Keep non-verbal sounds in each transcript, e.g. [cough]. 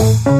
Türkiye'nin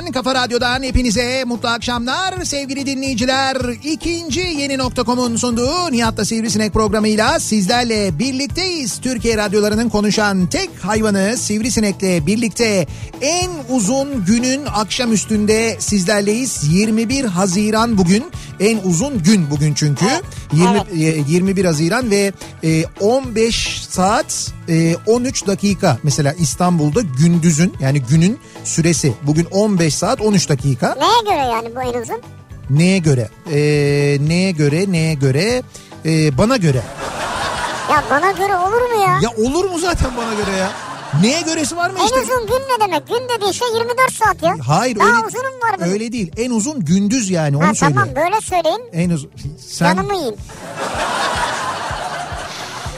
radyosundan, kafa radyodan hepinize mutlu akşamlar sevgili dinleyiciler. İkinci yeni nokta.com'un sunduğu Nihat'ta Sivrisinek programıyla sizlerle birlikteyiz. Türkiye radyolarının konuşan tek hayvanı Sivrisinek'le birlikte en uzun günün akşam üstünde sizlerleyiz. 21 Haziran bugün. En uzun gün bugün çünkü. 20, Evet. e, 21 Haziran ve e, 15 saat e, 13 dakika mesela İstanbul'da gündüzün yani günün süresi bugün 15 saat 13 dakika. Neye göre yani bu en uzun? Neye göre? E, neye göre? Neye göre? E, bana göre. Ya bana göre olur mu ya? Ya olur mu zaten bana göre ya? Neye göresi var mı en işte? uzun gün ne demek? Gün dediği şey 24 saat ya. Hayır Daha öyle, uzunum var bunun. öyle değil. En uzun gündüz yani onu Ha, söylüyorum. tamam böyle söyleyin. En uzun. Sen, Canımı yiyin.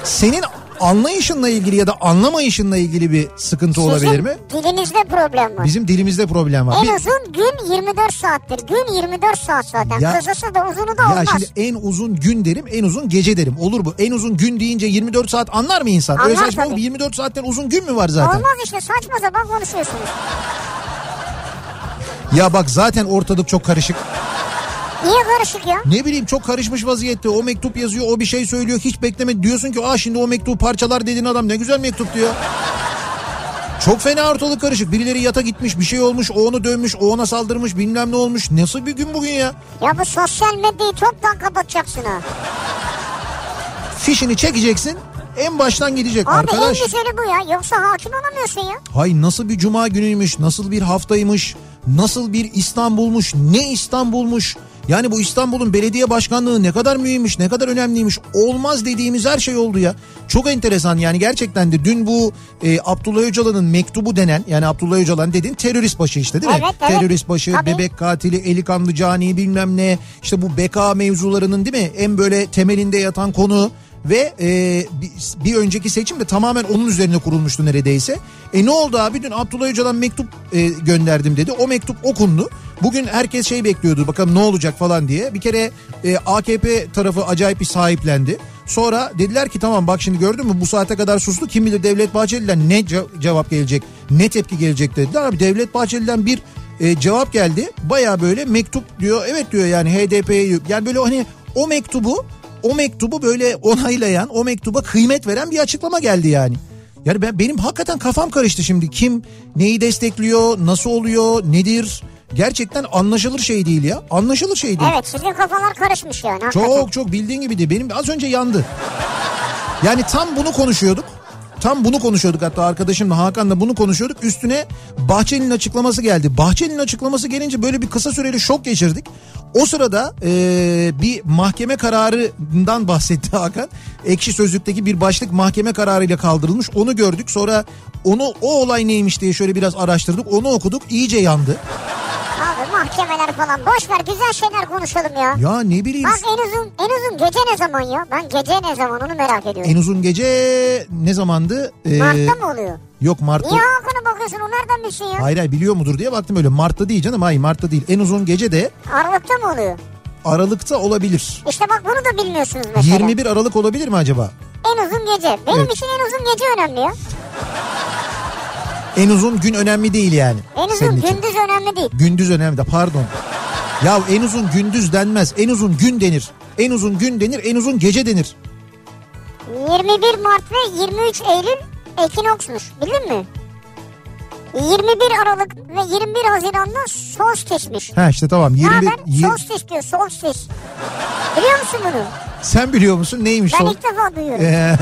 senin anlayışınla ilgili ya da anlamayışınla ilgili bir sıkıntı olabilir Sizin mi? dilinizde problem var. Bizim dilimizde problem var. En Bir- uzun gün 24 saattir. Gün 24 saat zaten. Ya- Kısası da uzunu da Ya olmaz. şimdi en uzun gün derim, en uzun gece derim. Olur bu. En uzun gün deyince 24 saat anlar mı insan? Öyle Anlar saçma tabii. 24 saatten uzun gün mü var zaten? Olmaz işte saçma sapan konuşuyorsunuz. Ya bak zaten ortalık çok karışık. Niye karışık ya? Ne bileyim çok karışmış vaziyette. O mektup yazıyor, o bir şey söylüyor. Hiç bekleme diyorsun ki aa şimdi o mektubu parçalar dediğin adam ne güzel mektup diyor. Çok fena ortalık karışık. Birileri yata gitmiş, bir şey olmuş, o onu dövmüş, o ona saldırmış, bilmem ne olmuş. Nasıl bir gün bugün ya? Ya bu sosyal medyayı toptan kapatacaksın ha. Fişini çekeceksin, en baştan gidecek Abi arkadaş. en güzeli bu ya. Yoksa hakim olamıyorsun ya. Hay nasıl bir cuma günüymüş, nasıl bir haftaymış, nasıl bir İstanbul'muş, ne İstanbul'muş. Yani bu İstanbul'un belediye başkanlığı ne kadar mühimmiş, ne kadar önemliymiş. Olmaz dediğimiz her şey oldu ya. Çok enteresan yani gerçekten de dün bu e, Abdullah Öcalan'ın mektubu denen yani Abdullah Öcalan dediğin terörist başı işte değil mi? Evet, evet. Terörist başı, Tabii. bebek katili, eli kanlı cani bilmem ne. İşte bu beka mevzularının değil mi en böyle temelinde yatan konu ve e, bir, bir önceki seçim de tamamen onun üzerine kurulmuştu neredeyse. E ne oldu abi dün Abdullah Öcalan mektup e, gönderdim dedi. O mektup okundu. Bugün herkes şey bekliyordu bakalım ne olacak falan diye. Bir kere e, AKP tarafı acayip bir sahiplendi. Sonra dediler ki tamam bak şimdi gördün mü bu saate kadar sustu. Kim bilir Devlet Bahçeli'den ne ce- cevap gelecek, ne tepki gelecek dediler. Abi Devlet Bahçeli'den bir e, cevap geldi. Baya böyle mektup diyor. Evet diyor yani HDP'ye yani böyle hani o mektubu o mektubu böyle onaylayan, o mektuba kıymet veren bir açıklama geldi yani. Yani ben benim hakikaten kafam karıştı şimdi. Kim neyi destekliyor, nasıl oluyor, nedir? Gerçekten anlaşılır şey değil ya. Anlaşılır şey değil. Evet sizin kafalar karışmış yani. hakikaten. Çok çok bildiğin gibi değil. Benim az önce yandı. Yani tam bunu konuşuyorduk. Tam bunu konuşuyorduk hatta arkadaşımla Hakan'la bunu konuşuyorduk. Üstüne Bahçeli'nin açıklaması geldi. Bahçeli'nin açıklaması gelince böyle bir kısa süreli şok geçirdik. O sırada eee, bir mahkeme kararından bahsetti Hakan. Ekşi Sözlük'teki bir başlık mahkeme kararıyla kaldırılmış. Onu gördük. Sonra onu o olay neymiş diye şöyle biraz araştırdık. Onu okuduk. İyice yandı. Abi mahkemeler falan boş ver güzel şeyler konuşalım ya. Ya ne bileyim. Bak en uzun en uzun gece ne zaman ya? Ben gece ne zaman onu merak ediyorum. En uzun gece ne zamandı? Ee, Mart'ta mı oluyor? Yok Mart'ta. Niye Hakan'a bakıyorsun o nereden bilsin ya? Hayır hayır biliyor mudur diye baktım öyle. Mart'ta değil canım. Hayır Mart'ta değil. En uzun gece de Aralık'ta mı oluyor? Aralık'ta olabilir. İşte bak bunu da bilmiyorsunuz mesela. 21 Aralık olabilir mi acaba? En uzun gece. Benim Evet. için en uzun gece önemli ya. En uzun gün önemli değil yani. En uzun senin için. gündüz önemli değil. Gündüz önemli de pardon. Ya en uzun gündüz denmez. En uzun gün denir. En uzun gün denir. En uzun gece denir. 21 Mart ve 23 Eylül ekinoksmuş. Bildin mi? 21 Aralık ve 21 Haziran'da solstismiş. Ha işte tamam. Ne 21 haber? yir- Solstis diyor solstis. Biliyor musun bunu? Sen biliyor musun neymiş Ben o? ilk defa duyuyorum.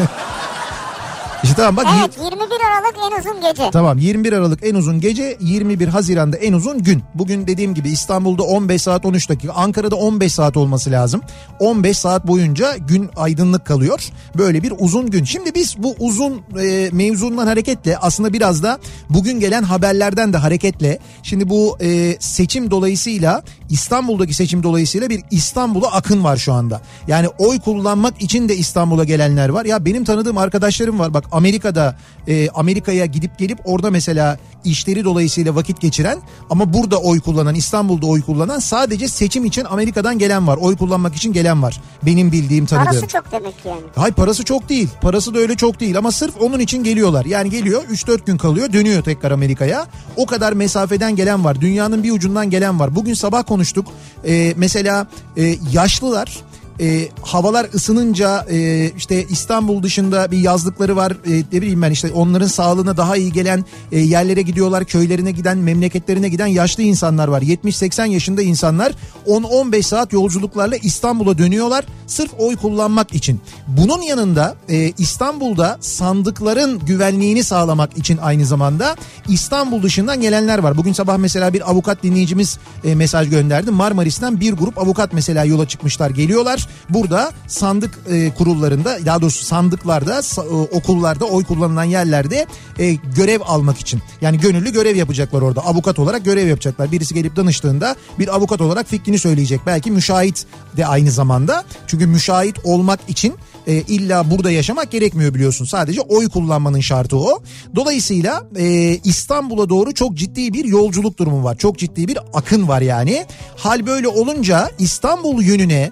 İşte tamam bak. Evet 21 Aralık en uzun gece. Tamam 21 Aralık en uzun gece 21 Haziran'da en uzun gün. Bugün dediğim gibi İstanbul'da 15 saat 13 dakika Ankara'da 15 saat olması lazım. 15 saat boyunca gün aydınlık kalıyor. Böyle bir uzun gün. Şimdi biz bu uzun e, mevzundan hareketle aslında biraz da bugün gelen haberlerden de hareketle şimdi bu e, seçim dolayısıyla İstanbul'daki seçim dolayısıyla bir İstanbul'a akın var şu anda. Yani oy kullanmak için de İstanbul'a gelenler var. Ya benim tanıdığım arkadaşlarım var. Bak Amerika'da e, Amerika'ya gidip gelip orada mesela işleri dolayısıyla vakit geçiren ama burada oy kullanan İstanbul'da oy kullanan sadece seçim için Amerika'dan gelen var. Oy kullanmak için gelen var. Benim bildiğim tanıdığım. Parası çok demek yani. Hayır parası çok değil. Parası da öyle çok değil ama sırf onun için geliyorlar. Yani geliyor 3-4 gün kalıyor dönüyor tekrar Amerika'ya. O kadar mesafeden gelen var. Dünyanın bir ucundan gelen var. Bugün sabah konuştuk. Ee, mesela e, yaşlılar e, havalar ısınınca e, işte İstanbul dışında bir yazlıkları var. E, ne bileyim ben işte onların sağlığına daha iyi gelen e, yerlere gidiyorlar köylerine giden memleketlerine giden yaşlı insanlar var. 70-80 yaşında insanlar 10-15 saat yolculuklarla İstanbul'a dönüyorlar sırf oy kullanmak için. Bunun yanında e, İstanbul'da sandıkların güvenliğini sağlamak için aynı zamanda İstanbul dışından gelenler var. Bugün sabah mesela bir avukat dinleyicimiz e, mesaj gönderdi. Marmaris'ten bir grup avukat mesela yola çıkmışlar geliyorlar burada sandık e, kurullarında daha doğrusu sandıklarda sa- e, okullarda oy kullanılan yerlerde e, görev almak için yani gönüllü görev yapacaklar orada avukat olarak görev yapacaklar birisi gelip danıştığında bir avukat olarak fikrini söyleyecek belki müşahit de aynı zamanda çünkü müşahit olmak için e, illa burada yaşamak gerekmiyor biliyorsun. Sadece oy kullanmanın şartı o. Dolayısıyla e, İstanbul'a doğru çok ciddi bir yolculuk durumu var. Çok ciddi bir akın var yani. Hal böyle olunca İstanbul yönüne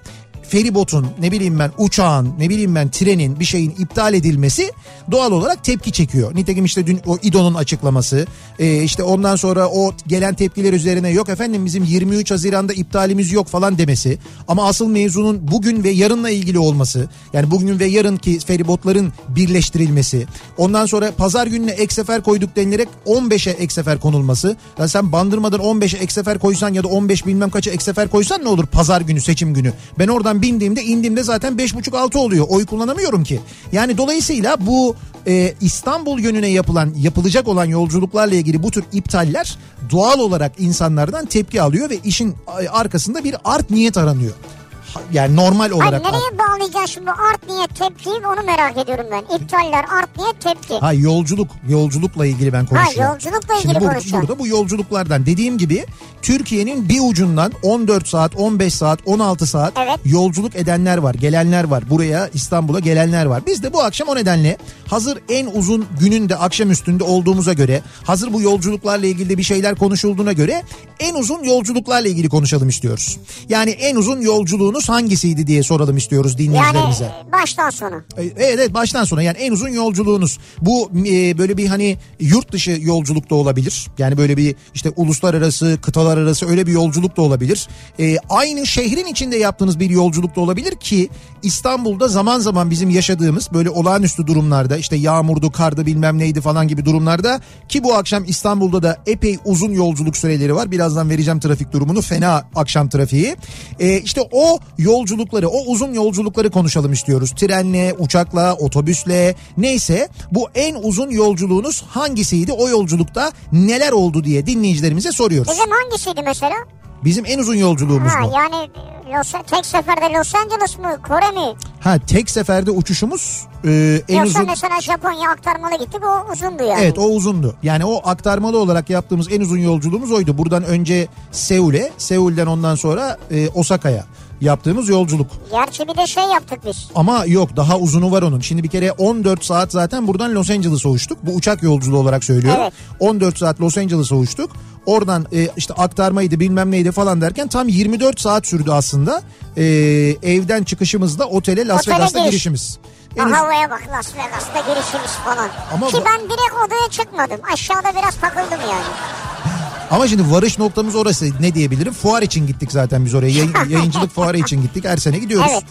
feribotun ne bileyim ben uçağın ne bileyim ben trenin bir şeyin iptal edilmesi doğal olarak tepki çekiyor. Nitekim işte dün o İDO'nun açıklaması e, işte ondan sonra o gelen tepkiler üzerine yok efendim bizim 23 Haziran'da iptalimiz yok falan demesi. Ama asıl mevzunun bugün ve yarınla ilgili olması yani bugün ve yarınki feribotların birleştirilmesi ondan sonra pazar gününe ek sefer koyduk denilerek 15'e ek sefer konulması. Yani sen bandırmadan 15'e ek sefer koysan ya da 15 bilmem kaça ek sefer koysan ne olur pazar günü seçim günü? Ben oradan bindiğimde indiğimde zaten 5.5-6 oluyor oy kullanamıyorum ki yani dolayısıyla bu e, İstanbul yönüne yapılan yapılacak olan yolculuklarla ilgili bu tür iptaller doğal olarak insanlardan tepki alıyor ve işin arkasında bir art niyet aranıyor. Ha- Yani normal olarak. nereye bağlayacağız şimdi art niyet tepkiyi onu merak ediyorum ben. İptaller art niyet tepki. Ha yolculuk, yolculukla ilgili ben konuşuyorum. yolculukla ilgili Şimdi bu- konuşacağım. Burada bu yolculuklardan dediğim gibi Türkiye'nin bir ucundan 14 saat, 15 saat, 16 saat Evet. yolculuk edenler var, gelenler var. Buraya İstanbul'a gelenler var. Biz de bu akşam o nedenle hazır en uzun günün de akşam üstünde olduğumuza göre, hazır bu yolculuklarla ilgili bir şeyler konuşulduğuna göre en uzun yolculuklarla ilgili konuşalım istiyoruz. Yani en uzun yolculuğunuz hangisiydi diye soralım istiyoruz Yani dinleyicilerimize. baştan sona. Evet evet baştan sona yani en uzun yolculuğunuz bu e, böyle bir hani yurt dışı yolculuk da olabilir. Yani böyle bir işte uluslararası kıtalar arası öyle bir yolculuk da olabilir. E, aynı şehrin içinde yaptığınız bir yolculuk da olabilir ki İstanbul'da zaman zaman bizim yaşadığımız böyle olağanüstü durumlarda işte yağmurdu kardı bilmem neydi falan gibi durumlarda ki bu akşam İstanbul'da da epey uzun yolculuk süreleri var. Birazdan vereceğim trafik durumunu fena akşam trafiği. E, işte o yolculukları o uzun yolculukları konuşalım istiyoruz. Trenle, uçakla, otobüsle neyse bu en uzun yolculuğunuz hangisiydi? O yolculukta neler oldu diye dinleyicilerimize soruyoruz. Bizim hangisiydi mesela? Bizim en uzun yolculuğumuz Ha mu? yani Los, tek seferde Los Angeles mı Kore mi? Ha tek seferde uçuşumuz e, en Yoksa uzun mesela Japonya aktarmalı gittik o uzundu yani. Evet o uzundu. Yani o aktarmalı olarak yaptığımız en uzun yolculuğumuz oydu. Buradan önce Seul'e, Seul'den ondan sonra e, Osaka'ya yaptığımız yolculuk. Gerçi bir de şey yaptık biz. Ama yok daha uzunu var onun. Şimdi bir kere 14 saat zaten buradan Los Angeles'a uçtuk. Bu uçak yolculuğu olarak söylüyorum. Evet. 14 saat Los Angeles'a uçtuk. Oradan e, işte aktarmaydı bilmem neydi falan derken tam 24 saat sürdü aslında. E, evden çıkışımızda otele Las Otele Vegas'ta giriş. girişimiz. Uz- havaya bak Las Vegas'ta girişimiz falan. Ama Ki ben direkt odaya çıkmadım. Aşağıda biraz takıldım yani. Ama şimdi varış noktamız orası ne diyebilirim? Fuar için gittik zaten biz oraya. Yayın- [laughs] yayıncılık fuarı için gittik. Her sene gidiyoruz. Evet.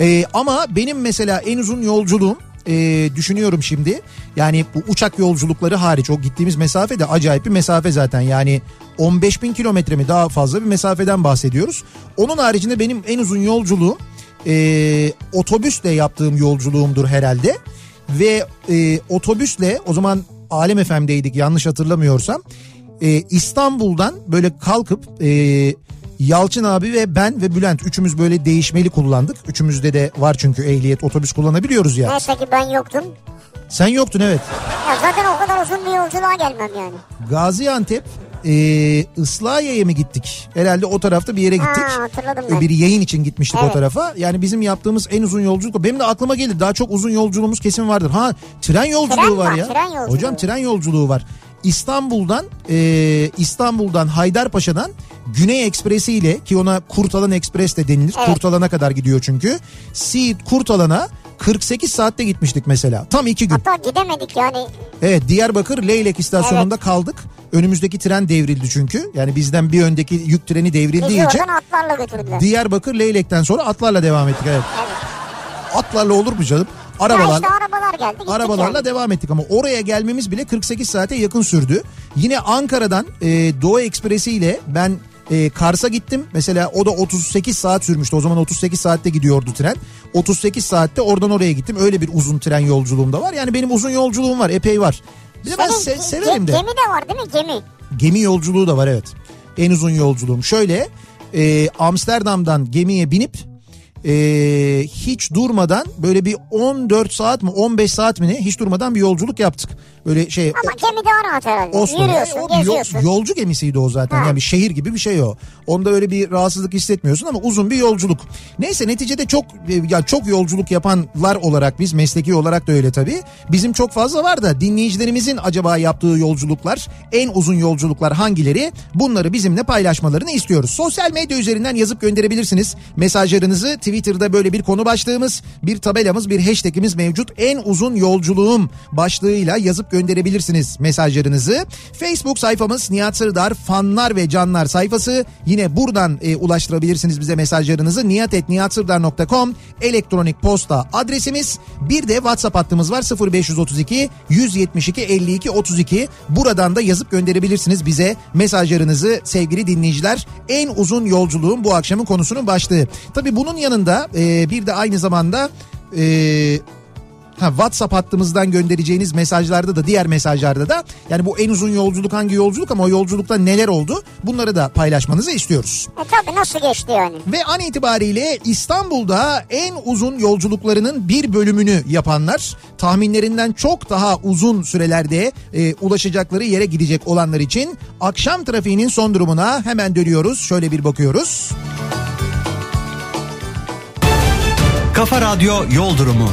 Ee, ama benim mesela en uzun yolculuğum e, düşünüyorum şimdi. Yani bu uçak yolculukları hariç o gittiğimiz mesafe de acayip bir mesafe zaten. Yani 15 bin kilometre mi daha fazla bir mesafeden bahsediyoruz. Onun haricinde benim en uzun yolculuğum e, otobüsle yaptığım yolculuğumdur herhalde. ve e, otobüsle o zaman Alem FM'deydik yanlış hatırlamıyorsam. E, İstanbul'dan böyle kalkıp e, Yalçın abi ve ben ve Bülent üçümüz böyle değişmeli kullandık. Üçümüzde de var çünkü ehliyet otobüs kullanabiliyoruz ya. Neyse ki ben yoktum. Sen yoktun evet. Ya zaten o kadar uzun bir yolculuğa gelmem yani. Gaziantep e, Islahiye'ye mi gittik? Herhalde o tarafta bir yere gittik. Ha hatırladım ben. Bir yayın için gitmiştik o Evet. tarafa. Yani bizim yaptığımız en uzun yolculuk. o. Benim de aklıma gelir. Daha çok uzun yolculuğumuz kesin vardır. Ha tren yolculuğu Tren var var, ya. tren yolculuğu. Hocam tren yolculuğu var. İstanbul'dan e, İstanbul'dan Haydarpaşa'dan Güney Ekspresi ile ki ona Kurtalan Ekspres de denilir. Evet. Kurtalan'a kadar gidiyor çünkü. Siirt Kurtalan'a 48 saatte gitmiştik mesela. Tam iki gün. Hatta gidemedik yani. Evet Diyarbakır Leylek istasyonunda kaldık. Önümüzdeki tren devrildi çünkü. Yani bizden bir öndeki yük treni devrildiği Bizi için atlarla götürdüler. Diyarbakır Leylek'ten sonra atlarla devam ettik. Evet. Evet. Atlarla olur mu canım? Ya Arabalar, işte arabalar geldi. gittik arabalarla yani. devam ettik ama oraya gelmemiz bile 48 saate yakın sürdü. Yine Ankara'dan e, Doğu Ekspresi ile ben e, Kars'a gittim. Mesela o da 38 saat sürmüştü. O zaman 38 saatte gidiyordu tren. 38 saatte oradan oraya gittim. Öyle bir uzun tren yolculuğum da var. Yani benim uzun yolculuğum var. Epey var. Bir de ben se- severim de. Gemi de var değil mi gemi? Gemi yolculuğu da var evet. En uzun yolculuğum. Şöyle e, Amsterdam'dan gemiye binip e, hiç durmadan böyle bir 14 saat mi 15 saat mi ne hiç durmadan bir yolculuk yaptık. Böyle şey Ama gemi daha rahat herhalde. Oslo'ya. Yürüyorsun, O yol- geziyorsun. yolcu gemisiydi o zaten. Ha. Yani bir şehir gibi bir şey o. Onda öyle bir rahatsızlık hissetmiyorsun ama uzun bir yolculuk. Neyse neticede çok e, ya çok yolculuk yapanlar olarak biz mesleki olarak da öyle tabii. Bizim çok fazla var da dinleyicilerimizin acaba yaptığı yolculuklar, en uzun yolculuklar hangileri? Bunları bizimle paylaşmalarını istiyoruz. Sosyal medya üzerinden yazıp gönderebilirsiniz. Mesajlarınızı Twitter'da böyle bir konu başlığımız, bir tabelamız, bir hashtagimiz mevcut. En uzun yolculuğum başlığıyla yazıp gönderebilirsiniz mesajlarınızı. Facebook sayfamız Nihat Sırdar fanlar ve canlar sayfası. Yine buradan e, ulaştırabilirsiniz bize mesajlarınızı. niyatetniyatsırdar.com elektronik posta adresimiz. Bir de WhatsApp hattımız var 0532 172 52 32. Buradan da yazıp gönderebilirsiniz bize mesajlarınızı sevgili dinleyiciler. En uzun yolculuğun bu akşamın konusunun başlığı. Tabii bunun yanında e, bir de aynı zamanda e, Ha, WhatsApp hattımızdan göndereceğiniz mesajlarda da diğer mesajlarda da yani bu en uzun yolculuk hangi yolculuk ama o yolculukta neler oldu bunları da paylaşmanızı istiyoruz. E tabi nasıl geçti yani? Ve an itibariyle İstanbul'da en uzun yolculuklarının bir bölümünü yapanlar tahminlerinden çok daha uzun sürelerde e, ulaşacakları yere gidecek olanlar için akşam trafiğinin son durumuna hemen dönüyoruz. Şöyle bir bakıyoruz. Kafa Radyo Yol Durumu.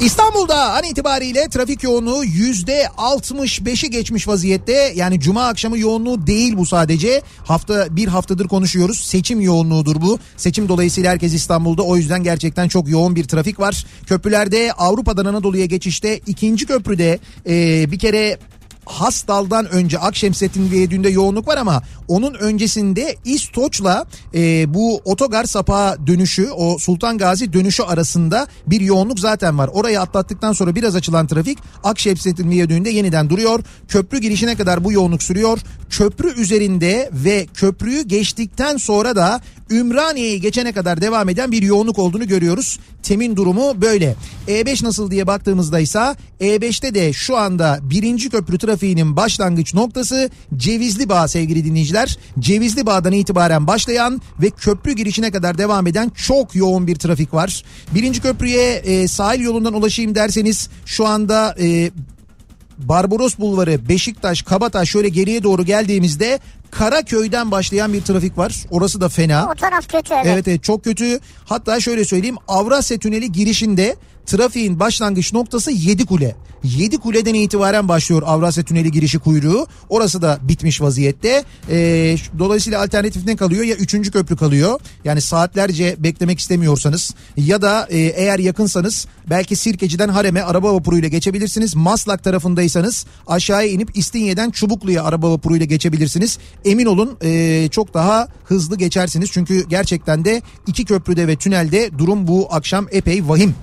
İstanbul'da an itibariyle trafik yoğunluğu yüzde 65'i geçmiş vaziyette. Yani cuma akşamı yoğunluğu değil bu sadece. Hafta bir haftadır konuşuyoruz. Seçim yoğunluğudur bu. Seçim dolayısıyla herkes İstanbul'da. O yüzden gerçekten çok yoğun bir trafik var. Köprülerde Avrupa'dan Anadolu'ya geçişte ikinci köprüde e, bir kere Hastal'dan önce Akşemsettin Viyadüğü'nde yoğunluk var ama onun öncesinde İstoç'la e, bu otogar sapağı dönüşü o Sultan Gazi dönüşü arasında bir yoğunluk zaten var. Orayı atlattıktan sonra biraz açılan trafik Akşemsettin Viyadüğü'nde yeniden duruyor. Köprü girişine kadar bu yoğunluk sürüyor. Köprü üzerinde ve köprüyü geçtikten sonra da Ümraniye'yi geçene kadar devam eden bir yoğunluk olduğunu görüyoruz. Temin durumu böyle. E5 nasıl diye baktığımızda ise E5'te de şu anda birinci köprü trafiğinin başlangıç noktası Cevizli Bağ sevgili dinleyiciler. Cevizli Bağ'dan itibaren başlayan ve köprü girişine kadar devam eden çok yoğun bir trafik var. Birinci köprüye e, sahil yolundan ulaşayım derseniz şu anda e, Barbaros Bulvarı, Beşiktaş, Kabataş şöyle geriye doğru geldiğimizde Karaköy'den başlayan bir trafik var. Orası da fena. O taraf kötü evet. Evet evet çok kötü. Hatta şöyle söyleyeyim Avrasya Tüneli girişinde trafiğin başlangıç noktası Yedikule. Yedikule'den itibaren başlıyor Avrasya Tüneli girişi kuyruğu. Orası da bitmiş vaziyette. Ee, dolayısıyla alternatif ne kalıyor? Ya 3. köprü kalıyor. Yani saatlerce beklemek istemiyorsanız ya da e, eğer yakınsanız belki Sirkeci'den Harem'e araba vapuruyla geçebilirsiniz. Maslak tarafındaysanız aşağıya inip İstinye'den Çubuklu'ya araba vapuruyla geçebilirsiniz. Emin olun e, çok daha hızlı geçersiniz. Çünkü gerçekten de iki köprüde ve tünelde durum bu akşam epey vahim.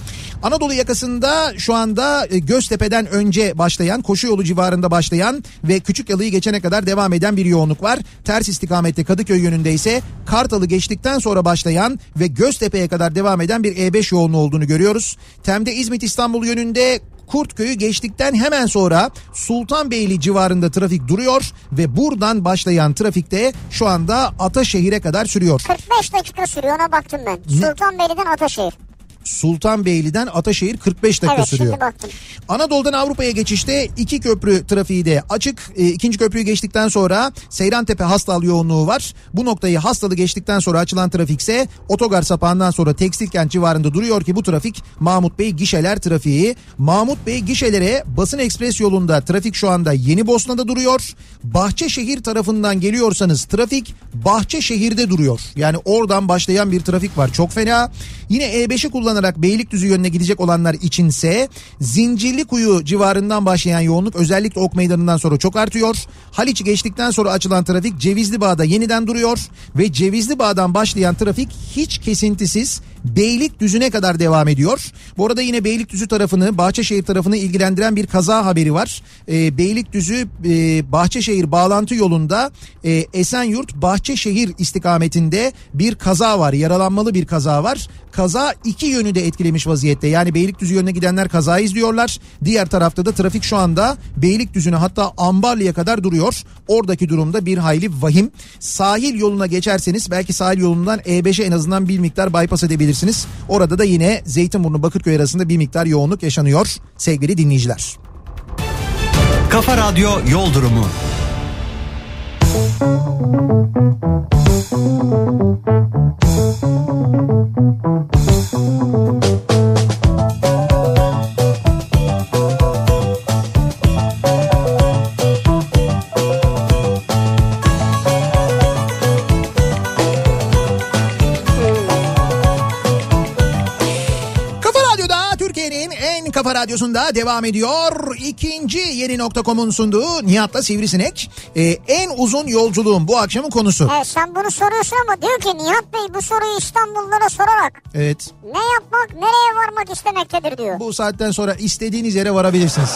Anadolu yakasında şu anda e, Göztepe'den önce başlayan koşu yolu civarında başlayan ve Küçük Yalı'yı geçene kadar devam eden bir yoğunluk var. Ters istikamette Kadıköy yönünde ise Kartal'ı geçtikten sonra başlayan ve Göztepe'ye kadar devam eden bir E5 yoğunluğu olduğunu görüyoruz. Tem'de İzmit İstanbul yönünde Kurtköy'ü geçtikten hemen sonra Sultanbeyli civarında trafik duruyor ve buradan başlayan trafikte şu anda Ataşehir'e kadar sürüyor. 45 dakika sürüyor ona baktım ben. Sultanbeyli'den Ataşehir. Sultanbeyli'den Ataşehir 45 dakika Evet sürüyor. Anadolu'dan Avrupa'ya geçişte iki köprü trafiği de açık. E, ikinci köprüyü geçtikten sonra Seyrantepe Hastal yoğunluğu var. Bu noktayı Hastalı geçtikten sonra açılan trafikse otogar sapağından sonra Tekstilkent civarında duruyor ki bu trafik Mahmut Bey gişeler trafiği. Mahmut Bey gişelere basın ekspres yolunda trafik şu anda Yeni Bosna'da duruyor. Bahçeşehir tarafından geliyorsanız trafik Bahçeşehir'de duruyor. Yani oradan başlayan bir trafik var çok fena. Yine E5'i kullanarak Beylikdüzü yönüne gidecek olanlar içinse Zincirlikuyu civarından başlayan yoğunluk özellikle Ok Meydanı'ndan sonra çok artıyor. Haliç'i geçtikten sonra açılan trafik Cevizli Bağ'da yeniden duruyor ve Cevizli Bağ'dan başlayan trafik hiç kesintisiz Beylikdüzü'ne kadar devam ediyor. Bu arada yine Beylikdüzü tarafını Bahçeşehir tarafını ilgilendiren bir kaza haberi var. Ee, Beylikdüzü e, Bahçeşehir bağlantı yolunda e, Esenyurt Bahçeşehir istikametinde bir kaza var. Yaralanmalı bir kaza var. Kaza iki yönü de etkilemiş vaziyette. Yani Beylikdüzü yönüne gidenler kaza izliyorlar. Diğer tarafta da trafik şu anda Beylikdüzü'ne hatta Ambarlı'ya kadar duruyor. Oradaki durumda bir hayli vahim. Sahil yoluna geçerseniz belki sahil yolundan E5'e en azından bir miktar bypass edebilirsiniz. Orada da yine Zeytinburnu Bakırköy arasında bir miktar yoğunluk yaşanıyor sevgili dinleyiciler. Kafa Radyo Yol Durumu. Kafa kafa radyosunda devam ediyor. İkinci yeni nokta.com'un sunduğu Nihat'la Sivrisinek. Ee, en uzun yolculuğun bu akşamın konusu. Evet sen bunu soruyorsun ama diyor ki Nihat Bey bu soruyu İstanbullulara sorarak Evet. ne yapmak nereye varmak istemektedir diyor. Bu saatten sonra istediğiniz yere varabilirsiniz.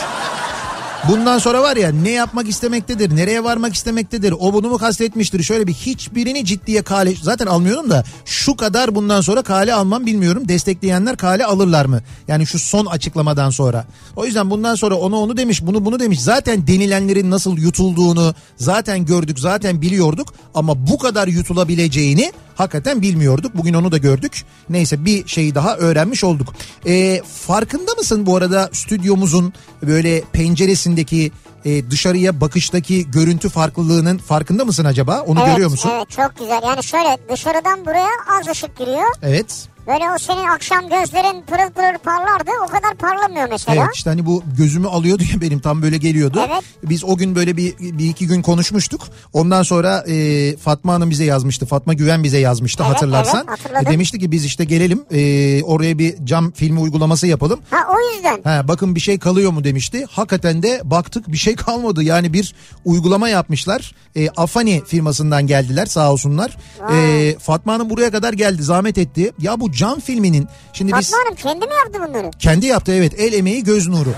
Bundan sonra var ya ne yapmak istemektedir, nereye varmak istemektedir, o bunu mu kastetmiştir şöyle bir hiçbirini ciddiye kale zaten almıyorum da şu kadar bundan sonra kale almam bilmiyorum. Destekleyenler kale alırlar mı? Yani şu son açıklamadan sonra. O yüzden bundan sonra onu onu demiş, bunu bunu demiş. Zaten denilenlerin nasıl yutulduğunu zaten gördük, zaten biliyorduk ama bu kadar yutulabileceğini hakikaten bilmiyorduk. Bugün onu da gördük. Neyse bir şeyi daha öğrenmiş olduk. Ee, farkında mısın bu arada stüdyomuzun böyle penceresindeki e, dışarıya bakıştaki görüntü farklılığının farkında mısın acaba? Onu evet, görüyor musun? Evet çok güzel. Yani şöyle dışarıdan buraya az ışık giriyor. Evet. Böyle o senin akşam gözlerin pırıl pırıl parlardı. O kadar parlamıyor mesela. Evet işte hani bu gözümü alıyordu ya benim tam böyle geliyordu. Evet. Biz o gün böyle bir, bir iki gün konuşmuştuk. Ondan sonra e, Fatma Hanım bize yazmıştı. Fatma Güven bize yazmıştı Evet, hatırlarsan. evet, hatırladım. E, demişti ki biz işte gelelim e, oraya bir cam filmi uygulaması yapalım. Ha o yüzden. Ha, bakın bir şey kalıyor mu demişti. Hakikaten de baktık bir şey kalmadı. Yani bir uygulama yapmışlar. E, Afani firmasından geldiler sağ olsunlar. E, Fatma Hanım buraya kadar geldi zahmet etti. Ya bu cam filminin şimdi biz Fatma Hanım kendi mi yaptı bunları? kendi yaptı evet el emeği göz nuru.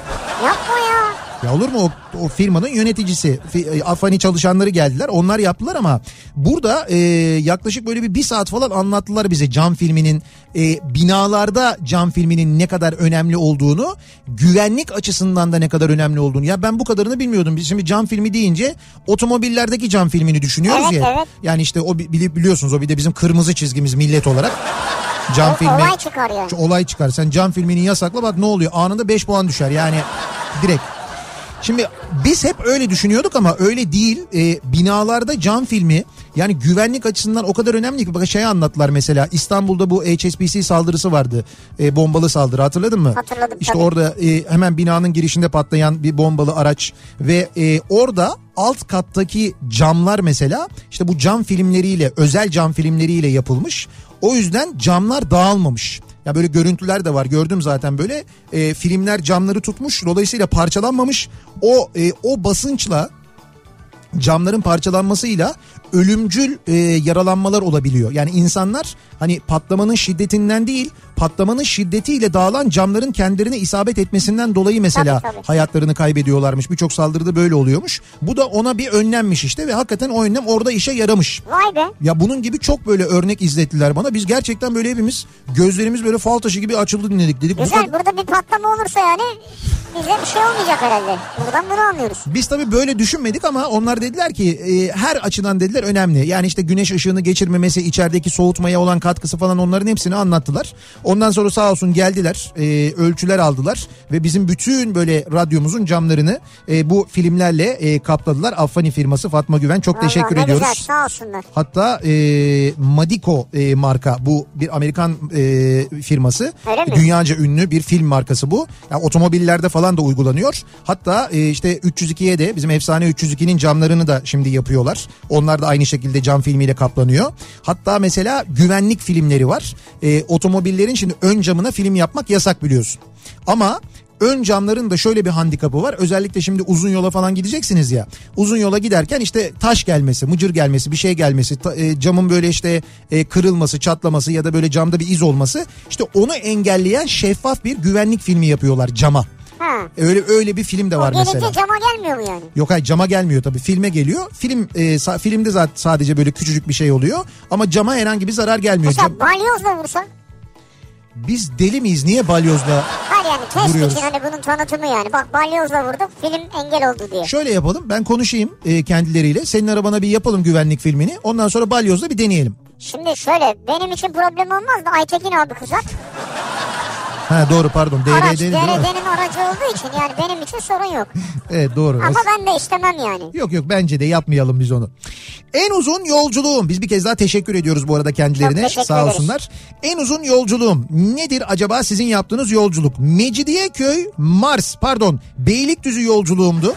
Yapma ya. Ya olur mu o, o firmanın yöneticisi e, Afani çalışanları geldiler onlar yaptılar ama burada e, yaklaşık böyle bir bir saat falan anlattılar bize cam filminin e, binalarda cam filminin ne kadar önemli olduğunu güvenlik açısından da ne kadar önemli olduğunu ya ben bu kadarını bilmiyordum biz şimdi cam filmi deyince otomobillerdeki cam filmini düşünüyoruz Evet, ya evet. yani işte o bi- bili- biliyorsunuz o bir de bizim kırmızı çizgimiz millet olarak cam O- filmi olay çıkar yani. Olay çıkar sen cam filmini yasakla bak ne oluyor anında 5 puan düşer yani direkt Şimdi biz hep öyle düşünüyorduk ama öyle değil. Ee, binalarda cam filmi yani güvenlik açısından o kadar önemli ki. Bak şey anlattılar mesela İstanbul'da bu HSBC saldırısı vardı. Ee, bombalı saldırı hatırladın mı? Hatırladım, İşte tabii. orada e, hemen binanın girişinde patlayan bir bombalı araç ve e, orada alt kattaki camlar mesela işte bu cam filmleriyle özel cam filmleriyle yapılmış. O yüzden camlar dağılmamış. Ya böyle görüntüler de var gördüm zaten böyle e, filmler camları tutmuş dolayısıyla parçalanmamış. O e, o basınçla camların parçalanmasıyla ölümcül e, yaralanmalar olabiliyor. Yani insanlar hani patlamanın şiddetinden değil patlamanın şiddetiyle dağılan camların kendilerine isabet etmesinden dolayı mesela Tabii, tabii. hayatlarını kaybediyorlarmış. Birçok saldırıda böyle oluyormuş. Bu da ona bir önlemmiş işte ve hakikaten o önlem orada işe yaramış. Vay be. Ya bunun gibi çok böyle örnek izlettiler bana. Biz gerçekten böyle hepimiz gözlerimiz böyle fal taşı gibi açıldı dinledik dedik. Bu Güzel kadar- burada bir patlama olursa yani bize bir şey olmayacak herhalde. Buradan bunu anlıyoruz. Biz tabii böyle düşünmedik ama onlar dediler ki e, her açıdan dediler önemli. Yani işte güneş ışığını geçirmemesi, içerideki soğutmaya olan katkısı falan onların hepsini anlattılar. Ondan sonra sağ olsun geldiler, e, ölçüler aldılar ve bizim bütün böyle radyomuzun camlarını e, bu filmlerle e, kapladılar. Affani firması Fatma Güven çok Vallahi teşekkür ediyoruz. güzel sağ olsunlar. Hatta e, Madiko e, marka bu bir Amerikan e, firması. Öyle mi? Dünyaca ünlü bir film markası bu. Yani otomobillerde falan da uygulanıyor. Hatta e, işte 302'ye de bizim efsane 302'nin camlarını da şimdi yapıyorlar. Onlar da aynı şekilde cam filmiyle kaplanıyor. Hatta mesela güvenlik filmleri var. E, otomobillerin şimdi ön camına film yapmak yasak biliyorsun. Ama ön camların da şöyle bir handikapı var. Özellikle şimdi uzun yola falan gideceksiniz ya. Uzun yola giderken işte taş gelmesi, mıcır gelmesi, bir şey gelmesi, ta- e, camın böyle işte e, kırılması, çatlaması ya da böyle camda bir iz olması. işte onu engelleyen şeffaf bir güvenlik filmi yapıyorlar cama. Ha. Öyle öyle bir film de O var gelince mesela. cama gelmiyor mu yani? Yok hayır cama gelmiyor tabii filme geliyor. Film e, sa- filmde zaten sadece böyle küçücük bir şey oluyor ama cama herhangi bir zarar gelmiyor. Cam- Mesela balyozla vursa. biz deli miyiz? Niye balyozla Hayır yani test Vuruyoruz. için hani bunun tanıtımı yani. Bak balyozla vurduk film engel oldu diye. Şöyle yapalım ben konuşayım e, kendileriyle. Senin arabana bir yapalım güvenlik filmini. Ondan sonra balyozla bir deneyelim. Şimdi şöyle benim için problem olmaz da Aytekin abi kızar. Ha doğru pardon. Araç DRD'nin değil mi? DRD'nin aracı olduğu için yani benim için sorun yok. [laughs] Evet doğru. Ama ben de istemem yani. Yok yok bence de yapmayalım biz onu. En uzun yolculuğum. Biz bir kez daha teşekkür ediyoruz bu arada kendilerine. Sağ olsunlar. En uzun yolculuğum. Nedir acaba sizin yaptığınız yolculuk? Mecidiyeköy Mars pardon Beylikdüzü yolculuğumdu.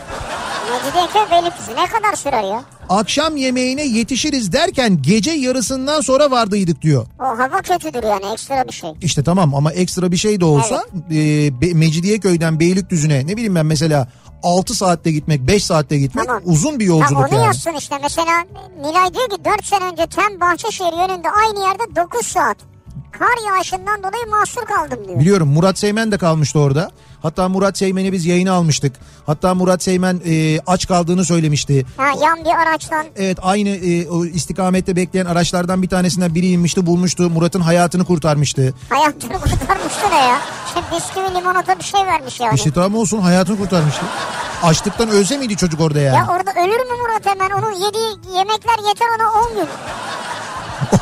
Mecidiyeköy Beylikdüzü ne kadar sürer ya? Akşam yemeğine yetişiriz derken gece yarısından sonra vardıydık diyor. O hava kötüdür yani ekstra bir şey. İşte tamam ama ekstra bir şey de olsa e, Be- Mecidiyeköy'den Beylikdüzü'ne ne bileyim ben mesela 6 saatte gitmek 5 saatte gitmek Tamam. uzun bir yolculuk onu yani. yazsın işte mesela Nilay diyor ki 4 sene önce Tem Bahçeşehir yönünde aynı yerde 9 saat. Kar yağışından dolayı mahsur kaldım diyor. Biliyorum Murat Seymen de kalmıştı orada. Hatta Murat Seymen'i biz yayına almıştık. Hatta Murat Seymen e, aç kaldığını söylemişti. Ha yan bir araçtan Evet aynı e, o istikamette bekleyen araçlardan bir tanesinden biri inmişti bulmuştu. Murat'ın hayatını kurtarmıştı. hayatını kurtarmıştı ne ya? Şey bisküvi limonata bir şey vermiş yani. İşte tamam olsun hayatını kurtarmıştı. Açlıktan ölse miydi çocuk orada yani? Ya orada ölür mü Murat hemen? Onun yediği yemekler yeter ona 10 gün. [laughs]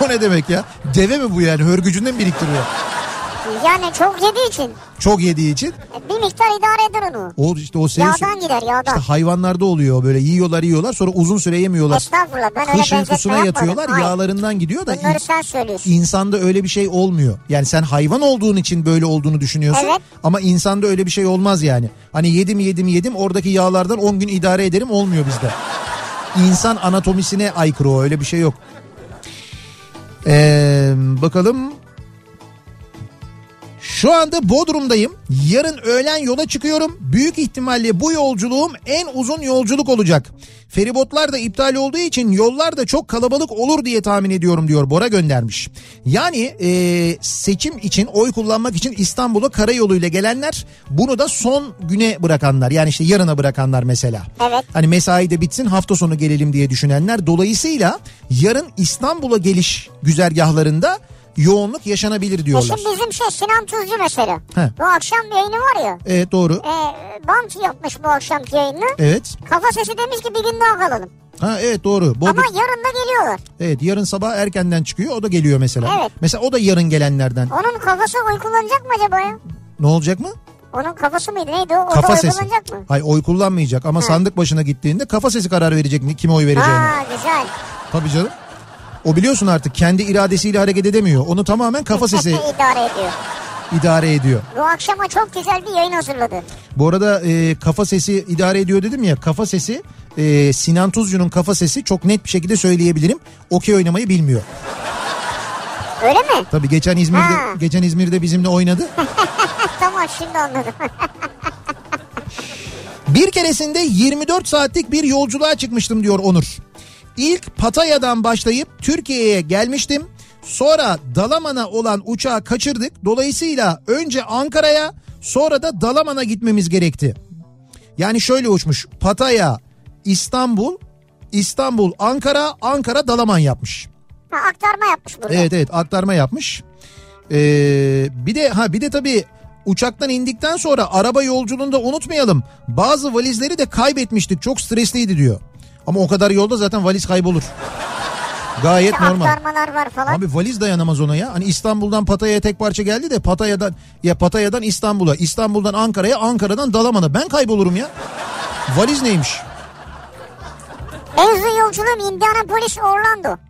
O ne demek ya? Deve mi bu yani? Hörgücünden biriktiriyor? Yani çok yediği için Çok yediği için. e, bir miktar idare eder onu. O işte o senin Yağdan gider yağdan. İşte hayvanlarda oluyor böyle yiyorlar yiyorlar sonra uzun süre yemiyorlar. Estağfurullah ben öyle Kış benzetme uykusuna yapmadım. yatıyorlar Hayır. yağlarından gidiyor da Bunları in- sen söylüyorsun. insanda öyle bir şey olmuyor. Yani sen hayvan olduğun için böyle olduğunu düşünüyorsun Evet. ama insanda öyle bir şey olmaz yani. Hani yedim yedim yedim oradaki yağlardan 10 gün idare ederim olmuyor bizde. İnsan anatomisine aykırı o öyle bir şey yok. Ee, bakalım şu anda Bodrum'dayım. Yarın öğlen yola çıkıyorum. Büyük ihtimalle bu yolculuğum en uzun yolculuk olacak. Feribotlar da iptal olduğu için yollar da çok kalabalık olur diye tahmin ediyorum diyor Bora göndermiş. Yani e, seçim için oy kullanmak için İstanbul'a karayoluyla gelenler bunu da son güne bırakanlar. Yani işte yarına bırakanlar mesela. Evet. Hani mesai de bitsin hafta sonu gelelim diye düşünenler. Dolayısıyla yarın İstanbul'a geliş güzergahlarında yoğunluk yaşanabilir diyorlar. şimdi bizim şey Sinan Tuzcu mesela. He. Bu akşam yayını var ya. Evet doğru. E, Bant yapmış bu akşamki yayını. Evet. Kafa sesi demiş ki bir gün daha kalalım. Ha evet doğru. Bodrum- Ama yarın da geliyorlar. Evet yarın sabah erkenden çıkıyor o da geliyor mesela. Evet. Mesela o da yarın gelenlerden. Onun kafası oy kullanacak mı acaba ya? Ne olacak mı? Onun kafası mıydı neydi o? Kafa oy sesi. kullanacak mı? Hayır oy kullanmayacak ama sandık başına gittiğinde kafa sesi karar verecek mi kime oy vereceğini. Ha güzel. Tabii canım. O biliyorsun artık kendi iradesiyle hareket edemiyor. Onu tamamen kafa sesi idare ediyor. idare ediyor. Bu akşama çok güzel bir yayın hazırladı. Bu arada e, kafa sesi idare ediyor dedim ya kafa sesi e, Sinan Tuzcu'nun kafa sesi çok net bir şekilde söyleyebilirim. Okey oynamayı bilmiyor. Öyle mi? Tabii geçen İzmir'de Ha. geçen İzmir'de bizimle oynadı. [laughs] tamam şimdi anladım. Bir keresinde 24 saatlik bir yolculuğa çıkmıştım diyor Onur. İlk Pataya'dan başlayıp Türkiye'ye gelmiştim. Sonra Dalaman'a olan uçağı kaçırdık. Dolayısıyla önce Ankara'ya sonra da Dalaman'a gitmemiz gerekti. Yani şöyle uçmuş. Pataya, İstanbul, İstanbul, Ankara, Ankara, Dalaman yapmış. Ha, aktarma yapmış burada. Evet evet aktarma yapmış. Ee, bir de ha bir de tabii uçaktan indikten sonra araba yolculuğunda unutmayalım. Bazı valizleri de kaybetmiştik. Çok stresliydi diyor. Ama o kadar yolda zaten valiz kaybolur. Gayet İşte normal. Aktarmalar var falan. Abi valiz dayanamaz ona ya. Hani İstanbul'dan Pataya'ya tek parça geldi de Pataya'dan ya Pataya'dan İstanbul'a, İstanbul'dan Ankara'ya, Ankara'dan Dalaman'a ben kaybolurum ya. Valiz neymiş? En uzun yolculuğum Indianapolis Orlando.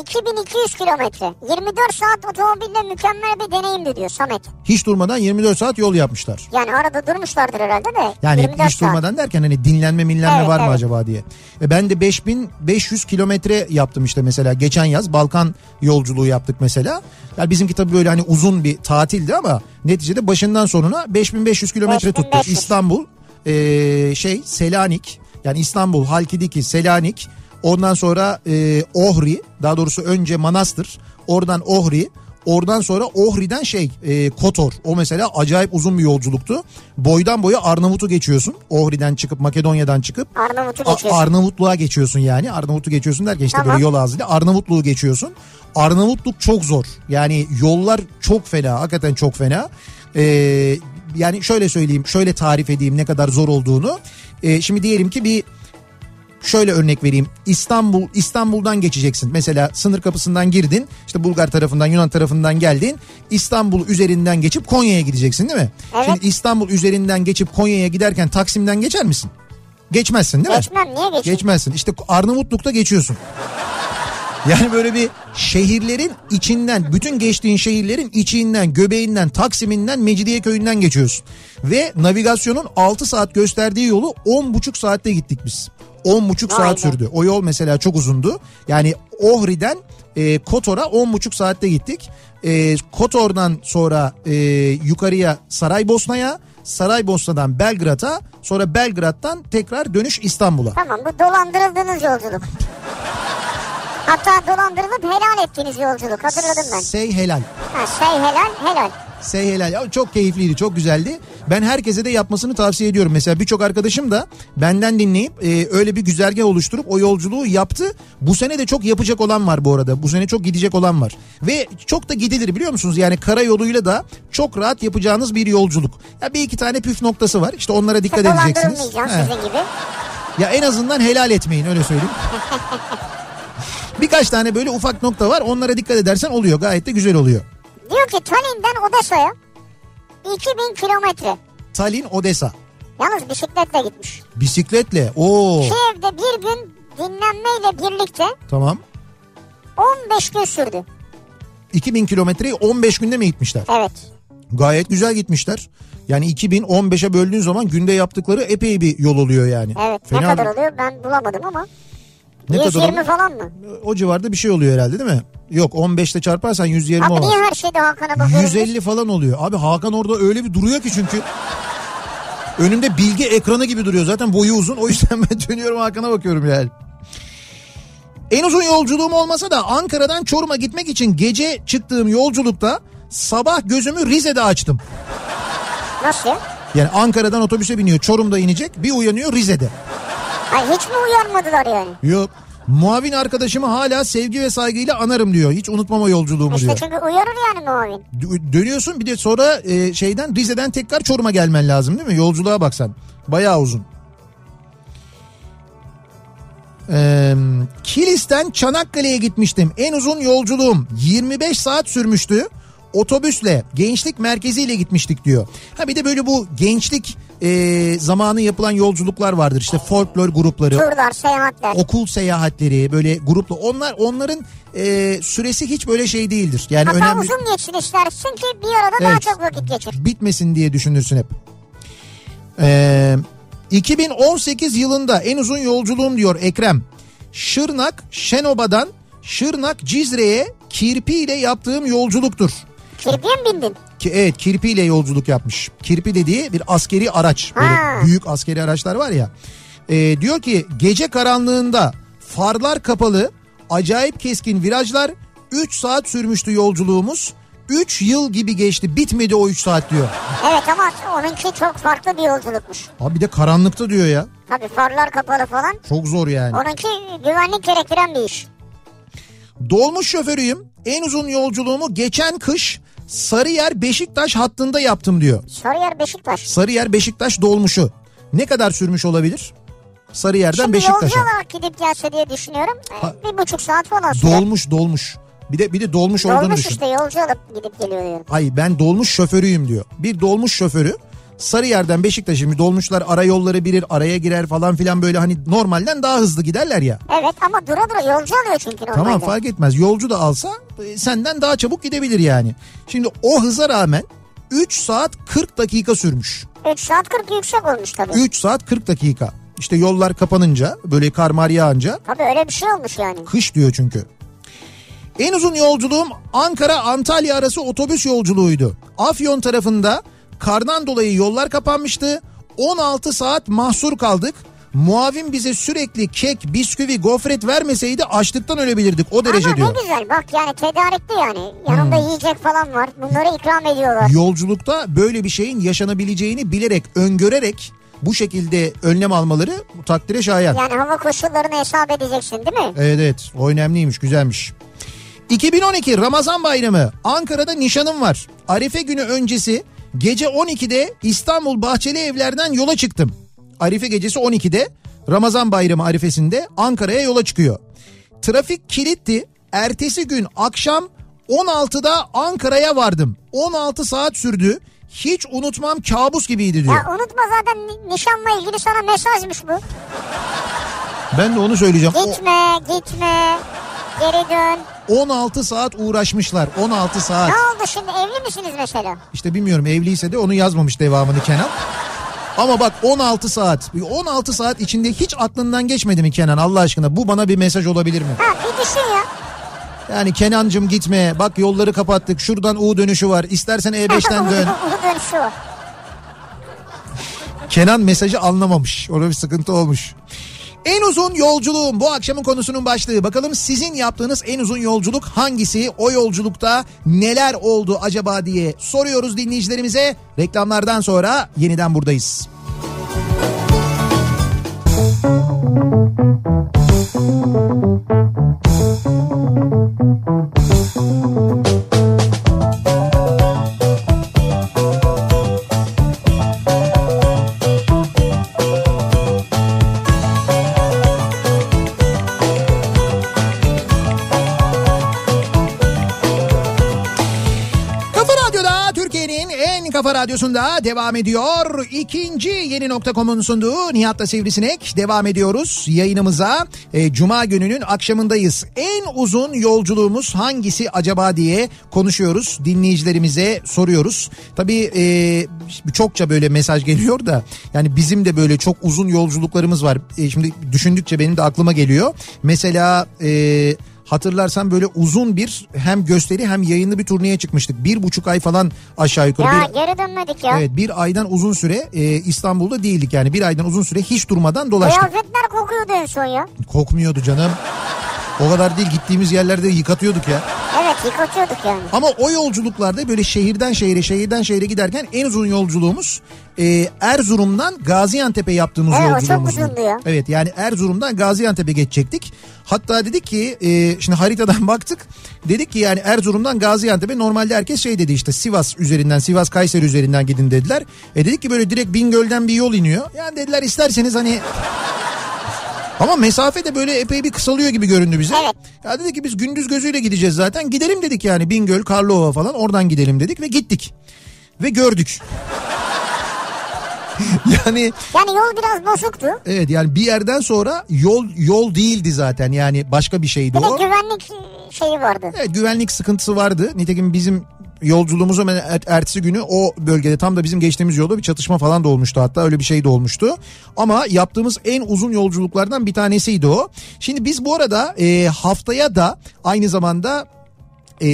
2200 kilometre. 24 saat otomobille mükemmel bir deneyimdi diyor Samet. Hiç durmadan 24 saat yol yapmışlar. Yani arada durmuşlardır herhalde de. Yani 24 hiç durmadan derken hani dinlenme minlenme Evet, var mı evet. acaba diye. E ben de 5500 kilometre yaptım işte mesela geçen yaz Balkan yolculuğu yaptık mesela. Yani bizimki tabii böyle hani uzun bir tatildi ama neticede başından sonuna 5500 kilometre tuttu. 5500. İstanbul e, şey Selanik yani İstanbul Halkidiki Selanik ondan sonra e, Ohri daha doğrusu önce Manastır oradan Ohri Oradan sonra Ohri'den şey e, Kotor o mesela acayip uzun bir yolculuktu. Boydan boya Arnavut'u geçiyorsun. Ohri'den çıkıp Makedonya'dan çıkıp Arnavut'u geçiyorsun. Arnavutluğa geçiyorsun yani. Arnavut'u geçiyorsun derken işte Tamam. böyle yol ağzıyla Arnavutluğu geçiyorsun. Arnavutluk çok zor. Yani yollar çok fena. Hakikaten çok fena. Ee, yani şöyle söyleyeyim, şöyle tarif edeyim ne kadar zor olduğunu. Ee, şimdi diyelim ki bir şöyle örnek vereyim. İstanbul İstanbul'dan geçeceksin. Mesela sınır kapısından girdin. işte Bulgar tarafından Yunan tarafından geldin. İstanbul üzerinden geçip Konya'ya gideceksin değil mi? Evet. Şimdi İstanbul üzerinden geçip Konya'ya giderken Taksim'den geçer misin? Geçmezsin değil mi? Geçmem niye geçeyim? Geçmezsin. İşte Arnavutluk'ta geçiyorsun. Yani böyle bir şehirlerin içinden, bütün geçtiğin şehirlerin içinden, göbeğinden, Taksim'inden, Mecidiyeköy'ünden geçiyorsun. Ve navigasyonun 6 saat gösterdiği yolu 10,5 saatte gittik biz. 10,5 Vay saat sürdü. O yol mesela çok uzundu. Yani Ohri'den e, Kotor'a 10,5 saatte gittik. E, Kotor'dan sonra e, yukarıya Saraybosna'ya, Saraybosna'dan Belgrad'a, sonra Belgrad'dan tekrar dönüş İstanbul'a. Tamam bu dolandırıldığınız yolculuk. Hatta dolandırılıp helal ettiğiniz yolculuk hatırladım ben. Say helal. Ha, şey helal helal. Say helal. Ya çok keyifliydi, çok güzeldi. Ben herkese de yapmasını tavsiye ediyorum. Mesela birçok arkadaşım da benden dinleyip e, öyle bir güzergah oluşturup o yolculuğu yaptı. Bu sene de çok yapacak olan var bu arada. Bu sene çok gidecek olan var. Ve çok da gidilir biliyor musunuz? Yani karayoluyla da çok rahat yapacağınız bir yolculuk. Ya bir iki tane püf noktası var. İşte onlara dikkat İşte edeceksiniz. sizin gibi. Ya en azından helal etmeyin öyle söyleyeyim. [laughs] Birkaç tane böyle ufak nokta var. Onlara dikkat edersen oluyor. Gayet de güzel oluyor. Diyor ki Tallinn'den Odessa'ya 2000 kilometre. Tallinn, Odessa. Yalnız bisikletle gitmiş. Bisikletle. Oo. Kiev'de bir gün dinlenmeyle birlikte Tamam. 15 gün sürdü. 2000 kilometreyi 15 günde mi gitmişler? Evet. Gayet güzel gitmişler. Yani 2015'e böldüğün zaman günde yaptıkları epey bir yol oluyor yani. Evet. Fena ne kadar oluyor ben bulamadım ama. Ne kadar 120 oluyor? falan mı? O civarda bir şey oluyor herhalde değil mi? Yok 15'te çarparsan 120 Abi olmaz. niye her şeyde Hakan'a bakıyoruz? 150 falan oluyor. Abi Hakan orada öyle bir duruyor ki çünkü. Önümde bilgi ekranı gibi duruyor. Zaten boyu uzun. O yüzden [laughs] ben dönüyorum Hakan'a bakıyorum yani. En uzun yolculuğum olmasa da Ankara'dan Çorum'a gitmek için gece çıktığım yolculukta sabah gözümü Rize'de açtım. Nasıl ya? Yani Ankara'dan otobüse biniyor Çorum'da inecek bir uyanıyor Rize'de. Hayır hiç mi uyarmadılar yani? Yok. Muavin arkadaşımı hala sevgi ve saygıyla anarım diyor. Hiç unutmama yolculuğumu İşte diyor. çünkü uyarır yani muavin. Dö- Dönüyorsun bir de sonra e, şeyden Rize'den tekrar Çorum'a gelmen lazım değil mi? Yolculuğa baksan. Bayağı uzun. Ee, Kilis'ten Çanakkale'ye gitmiştim. En uzun yolculuğum 25 saat sürmüştü. Otobüsle gençlik merkeziyle gitmiştik diyor. Ha bir de böyle bu gençlik e, zamanı yapılan yolculuklar vardır. İşte folklor grupları, Turlar, seyahatler. okul seyahatleri böyle gruplu. Onlar onların e, süresi hiç böyle şey değildir. Yani Hatta önemli uzun geçsin istersin ki bir arada daha Evet. çok vakit geçir. bitmesin diye düşünürsün hep. Ee, 2018 yılında en uzun yolculuğum diyor Ekrem. Şırnak Şenoba'dan Şırnak Cizre'ye kirpi ile yaptığım yolculuktur. Kirpiye mi bindin? Ki evet kirpiyle yolculuk yapmış. Kirpi dediği bir askeri araç. Böyle Ha. büyük askeri araçlar var ya. Ee, diyor ki gece karanlığında farlar kapalı acayip keskin virajlar 3 saat sürmüştü yolculuğumuz. 3 yıl gibi geçti bitmedi o 3 saat diyor. Evet ama onunki çok farklı bir yolculukmuş. Abi bir de karanlıkta diyor ya. Tabii farlar kapalı falan. Çok zor yani. Onunki güvenlik gerektiren bir iş. Dolmuş şoförüyüm. En uzun yolculuğumu geçen kış Sarıyer Beşiktaş hattında yaptım diyor. Sarıyer Beşiktaş. Sarıyer Beşiktaş dolmuşu. Ne kadar sürmüş olabilir? Sarıyer'den Şimdi yolcu Beşiktaş'a. olarak gidip gelse diye düşünüyorum. Ee, Ha. Bir buçuk saat falan sürer. Dolmuş dolmuş. Bir de bir de dolmuş olduğunu Dolmuş düşün. işte yolcu alıp gidip geliyor diyorum. Ay ben dolmuş şoförüyüm diyor. Bir dolmuş şoförü Sarıyer'den Beşiktaş'a şimdi dolmuşlar ara yolları bilir araya girer falan filan böyle hani normalden daha hızlı giderler ya. Evet ama dura dura yolcu alıyor çünkü normalde. Tamam fark etmez yolcu da alsa e, senden daha çabuk gidebilir yani. Şimdi o hıza rağmen 3 saat 40 dakika sürmüş. 3 saat 40 yüksek olmuş tabii. 3 saat 40 dakika. İşte yollar kapanınca böyle kar mar yağınca Tabii öyle bir şey olmuş yani. kış diyor çünkü. En uzun yolculuğum Ankara-Antalya arası otobüs yolculuğuydu. Afyon tarafında kardan dolayı yollar kapanmıştı. 16 saat mahsur kaldık. Muavin bize sürekli kek, bisküvi, gofret vermeseydi açlıktan ölebilirdik o derece ama diyor. Hmm. ne güzel bak yani tedarikli yani. Yanında yiyecek falan var. Bunları ikram ediyorlar. Yolculukta böyle bir şeyin yaşanabileceğini bilerek, öngörerek bu şekilde önlem almaları takdire şayan. Yani hava koşullarını hesap edeceksin değil mi? Evet evet o önemliymiş güzelmiş. 2012 Ramazan bayramı Ankara'da nişanım var. Arife günü öncesi gece 12'de İstanbul Bahçeli Evler'den yola çıktım. Arife gecesi 12'de Ramazan bayramı arifesinde Ankara'ya yola çıkıyor. Trafik kilitti. Ertesi gün akşam 16'da Ankara'ya vardım. 16 saat sürdü. Hiç unutmam kabus gibiydi diyor. Ya unutma zaten ni- nişanla ilgili sana mesajmış bu. Ben de onu söyleyeceğim. O- Gitme gitme geri dön. 16 saat uğraşmışlar. 16 saat. Ne oldu şimdi evli misiniz mesela? İşte bilmiyorum evliyse de onu yazmamış devamını Kenan. Ama bak 16 saat. 16 saat içinde hiç aklından geçmedi mi Kenan Allah aşkına? Bu bana bir mesaj olabilir mi? Ha bir düşün ya. Yani Kenancım gitme. Bak yolları kapattık. Şuradan U dönüşü var. İstersen E5'ten [laughs] dön. Bu dönüşü o. Kenan mesajı anlamamış. Orada bir sıkıntı olmuş. En uzun yolculuğum bu akşamın konusunun başlığı. Bakalım sizin yaptığınız en uzun yolculuk hangisi? O yolculukta neler oldu acaba diye soruyoruz dinleyicilerimize. Reklamlardan sonra yeniden buradayız. Kafa radyosunda devam ediyor. İkinci yeni nokta.com'un sunduğu Nihat'la Sivrisinek devam ediyoruz yayınımıza. E, Cuma gününün akşamındayız. En uzun yolculuğumuz hangisi acaba diye konuşuyoruz. Dinleyicilerimize soruyoruz. Tabii e, çokça böyle mesaj geliyor da yani bizim de böyle çok uzun yolculuklarımız var. E, şimdi düşündükçe benim de aklıma geliyor. Mesela... E, Hatırlarsan böyle uzun bir hem gösteri hem yayınlı bir turneye çıkmıştık. Bir buçuk ay falan aşağı yukarı. Ya bir, geri dönmedik ya. evet bir aydan uzun süre e, İstanbul'da değildik yani. Bir aydan uzun süre hiç durmadan dolaştık. Kıyafetler kokuyordu en son ya. Kokmuyordu canım. O kadar değil gittiğimiz yerlerde yıkatıyorduk ya. Evet yıkatıyorduk yani. Ama o yolculuklarda böyle şehirden şehire şehirden şehire giderken en uzun yolculuğumuz e, Erzurum'dan Gaziantep'e yaptığımız Evet, o çok yolculuğumuz. uzundu ya. Evet yani Erzurum'dan Gaziantep'e geçecektik. Hatta dedik ki e, şimdi haritadan [laughs] baktık. Dedik ki yani Erzurum'dan Gaziantep'e normalde herkes şey dedi işte Sivas üzerinden Sivas Kayseri üzerinden gidin dediler. E dedik ki böyle direkt Bingöl'den bir yol iniyor. Yani dediler isterseniz hani ama mesafe de böyle epey bir kısalıyor gibi göründü bize. Evet. Ya dedik ki biz gündüz gözüyle gideceğiz zaten. Gidelim dedik yani Bingöl, Karlova falan oradan gidelim dedik ve gittik. Ve gördük. [laughs] yani Yani yol biraz bozuktu. evet yani bir yerden sonra yol yol değildi zaten yani başka bir şeydi Bir o. güvenlik şeyi vardı. Evet güvenlik sıkıntısı vardı. Nitekim bizim yolculuğumuzun hemen er- ertesi günü o bölgede tam da bizim geçtiğimiz yolda bir çatışma falan da olmuştu hatta öyle bir şey de olmuştu. Ama yaptığımız en uzun yolculuklardan bir tanesiydi o. Şimdi biz bu arada e, haftaya da aynı zamanda e,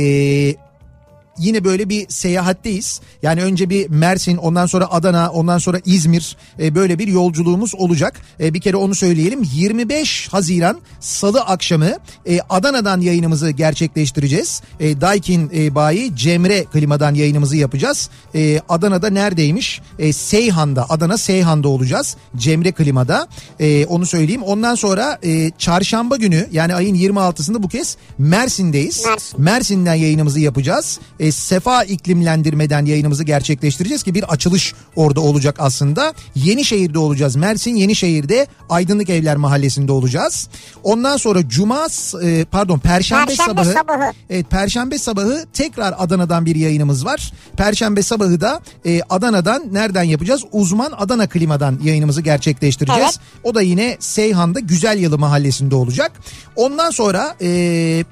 yine böyle bir seyahatteyiz. Yani önce bir Mersin ondan sonra Adana ondan sonra İzmir e, böyle bir yolculuğumuz olacak. E, bir kere onu söyleyelim 25 Haziran Salı akşamı e, Adana'dan yayınımızı gerçekleştireceğiz. E, Daikin e, bayi Cemre klimadan yayınımızı yapacağız. E, Adana'da neredeymiş? E, Seyhan'da Adana Seyhan'da olacağız. Cemre klimada e, onu söyleyeyim. Ondan sonra e, çarşamba günü yani ayın 26'sında bu kez Mersin'deyiz. Mersin. Mersin'den yayınımızı yapacağız. E, Sefa iklimlendirmeden yayınımızı gerçekleştireceğiz ki bir açılış orada olacak aslında. Yenişehir'de olacağız. Mersin Yenişehir'de Aydınlık Evler Mahallesi'nde olacağız. Ondan sonra Cuma e, pardon Perşembe, Perşembe sabahı, sabahı. Evet Perşembe sabahı tekrar Adana'dan bir yayınımız var. Perşembe sabahı da e, Adana'dan nereden yapacağız? Uzman Adana Klima'dan yayınımızı gerçekleştireceğiz. Evet. O da yine Seyhan'da Güzel Yalı Mahallesi'nde olacak. Ondan sonra e,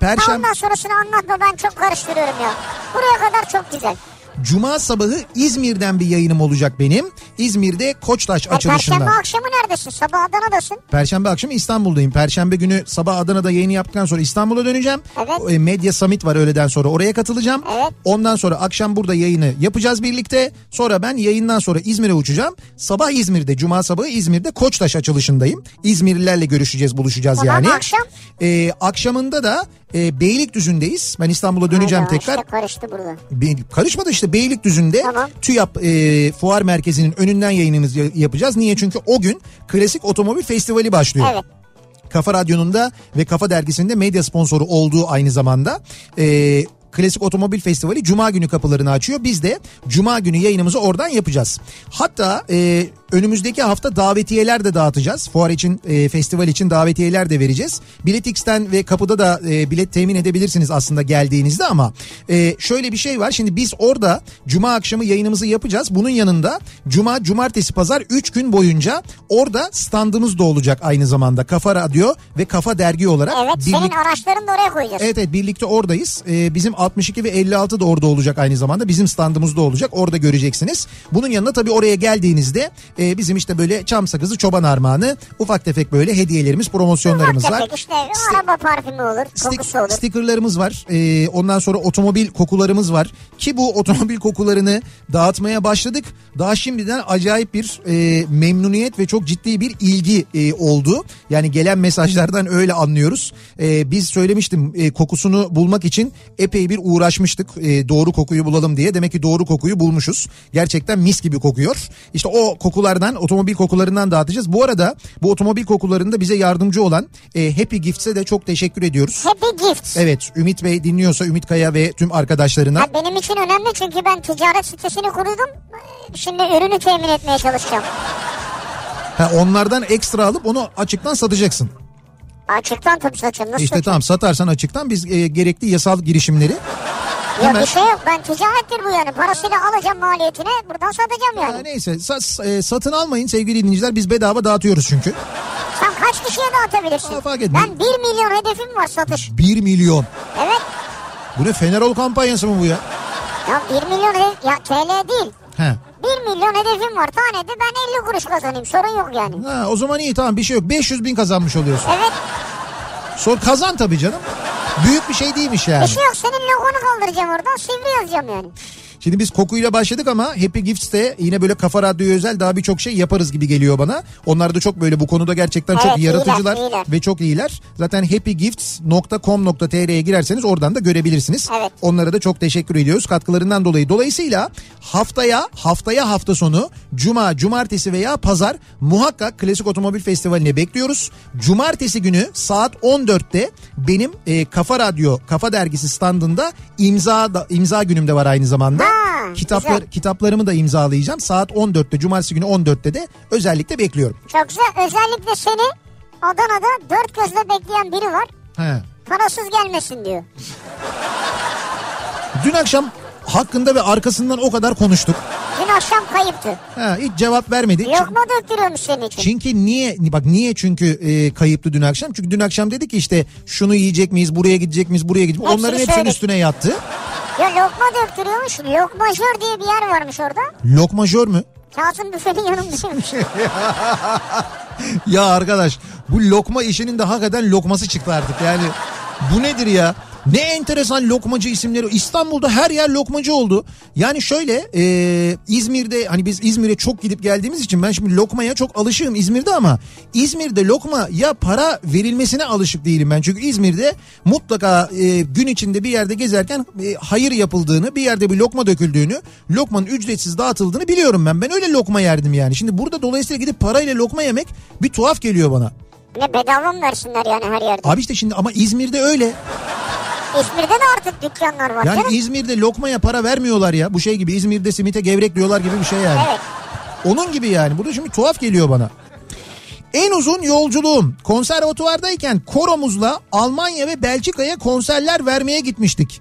Perşembe... Ondan sonrasını anlatma ben çok karıştırıyorum ya. Buraya kadar çok güzel. Cuma sabahı İzmir'den bir yayınım olacak benim. İzmir'de Koçtaş E, açılışından. Perşembe akşamı neredesin? Sabah Adana'dasın. Perşembe akşamı İstanbul'dayım. Perşembe günü sabah Adana'da yayını yaptıktan sonra İstanbul'a döneceğim. Evet. E, Medya Summit var öğleden sonra oraya katılacağım. Evet. Ondan sonra akşam burada yayını yapacağız birlikte. Sonra ben yayından sonra İzmir'e uçacağım. Sabah İzmir'de, Cuma sabahı İzmir'de Koçtaş açılışındayım. İzmirlilerle görüşeceğiz, buluşacağız Tamam, yani. akşam? E, akşamında da e, Beylikdüzü'ndeyiz. Ben İstanbul'a döneceğim Hayda, tekrar. işte karıştı burada. Be- karışmadı işte Beylikdüzü'nde Tamam. TÜYAP e, fuar merkezinin önünden yayınımızı ya- yapacağız. Niye? Çünkü o gün Klasik Otomobil Festivali başlıyor. Evet. Kafa Radyo'nun da ve Kafa Dergisi'nde medya sponsoru olduğu aynı zamanda. E, Klasik Otomobil Festivali Cuma günü kapılarını açıyor. Biz de Cuma günü yayınımızı oradan yapacağız. Hatta e, önümüzdeki hafta davetiyeler de dağıtacağız. Fuar için, e, festival için davetiyeler de vereceğiz. Biletix'ten ve kapıda da e, bilet temin edebilirsiniz aslında geldiğinizde ama e, şöyle bir şey var. Şimdi biz orada Cuma akşamı yayınımızı yapacağız. Bunun yanında Cuma, Cumartesi, Pazar 3 gün boyunca orada standımız da olacak aynı zamanda. Kafa Radyo ve Kafa Dergi olarak. Evet senin birlik- araçlarını da oraya koyacağız. Evet evet birlikte oradayız. Ee, bizim 62 ve 56 da orada olacak aynı zamanda. Bizim standımızda olacak. Orada göreceksiniz. Bunun yanına tabii oraya geldiğinizde e, bizim işte böyle çam sakızı çoban armağanı ufak tefek böyle hediyelerimiz promosyonlarımız Ufak var. tefek işte araba parfümü olur, Stik- kokusu olur. Stickerlarımız var. Ee, ondan sonra otomobil kokularımız var. Ki bu otomobil kokularını dağıtmaya başladık. Daha şimdiden acayip bir e, memnuniyet ve çok ciddi bir ilgi e, oldu. Yani gelen mesajlardan öyle anlıyoruz. E, biz söylemiştim e, kokusunu bulmak için epey bir uğraşmıştık. E, doğru kokuyu bulalım diye. Demek ki doğru kokuyu bulmuşuz. Gerçekten mis gibi kokuyor. İşte o kokulardan, otomobil kokularından dağıtacağız. Bu arada bu otomobil kokularında bize yardımcı olan e, Happy Gifts'e de çok teşekkür ediyoruz. Happy Gifts. Evet Ümit Bey dinliyorsa Ümit Kaya ve tüm arkadaşlarına. Ha, benim için önemli çünkü ben ticaret sitesini kurdum. Şimdi ürünü temin etmeye çalışacağım. Ha, onlardan ekstra alıp onu açıktan satacaksın. Açıktan tabii saçım. Nasıl işte satayım? tamam satarsan açıktan biz e, gerekli yasal girişimleri Ya hemen- bir şey yok ben ticarettir bu yani. Parasıyla alacağım maliyetini buradan satacağım yani. neyse sa- e, satın almayın sevgili dinleyiciler biz bedava dağıtıyoruz çünkü. Sen kaç kişiye dağıtabilirsin? Ha, fark etmiyor. Ben 1 milyon hedefim var satış. 1 milyon. Evet. Bu ne Fenerol kampanyası mı bu ya? Ya 1 milyon ya TL değil. He. 1 milyon hedefim var tanede ben 50 kuruş kazanayım sorun yok yani. Ha, o zaman iyi tamam bir şey yok 500 bin kazanmış oluyorsun. Evet Sor kazan tabii canım. Büyük bir şey değilmiş yani. bir şey yok senin logonu kaldıracağım oradan sivri yazacağım yani. Şimdi biz kokuyla başladık ama Happy Gifts'te yine böyle kafa radyoya özel daha birçok şey yaparız gibi geliyor bana. Onlar da çok böyle bu konuda gerçekten çok Evet, yaratıcılar iyiler, iyiler. ve çok iyiler. Zaten happygifts.com.tr'ye girerseniz oradan da görebilirsiniz. Evet. Onlara da çok teşekkür ediyoruz katkılarından dolayı. Dolayısıyla haftaya haftaya hafta sonu cuma, cumartesi veya pazar muhakkak Klasik Otomobil Festivali'ne bekliyoruz. Cumartesi günü saat 14'te benim e, Kafa Radyo, Kafa Dergisi standında imza da, imza günüm de var aynı zamanda. Ha, Kitaplar güzel. kitaplarımı da imzalayacağım. Saat 14'te cumartesi günü 14'te de özellikle bekliyorum. Çok güzel özellikle seni Adana'da dört gözle bekleyen biri var. He. Parasız gelmesin diyor. Dün akşam hakkında ve arkasından o kadar konuştuk. Dün akşam kayıptı. Ha, hiç cevap vermedi. Lokma döktürüyormuş senin için. Çünkü niye bak niye çünkü e, kayıptı dün akşam? Çünkü dün akşam dedi ki işte şunu yiyecek miyiz, buraya gidecek miyiz, buraya gidecek miyiz? Hepsini Onların hepsinin söyledik. üstüne yattı. Ya lokma döktürüyormuş. Lokmajör diye bir yer varmış orada. Lokmajör mü? Kazım büfenin yanındaymış. [laughs] Ya arkadaş bu lokma işinin de hakikaten lokması çıktı artık yani. Bu nedir ya? Ne enteresan lokmacı isimleri. İstanbul'da her yer lokmacı oldu. Yani şöyle e, İzmir'de hani biz İzmir'e çok gidip geldiğimiz için ben şimdi lokmaya çok alışığım İzmir'de ama İzmir'de lokma ya para verilmesine alışık değilim ben. Çünkü İzmir'de mutlaka e, gün içinde bir yerde gezerken e, hayır yapıldığını bir yerde bir lokma döküldüğünü lokmanın ücretsiz dağıtıldığını biliyorum ben. Ben öyle lokma yerdim yani. Şimdi burada dolayısıyla gidip parayla lokma yemek bir tuhaf geliyor bana. Ne bedava mı versinler yani her yerde? Abi işte şimdi ama İzmir'de öyle. İzmir'de de artık dükkanlar var Yani canım. İzmir'de lokmaya para vermiyorlar ya. Bu şey gibi İzmir'de simite gevrek diyorlar gibi bir şey yani. Evet. Onun gibi yani. Burada şimdi tuhaf geliyor bana. En uzun yolculuğum konservatuvardayken koromuzla Almanya ve Belçika'ya konserler vermeye gitmiştik.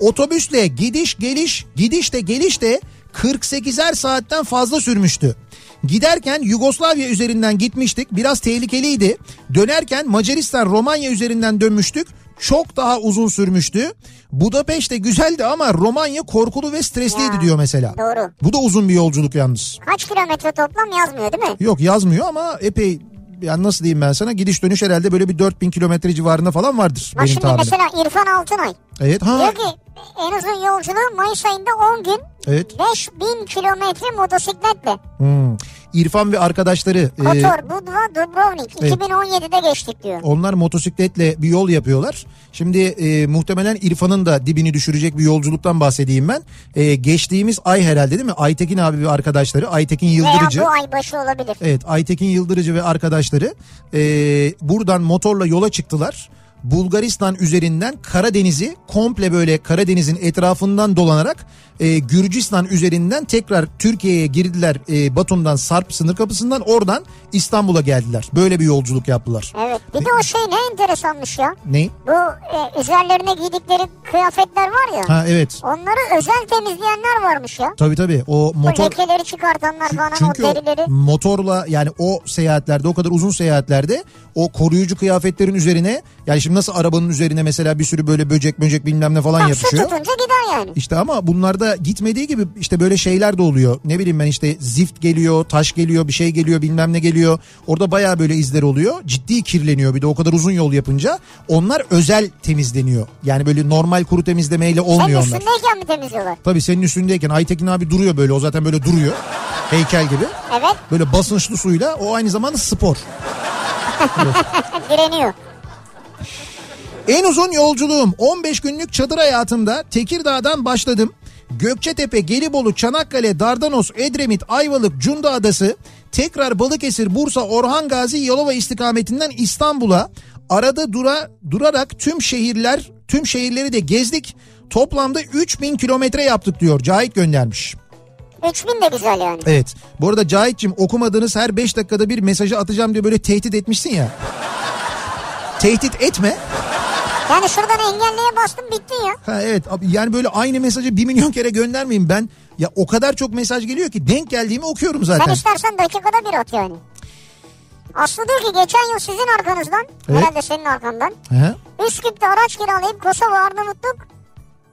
Otobüsle gidiş geliş gidiş de geliş de 48'er saatten fazla sürmüştü. Giderken Yugoslavya üzerinden gitmiştik. Biraz tehlikeliydi. Dönerken Macaristan, Romanya üzerinden dönmüştük. Çok daha uzun sürmüştü. Budapeşte güzeldi ama Romanya korkulu ve stresliydi Ya, diyor mesela. doğru. Bu da uzun bir yolculuk yalnız. Kaç kilometre toplam yazmıyor değil mi? Yok yazmıyor ama epey yani nasıl diyeyim ben sana gidiş dönüş herhalde böyle bir 4000 kilometre civarında falan vardır Bak benim şimdi tahminim. mesela İrfan Altınay Evet ha diyor ki en uzun yolculuğu Mayıs ayında 10 gün evet. 5000 kilometre motosikletle. Hmm. İrfan ve arkadaşları e, Kotor, Budva, Dubrovnik evet. 2017'de geçtik diyor. onlar motosikletle bir yol yapıyorlar. Şimdi e, muhtemelen İrfan'ın da dibini düşürecek bir yolculuktan bahsedeyim ben. E, geçtiğimiz ay herhalde değil mi? Aytekin abi ve arkadaşları Aytekin Yıldırıcı. Veya bu ay başı olabilir. Evet Aytekin Yıldırıcı ve arkadaşları e, buradan motorla yola çıktılar. Bulgaristan üzerinden Karadeniz'i komple böyle Karadeniz'in etrafından dolanarak e, Gürcistan üzerinden tekrar Türkiye'ye girdiler e, Batum'dan Sarp sınır kapısından oradan İstanbul'a geldiler. Böyle bir yolculuk yaptılar. Evet. Bir de o şey ne enteresanmış ya. Ne? Bu e, üzerlerine giydikleri kıyafetler var ya. Ha evet. Onları özel temizleyenler varmış ya. Tabii tabii o motor lekeleri çıkartanlar falan Çünkü o o derileri. motorla yani o seyahatlerde o kadar uzun seyahatlerde o koruyucu kıyafetlerin üzerine yani şimdi nasıl arabanın üzerine mesela bir sürü böyle böcek böcek bilmem ne falan su yapışıyor. tutunca gider yani. İşte ama bunlarda gitmediği gibi işte böyle şeyler de oluyor. Ne bileyim ben işte zift geliyor, taş geliyor, bir şey geliyor, bilmem ne geliyor. Orada bayağı böyle izler oluyor. Ciddi kirleniyor bir de o kadar uzun yol yapınca. Onlar özel temizleniyor. Yani böyle normal kuru temizlemeyle Senin olmuyor onlar. üstündeyken mi temizliyorlar? Tabii senin üstündeyken Aytekin abi duruyor böyle o zaten böyle duruyor. Heykel gibi. Evet Böyle basınçlı suyla o aynı zamanda spor. [laughs] direniyor. En uzun yolculuğum 15 günlük çadır hayatımda Tekirdağ'dan başladım. Gökçetepe, Gelibolu, Çanakkale, Dardanos, Edremit, Ayvalık, Cunda Adası, tekrar Balıkesir, Bursa, Orhan Gazi, Yalova istikametinden İstanbul'a arada dura, durarak tüm şehirler, tüm şehirleri de gezdik. Toplamda 3000 kilometre yaptık diyor Cahit göndermiş. 3000 de güzel yani. Evet. Bu arada Cahit'cim okumadığınız her 5 dakikada bir mesajı atacağım diye böyle tehdit etmişsin ya. tehdit [laughs] etme. Yani şuradan engelleye bastım bittin ya. Ha evet yani böyle aynı mesajı bir milyon kere göndermeyin ben. Ya o kadar çok mesaj geliyor ki denk geldiğimi okuyorum Sen zaten. istersen dakikada bir at yani. Aslı diyor ki geçen yıl sizin arkanızdan, Evet. herhalde senin arkandan. Hı. Üsküp'te araç kiralayıp Kosova Arnavutluk.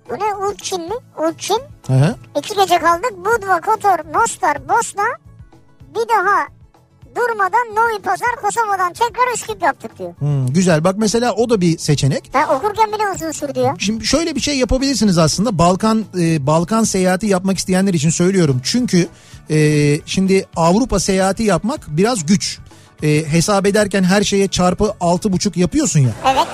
Bu ne Ulçin mi? Ulçin. Hı. İki gece kaldık. Budva, Kotor, Mostar, Bosna. Bir daha durmadan Novi Pazar Kosova'dan tekrar Üsküp yaptık diyor. Hmm, güzel bak mesela o da bir seçenek. Ben okurken bile uzun sürdü ya. Şimdi şöyle bir şey yapabilirsiniz aslında Balkan e, Balkan seyahati yapmak isteyenler için söylüyorum. Çünkü e, şimdi Avrupa seyahati yapmak biraz güç. E, hesap ederken her şeye çarpı altı buçuk yapıyorsun ya. Evet.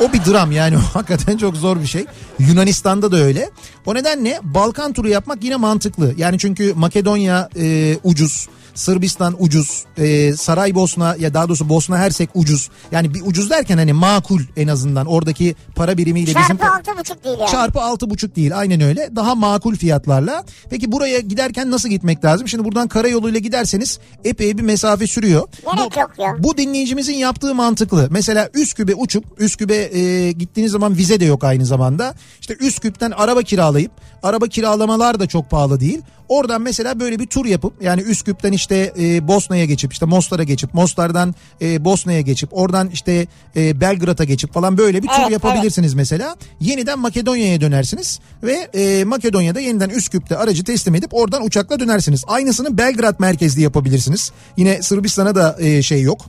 O bir dram yani [laughs] hakikaten çok zor bir şey. Yunanistan'da da öyle. O nedenle Balkan turu yapmak yine mantıklı. Yani çünkü Makedonya e, ucuz. Sırbistan ucuz, e, Saraybosna ya daha doğrusu Bosna Hersek ucuz. Yani bir ucuz derken hani makul en azından oradaki para birimiyle bizim Çarpı altı buçuk değil yani. Çarpı altı buçuk değil aynen öyle. Daha makul fiyatlarla. Peki buraya giderken nasıl gitmek lazım? Şimdi buradan karayoluyla giderseniz epey bir mesafe sürüyor. Gerek yok ya. Bu dinleyicimizin yaptığı mantıklı. Mesela Üsküp'e uçup Üsküp'e e, gittiğiniz zaman vize de yok aynı zamanda. İşte Üsküp'ten araba kiralayıp araba kiralamalar da çok pahalı değil. Oradan mesela böyle bir tur yapıp yani Üsküp'ten işte e, Bosna'ya geçip işte Mostar'a geçip Mostar'dan e, Bosna'ya geçip oradan işte e, Belgrad'a geçip falan böyle bir tur Evet, yapabilirsiniz mesela. Yeniden Makedonya'ya dönersiniz ve e, Makedonya'da yeniden Üsküp'te aracı teslim edip oradan uçakla dönersiniz. Aynısını Belgrad merkezli yapabilirsiniz. Yine Sırbistan'a da e, şey yok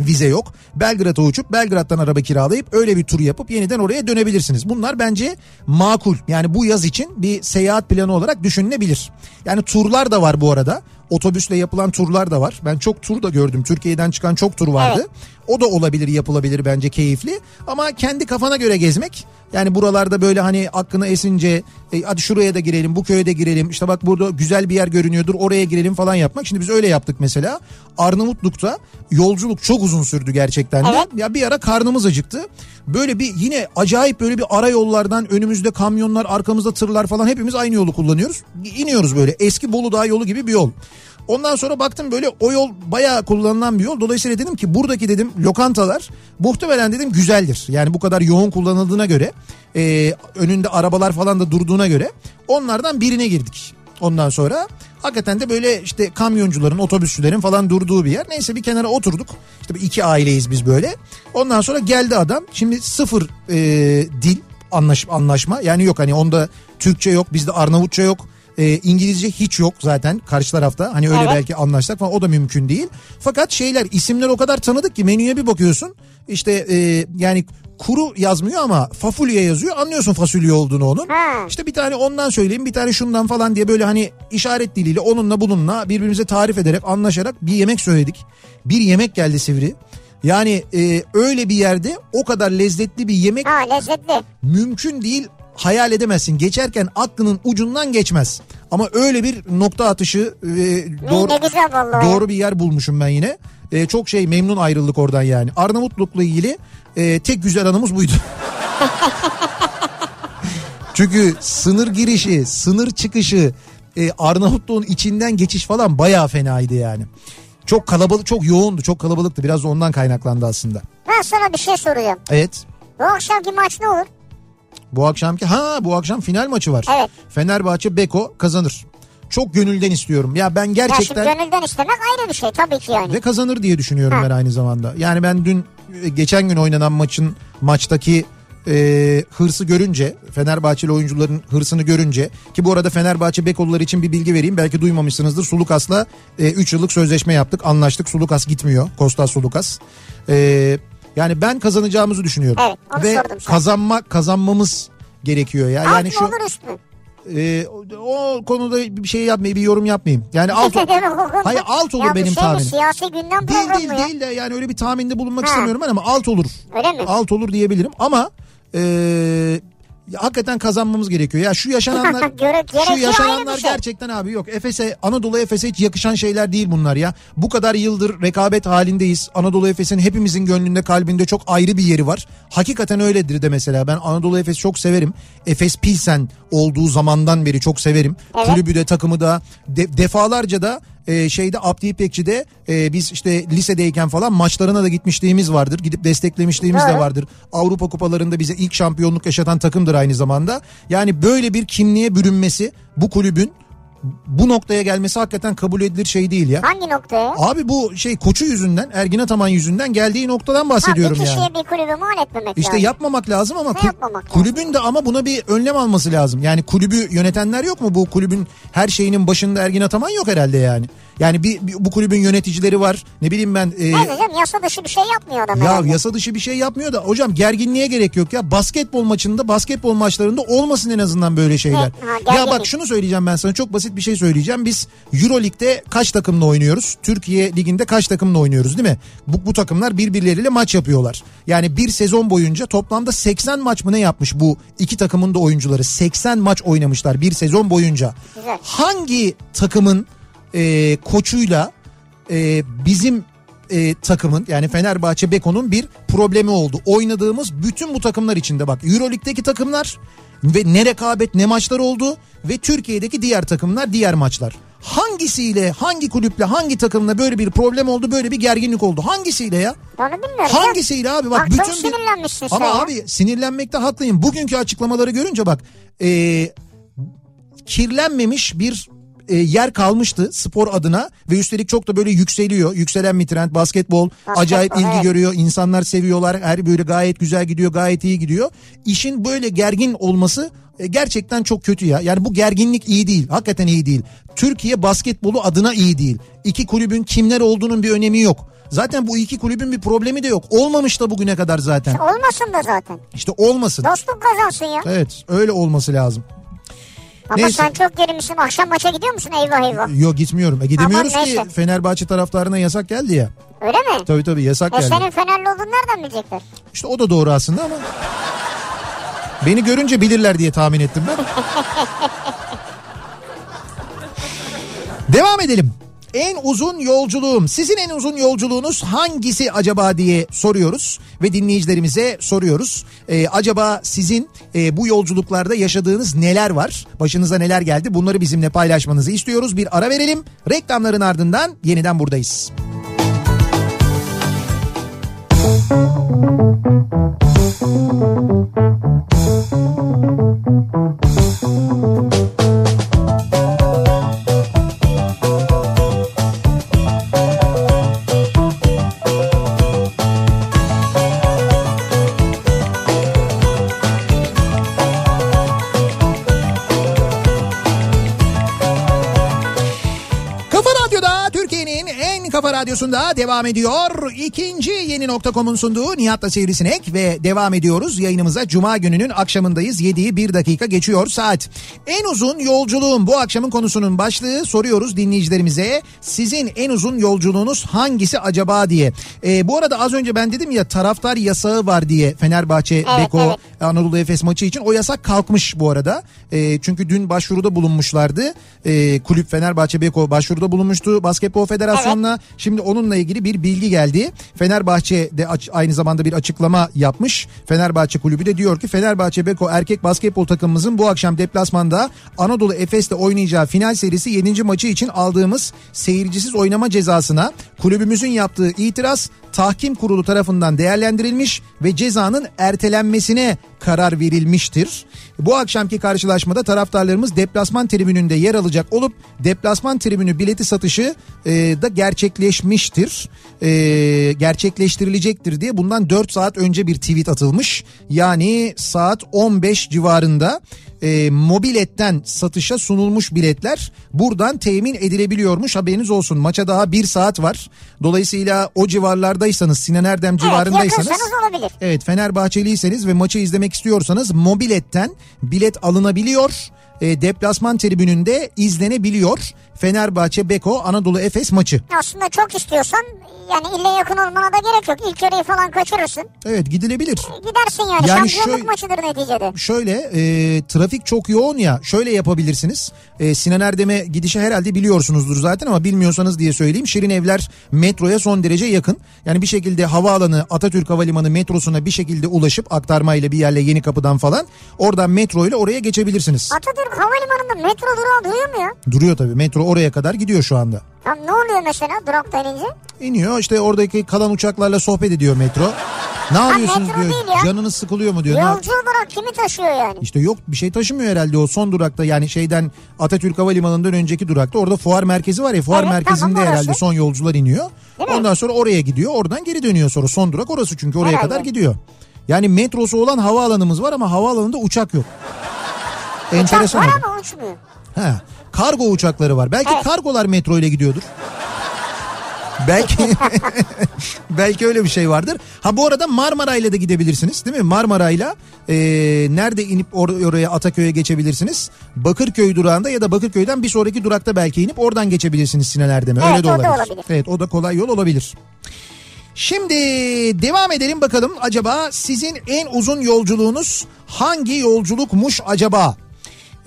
Vize yok. Belgrad'a uçup Belgrad'dan araba kiralayıp öyle bir tur yapıp yeniden oraya dönebilirsiniz. Bunlar bence makul. Yani bu yaz için bir seyahat planı olarak düşünülebilir. Yani turlar da var bu arada. Otobüsle yapılan turlar da var. Ben çok tur da gördüm. Türkiye'den çıkan çok tur vardı. Evet. O da olabilir yapılabilir bence keyifli. Ama kendi kafana göre gezmek. Yani buralarda böyle hani aklına esince e, hadi şuraya da girelim bu köye de girelim. İşte bak burada güzel bir yer görünüyordur oraya girelim falan yapmak. Şimdi biz öyle yaptık mesela. Arnavutluk'ta yolculuk çok uzun sürdü gerçekten de. Evet. Ya bir ara karnımız acıktı. Böyle bir yine acayip böyle bir ara yollardan önümüzde kamyonlar arkamızda tırlar falan hepimiz aynı yolu kullanıyoruz. İniyoruz böyle eski Bolu Dağı yolu gibi bir yol. Ondan sonra baktım böyle o yol bayağı kullanılan bir yol. Dolayısıyla dedim ki buradaki dedim lokantalar muhtemelen dedim güzeldir. Yani bu kadar yoğun kullanıldığına göre e, önünde arabalar falan da durduğuna göre onlardan birine girdik. Ondan sonra hakikaten de böyle işte kamyoncuların, otobüsçülerin falan durduğu bir yer. Neyse bir kenara oturduk. İşte iki aileyiz biz böyle. Ondan sonra geldi adam. Şimdi sıfır e, dil anlaş, anlaşma. Yani yok hani onda Türkçe yok, bizde Arnavutça yok. E, İngilizce hiç yok zaten karşı tarafta. Hani öyle Evet. belki anlaşsak falan o da mümkün değil. Fakat şeyler isimler o kadar tanıdık ki menüye bir bakıyorsun. İşte e, yani kuru yazmıyor ama fasulye yazıyor. Anlıyorsun fasulye olduğunu onun. Ha. İşte bir tane ondan söyleyeyim bir tane şundan falan diye böyle hani işaret diliyle onunla bununla birbirimize tarif ederek anlaşarak bir yemek söyledik. Bir yemek geldi Sivri. Yani e, öyle bir yerde o kadar lezzetli bir yemek Ha lezzetli. mümkün değil hayal edemezsin. Geçerken aklının ucundan geçmez. Ama öyle bir nokta atışı e, doğru, doğru bir yer bulmuşum ben yine. E, çok şey memnun ayrıldık oradan yani. Arnavutluk'la ilgili e, tek güzel anımız buydu. [laughs] Çünkü sınır girişi, sınır çıkışı, e, Arnavutluğun içinden geçiş falan bayağı fenaydı yani. Çok kalabalık, çok yoğundu, çok kalabalıktı. Biraz da ondan kaynaklandı aslında. Ben sana bir şey soracağım. Evet. Bu akşamki maç ne olur? Bu akşamki ha bu akşam final maçı var. Evet. Fenerbahçe Beko kazanır. Çok gönülden istiyorum. Ya ben Ya şimdi gerçekten gönülden istemek ayrı bir şey tabii ki yani. ve kazanır diye düşünüyorum Ha. ben aynı zamanda. Yani ben dün e, geçen gün oynanan maçın maçtaki e, hırsı görünce Fenerbahçeli oyuncuların hırsını görünce ki bu arada Fenerbahçe Beko'lular için bir bilgi vereyim belki duymamışsınızdır. Sulukas'la 3 yıllık sözleşme yaptık anlaştık Sulukas gitmiyor Kostas Sulukas. E, yani ben kazanacağımızı düşünüyorum. Evet, onu Ve sordum sana. kazanma kazanmamız gerekiyor ya. Alt Yani mı şu olur üst mü? e, o, o konuda bir şey yapmayayım, bir yorum yapmayayım. Yani alt Ne demek o konuda? Hayır alt olur ya benim şey mi, tahminim. Siyasi gündem Değil değil ya. değil de yani öyle bir tahminde bulunmak Ha. istemiyorum ben ama alt olur. Öyle mi? Alt olur diyebilirim ama e, ya hakikaten kazanmamız gerekiyor. Ya şu yaşananlar [laughs] Göre- şu yaşananlar şey. gerçekten abi yok. Efes'e Anadolu Efes'e hiç yakışan şeyler değil bunlar ya. Bu kadar yıldır rekabet halindeyiz. Anadolu Efes'in hepimizin gönlünde kalbinde çok ayrı bir yeri var. Hakikaten öyledir de mesela. Ben Anadolu Efes'i çok severim. Efes Pilsen olduğu zamandan beri çok severim. Evet. Kulübü de takımı da de- defalarca da e, şeyde Abdi İpekçi'de e, biz işte lisedeyken falan maçlarına da gitmişliğimiz vardır. Gidip desteklemişliğimiz de Doğru. vardır. Avrupa kupalarında bize ilk şampiyonluk yaşatan takımdır aynı zamanda. Yani böyle bir kimliğe bürünmesi bu kulübün bu noktaya gelmesi hakikaten kabul edilir şey değil ya. Hangi noktaya? Abi bu şey koçu yüzünden Ergin Ataman yüzünden geldiği noktadan Ha, bir bahsediyorum kişiye yani. bir kulübü mal etmemek İşte lazım. yapmamak lazım ama kul- yapmamak lazım? kulübün de ama buna bir önlem alması lazım. Yani kulübü yönetenler yok mu? Bu kulübün her şeyinin başında Ergin Ataman yok herhalde yani. Yani bir, bir- bu kulübün yöneticileri var. Ne bileyim ben e, Ne diyeceğim yasa dışı bir şey yapmıyor adam ya herhalde. yasa dışı bir şey yapmıyor da hocam gerginliğe gerek yok ya. Basketbol maçında, basketbol maçlarında olmasın en azından böyle şeyler. Ha, ha, ya bak şunu söyleyeceğim ben sana çok basit bir şey söyleyeceğim. Biz Euro Lig'de kaç takımla oynuyoruz? Türkiye Ligi'nde kaç takımla oynuyoruz değil mi? Bu, bu takımlar birbirleriyle maç yapıyorlar. Yani bir sezon boyunca toplamda 80 maç mı ne yapmış bu iki takımın da oyuncuları? 80 maç oynamışlar bir sezon boyunca. Güzel. Hangi takımın e, koçuyla e, bizim e, takımın yani Fenerbahçe Beko'nun bir problemi oldu. Oynadığımız bütün bu takımlar içinde bak Euroleague'deki takımlar ve ne rekabet ne maçlar oldu ve Türkiye'deki diğer takımlar diğer maçlar. Hangisiyle hangi kulüple hangi takımla böyle bir problem oldu böyle bir gerginlik oldu hangisiyle ya? Onu bilmiyorum. Hangisiyle abi bak Bak, bütün çok bir- sinirlenmişsin sen Ama ya. abi sinirlenmekte haklıyım. Bugünkü açıklamaları görünce bak e, kirlenmemiş bir e, yer kalmıştı spor adına ve üstelik çok da böyle yükseliyor. Yükselen bir trend basketbol, Basketbol, acayip ilgi evet. görüyor. İnsanlar seviyorlar. Her böyle gayet güzel gidiyor, gayet iyi gidiyor. İşin böyle gergin olması e, gerçekten çok kötü ya. Yani bu gerginlik iyi değil. Hakikaten iyi değil. Türkiye basketbolu adına iyi değil. İki kulübün kimler olduğunun bir önemi yok. Zaten bu iki kulübün bir problemi de yok. Olmamış da bugüne kadar zaten. Olmasın da zaten. İşte olmasın. Dostluk kazansın ya. Evet öyle olması lazım. Ama Neyse. sen çok gerimişsin. Akşam maça gidiyor musun? Eyvah eyvah. Yok gitmiyorum. E, gidemiyoruz Aman ki neyse. Fenerbahçe taraftarına yasak geldi ya. Öyle mi? Tabii tabii yasak E geldi. senin Fenerli olduğunu nereden bilecekler? İşte o da doğru aslında ama. Beni görünce bilirler diye tahmin ettim ben. [laughs] Devam edelim. En uzun yolculuğum sizin en uzun yolculuğunuz hangisi acaba diye soruyoruz ve dinleyicilerimize soruyoruz. Ee, acaba sizin e, bu yolculuklarda yaşadığınız neler var? Başınıza neler geldi? Bunları bizimle paylaşmanızı istiyoruz. Bir ara verelim. Reklamların ardından yeniden buradayız. Kafa radyosunda devam ediyor. İkinci yeni nokta.com'un sunduğu Nihat'la Sivrisinek ve devam ediyoruz. Yayınımıza Cuma gününün akşamındayız. 7'yi 1 dakika geçiyor saat. En uzun yolculuğum bu akşamın konusunun başlığı soruyoruz dinleyicilerimize. Sizin en uzun yolculuğunuz hangisi acaba diye. Ee, bu arada az önce ben dedim ya taraftar yasağı var diye Fenerbahçe Evet, Beko evet. Anadolu Efes maçı için o yasak kalkmış bu arada. E, çünkü dün başvuruda bulunmuşlardı. E, kulüp Fenerbahçe Beko başvuruda bulunmuştu Basketbol Federasyonu'na. Şimdi onunla ilgili bir bilgi geldi. Fenerbahçe de aynı zamanda bir açıklama yapmış. Fenerbahçe kulübü de diyor ki Fenerbahçe Beko erkek basketbol takımımızın bu akşam deplasmanda Anadolu Efes'te oynayacağı final serisi 7. maçı için aldığımız seyircisiz oynama cezasına kulübümüzün yaptığı itiraz tahkim kurulu tarafından değerlendirilmiş ve cezanın ertelenmesine karar verilmiştir. Bu akşamki karşılaşmada taraftarlarımız deplasman tribününde yer alacak olup deplasman tribünü bileti satışı e, da gerçekleşmiştir. E, gerçekleştirilecektir diye bundan 4 saat önce bir tweet atılmış. Yani saat 15 civarında e, mobiletten satışa sunulmuş biletler buradan temin edilebiliyormuş haberiniz olsun. Maça daha bir saat var. Dolayısıyla o civarlardaysanız Sinan Erdem civarındaysanız yakınsanız olabilir. Evet Fenerbahçeliyseniz ve maçı izlemek istiyorsanız mobiletten bilet alınabiliyor. E, deplasman tribününde izlenebiliyor. Fenerbahçe Beko Anadolu Efes maçı. Aslında çok istiyorsan yani ille yakın olmana da gerek yok. İlk yarıyı falan kaçırırsın. Evet gidilebilir. Gidersin yani. Yani Şampiyonluk şöyle- maçıdır neticede. Şöyle e, trafik çok yoğun ya şöyle yapabilirsiniz. E, Sinan Erdem'e gidişi herhalde biliyorsunuzdur zaten ama bilmiyorsanız diye söyleyeyim. Şirin Evler metroya son derece yakın. Yani bir şekilde havaalanı Atatürk Havalimanı metrosuna bir şekilde ulaşıp aktarmayla bir yerle yeni kapıdan falan oradan metro ile oraya geçebilirsiniz. Atatürk Havalimanı'nda metro durağı duruyor mu ya? Duruyor tabii metro oraya kadar gidiyor şu anda. Tam ne oluyor mesela durakta inince? İniyor işte oradaki kalan uçaklarla sohbet ediyor metro. Ne yapıyorsunuz metro diyor. değil ya. Canınız sıkılıyor mu diyor. Ne- Yolcu olarak kimi taşıyor yani? İşte yok bir şey taşımıyor herhalde o son durakta yani şeyden Atatürk Havalimanı'ndan önceki durakta orada fuar merkezi var ya fuar Evet, merkezinde tamam, orası. herhalde son yolcular iniyor. Değil mi? Ondan sonra oraya gidiyor oradan geri dönüyor sonra son durak orası çünkü oraya Herhalde. kadar gidiyor. Yani metrosu olan havaalanımız var ama havaalanında uçak yok. Uçak Enteresan. var oldu. ama uçmuyor. He, kargo uçakları var. Belki Evet. kargolar metro ile gidiyordur. Belki [laughs] belki öyle bir şey vardır. Ha bu arada Marmara ile de gidebilirsiniz değil mi? Marmara ile e, nerede inip or- oraya Ataköy'e geçebilirsiniz? Bakırköy durağında ya da Bakırköy'den bir sonraki durakta belki inip oradan geçebilirsiniz Sinan Erdem'e. Evet, öyle de da olabilir. olabilir. Evet o da kolay yol olabilir. Şimdi devam edelim bakalım acaba sizin en uzun yolculuğunuz hangi yolculukmuş acaba?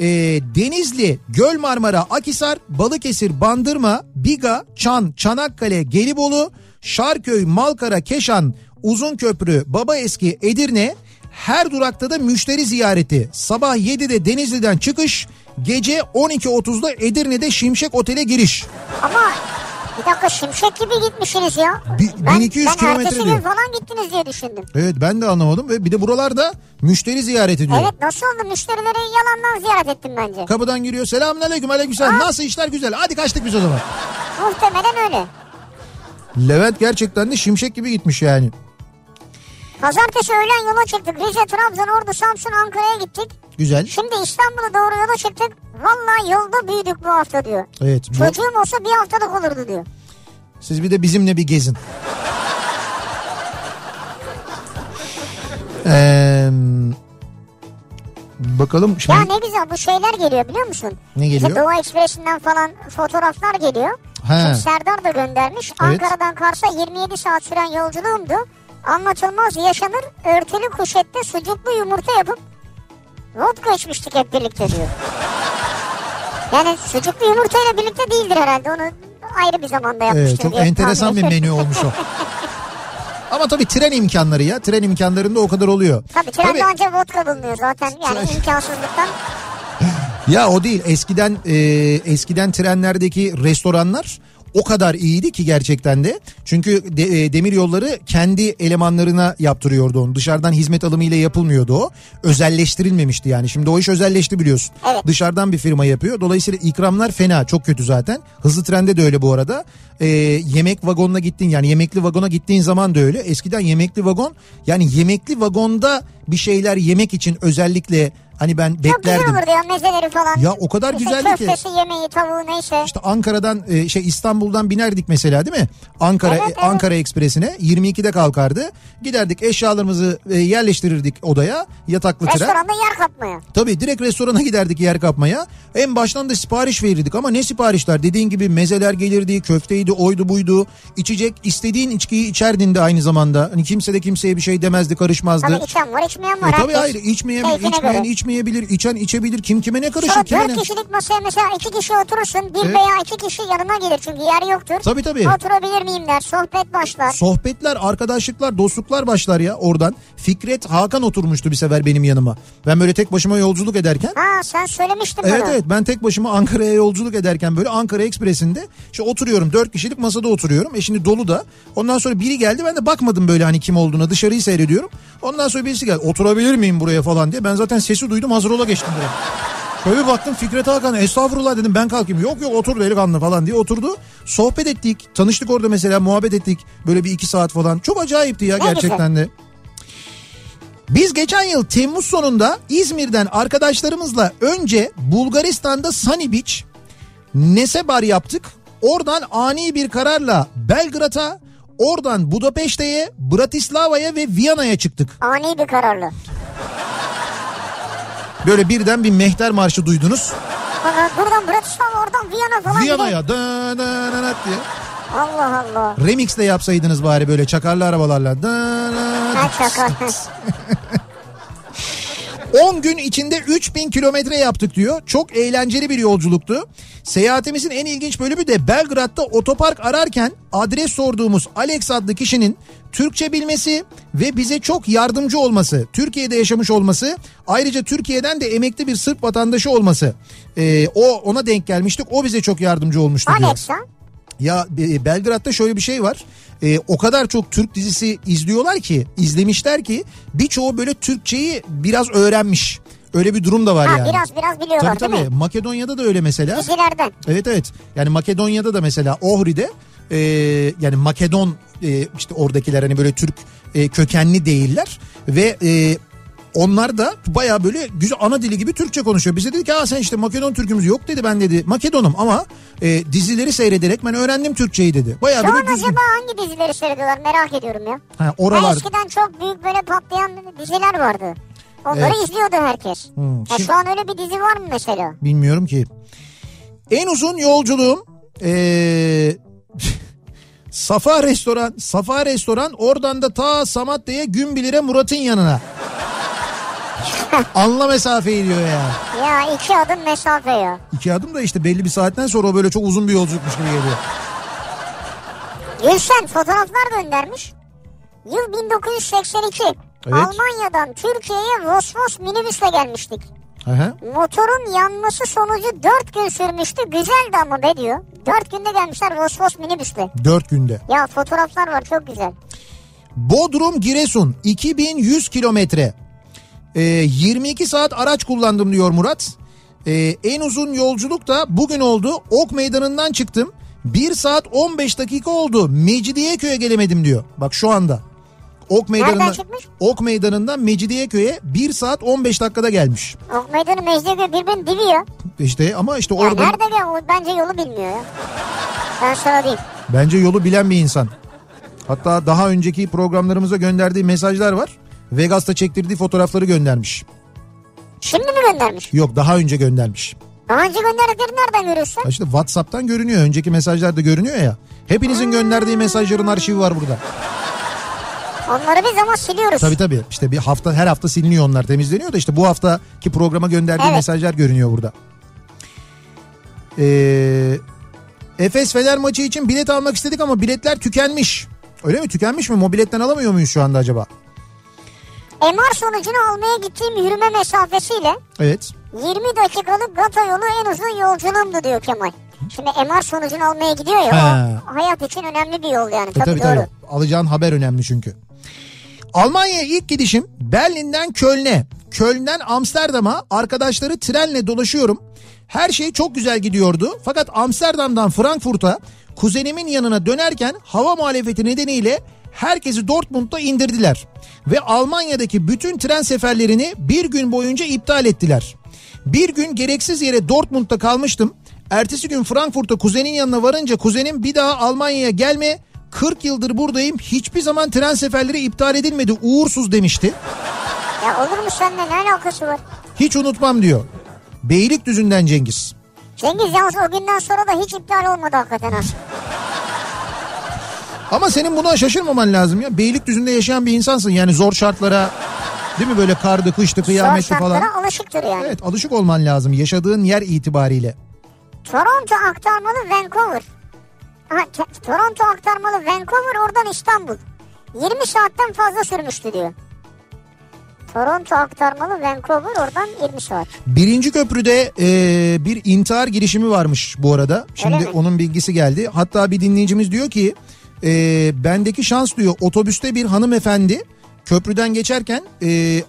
Ee, Denizli, Göl Marmara, Akisar, Balıkesir, Bandırma, Biga, Çan, Çanakkale, Gelibolu, Şarköy, Malkara, Keşan, Uzunköprü, Babaeski, Edirne her durakta da müşteri ziyareti. Sabah 7'de Denizli'den çıkış, gece 12.30'da Edirne'de Şimşek Otel'e giriş. Ama Bir dakika şimşek gibi gitmişsiniz ya. Bi- ben, 1200 ben kilometre ertesi diyor. gün falan gittiniz diye düşündüm. Evet ben de anlamadım ve bir de buralarda müşteri ziyaret ediyor. Evet nasıl oldu müşterileri yalandan ziyaret ettim bence. Kapıdan giriyor selamün aleyküm aleykümselam nasıl işler güzel hadi kaçtık biz o zaman. Muhtemelen öyle. Levent gerçekten de şimşek gibi gitmiş yani. Pazartesi öğlen yola çıktık. Rize, Trabzon, Ordu, Samsun, Ankara'ya gittik. Güzel. Şimdi İstanbul'a doğru yola çıktık. Vallahi yolda büyüdük bu hafta diyor. Evet. bu- Çocuğum olsa bir haftalık olurdu diyor. Siz bir de bizimle bir gezin. [laughs] Ee, bakalım şimdi Ya ne güzel bu şeyler geliyor biliyor musun? Ne geliyor? İşte Doğu Ekspresi'nden falan fotoğraflar geliyor. He. Şimdi Serdar da göndermiş. Evet. Ankara'dan Kars'a 27 saat süren yolculuğumdu. Anlatılmaz yaşanır örtülü kuşette sucuklu yumurta yapıp vodka içmiştik hep birlikte diyor. Yani sucuklu yumurtayla birlikte değildir herhalde onu ayrı bir zamanda yapmıştır. Evet, çok diye enteresan bir menü olmuş o. [laughs] Ama tabii tren imkanları ya. Tren imkanlarında o kadar oluyor. Tabii trende Tabii- ancak vodka bulunuyor zaten yani Tren- [laughs] imkansızlıktan. Ya o değil. Eskiden e, eskiden trenlerdeki restoranlar o kadar iyiydi ki gerçekten de. Çünkü de, e, demir yolları kendi elemanlarına yaptırıyordu onu. Dışarıdan hizmet alımıyla yapılmıyordu o. Özelleştirilmemişti yani. Şimdi o iş özelleşti biliyorsun. Evet. Dışarıdan bir firma yapıyor. Dolayısıyla ikramlar fena. Çok kötü zaten. Hızlı trende de öyle bu arada. E, yemek vagonuna gittin yani yemekli vagona gittiğin zaman da öyle. Eskiden yemekli vagon yani yemekli vagonda bir şeyler yemek için özellikle hani ben Çok güzel beklerdim. olurdu ya mezeleri falan. Ya o kadar İşte güzeldi ki. Köftesi, yemeği, tavuğu neyse. İşte Ankara'dan e, şey İstanbul'dan binerdik mesela değil mi? Ankara Evet, evet. Ankara Ekspresi'ne 22'de kalkardı. Giderdik eşyalarımızı e, yerleştirirdik odaya yataklı tren. Restoranda yer kapmaya. Tabii direkt restorana giderdik yer kapmaya. En baştan da sipariş verirdik ama ne siparişler? Dediğin gibi mezeler gelirdi, köfteydi, oydu buydu. İçecek istediğin içkiyi içerdin de aynı zamanda. Hani kimse de kimseye bir şey demezdi, karışmazdı. Tabii içen var içmeyen var. E tabii hayır içmeyen, içmeyen göre. İçmeyebilir, içen içebilir. Kim kime ne karışır? Sonra Kime dört ne? kişilik masaya mesela iki kişi oturursun. Bir Evet. veya iki kişi yanına gelir çünkü yer yoktur. Tabii tabii. Oturabilir miyim der. Sohbet başlar. Sohbetler, arkadaşlıklar, dostluklar başlar ya oradan. Fikret Hakan oturmuştu bir sefer benim yanıma. Ben böyle tek başıma yolculuk ederken. Ha sen söylemiştin Evet bunu. evet ben tek başıma Ankara'ya yolculuk ederken böyle Ankara Ekspresi'nde işte oturuyorum dört kişilik masada oturuyorum. E şimdi dolu da ondan sonra biri geldi ben de bakmadım böyle hani kim olduğuna dışarıyı seyrediyorum. Ondan sonra birisi geldi oturabilir miyim buraya falan diye ben zaten sesi duydum hazır ola geçtim buraya. Şöyle bir baktım Fikret Hakan estağfurullah dedim ben kalkayım. Yok yok otur delikanlı falan diye oturdu. Sohbet ettik tanıştık orada mesela muhabbet ettik böyle bir iki saat falan. Çok acayipti ya Ne gerçekten de. Biz geçen yıl Temmuz sonunda İzmir'den arkadaşlarımızla önce Bulgaristan'da Sunny Beach, Nesebar yaptık. Oradan ani bir kararla Belgrad'a, oradan Budapeşte'ye, Bratislava'ya ve Viyana'ya çıktık. Ani bir kararlı. Böyle birden bir mehter marşı duydunuz. Buradan Bratislava oradan Viyana falan. Viyana'ya dın dın dın diye. Allah Allah. Remix de yapsaydınız bari böyle çakarlı arabalarla. Dın dın. Ha şaka. 10 gün içinde 3000 kilometre yaptık diyor. Çok eğlenceli bir yolculuktu. Seyahatimizin en ilginç bölümü de Belgrad'da otopark ararken adres sorduğumuz Alex adlı kişinin Türkçe bilmesi ve bize çok yardımcı olması. Türkiye'de yaşamış olması. Ayrıca Türkiye'den de emekli bir Sırp vatandaşı olması. Ee, o ona denk gelmiştik. O bize çok yardımcı olmuştu diyor. Ya e, Belgrad'da şöyle bir şey var. E, o kadar çok Türk dizisi izliyorlar ki, izlemişler ki birçoğu böyle Türkçeyi biraz öğrenmiş. Öyle bir durum da var Ha yani. biraz biraz biliyorlar Tabii tabii. Makedonya'da da öyle mesela. Dizilerden. Evet evet. Yani Makedonya'da da mesela Ohri'de e, yani Makedon e, işte oradakiler hani böyle Türk e, kökenli değiller ve e, onlar da baya böyle güzel ana dili gibi Türkçe konuşuyor. Bize dedi ki Aa, sen işte Makedon Türkümüz yok dedi. Ben dedi Makedonum ama e, dizileri seyrederek ben öğrendim Türkçeyi dedi. Baya Şu böyle an düzgün. acaba hangi dizileri seyrediyorlar merak ediyorum ya. Ha, Ha, oralar eskiden çok büyük böyle patlayan diziler vardı. Onları Evet. izliyordu herkes. Hmm, Ya şimdi- şu an öyle bir dizi var mı mesela? bilmiyorum ki. En uzun yolculuğum e, Safa Restoran, Safa Restoran oradan da ta Samatya'ya Günbilir'e Murat'ın yanına. [laughs] Anla mesafeyi diyor ya. Ya iki adım mesafe ya. İki adım da işte belli bir saatten sonra o böyle çok uzun bir yolculukmuş gibi geliyor. Gülsen fotoğraflar göndermiş. Yıl 1982. Evet. Almanya'dan Türkiye'ye Vosvos minibüsle gelmiştik. Aha. Motorun yanması sonucu 4 gün sürmüştü. Güzeldi ama be diyor. Dört günde gelmişler Vosvos minibüsle. 4 günde. Ya fotoğraflar var çok güzel. Bodrum Giresun 2100 kilometre. Ee, 22 saat araç kullandım diyor Murat. Ee, en uzun yolculuk da bugün oldu. Ok meydanından çıktım. 1 saat 15 dakika oldu. Mecidiyeköy'e gelemedim diyor. Bak şu anda. Ok meydanından? Ok meydanından Mecidiyeköy'e 1 saat 15 dakikada gelmiş. Ok meydanı Mecidiyeköy birbirinin dibi ya. İşte ama işte Ya orada nerede? O bence yolu bilmiyor ya. Ben sana diyeyim. bence yolu bilen bir insan. Hatta daha önceki programlarımıza gönderdiği mesajlar var. Vegas'ta çektirdiği fotoğrafları göndermiş. Şimdi mi göndermiş? Yok daha önce göndermiş. Daha önce gönderdikleri nereden görüyorsun? Ha İşte WhatsApp'tan görünüyor. Önceki mesajlarda görünüyor ya. Hepinizin gönderdiği mesajların arşivi var burada. Onları biz ama siliyoruz. Tabii tabii. İşte bir hafta her hafta siliniyor onlar temizleniyor da işte bu haftaki programa gönderdiği Evet. mesajlar görünüyor burada. Ee, Efes Fener maçı için bilet almak istedik ama biletler tükenmiş. Öyle mi? Tükenmiş mi? Mobiletten alamıyor muyuz şu anda acaba? MR sonucunu almaya gittiğim yürüme mesafesiyle Evet. 20 dakikalık Gata yolu en uzun yolculuğumdu diyor Kemal. Şimdi MR sonucunu almaya gidiyor ya He. o hayat için önemli bir yol yani E, tabii, tabii doğru. tabii. Alacağın haber önemli çünkü. Almanya'ya ilk gidişim Berlin'den Köln'e, Köln'den Amsterdam'a arkadaşları trenle dolaşıyorum. Her şey çok güzel gidiyordu. Fakat Amsterdam'dan Frankfurt'a kuzenimin yanına dönerken hava muhalefeti nedeniyle herkesi Dortmund'da indirdiler. Ve Almanya'daki bütün tren seferlerini bir gün boyunca iptal ettiler. Bir gün gereksiz yere Dortmund'da kalmıştım. Ertesi gün Frankfurt'a kuzenin yanına varınca kuzenim bir daha Almanya'ya gelme 40 yıldır buradayım hiçbir zaman tren seferleri iptal edilmedi uğursuz demişti. Ya olur mu seninle ne alakası var? Hiç unutmam diyor. Beylikdüzü'nden Cengiz. Cengiz yalnız o günden sonra da hiç iptal olmadı hakikaten ha. Ama senin buna şaşırmaman lazım ya. Beylikdüzü'nde yaşayan bir insansın yani zor şartlara değil mi böyle kardı kıştı Zor kıyametti falan. şartlara alışıktır yani. Evet alışık olman lazım yaşadığın yer itibariyle. Toronto aktarmalı Vancouver. Aha, T- Toronto aktarmalı Vancouver oradan İstanbul. 20 saatten fazla sürmüştü diyor. Toronto aktarmalı Vancouver oradan 20 saat. Birinci köprüde e, bir intihar girişimi varmış bu arada. Şimdi onun bilgisi geldi. Hatta bir dinleyicimiz diyor ki e, bendeki şans diyor otobüste bir hanımefendi köprüden geçerken e,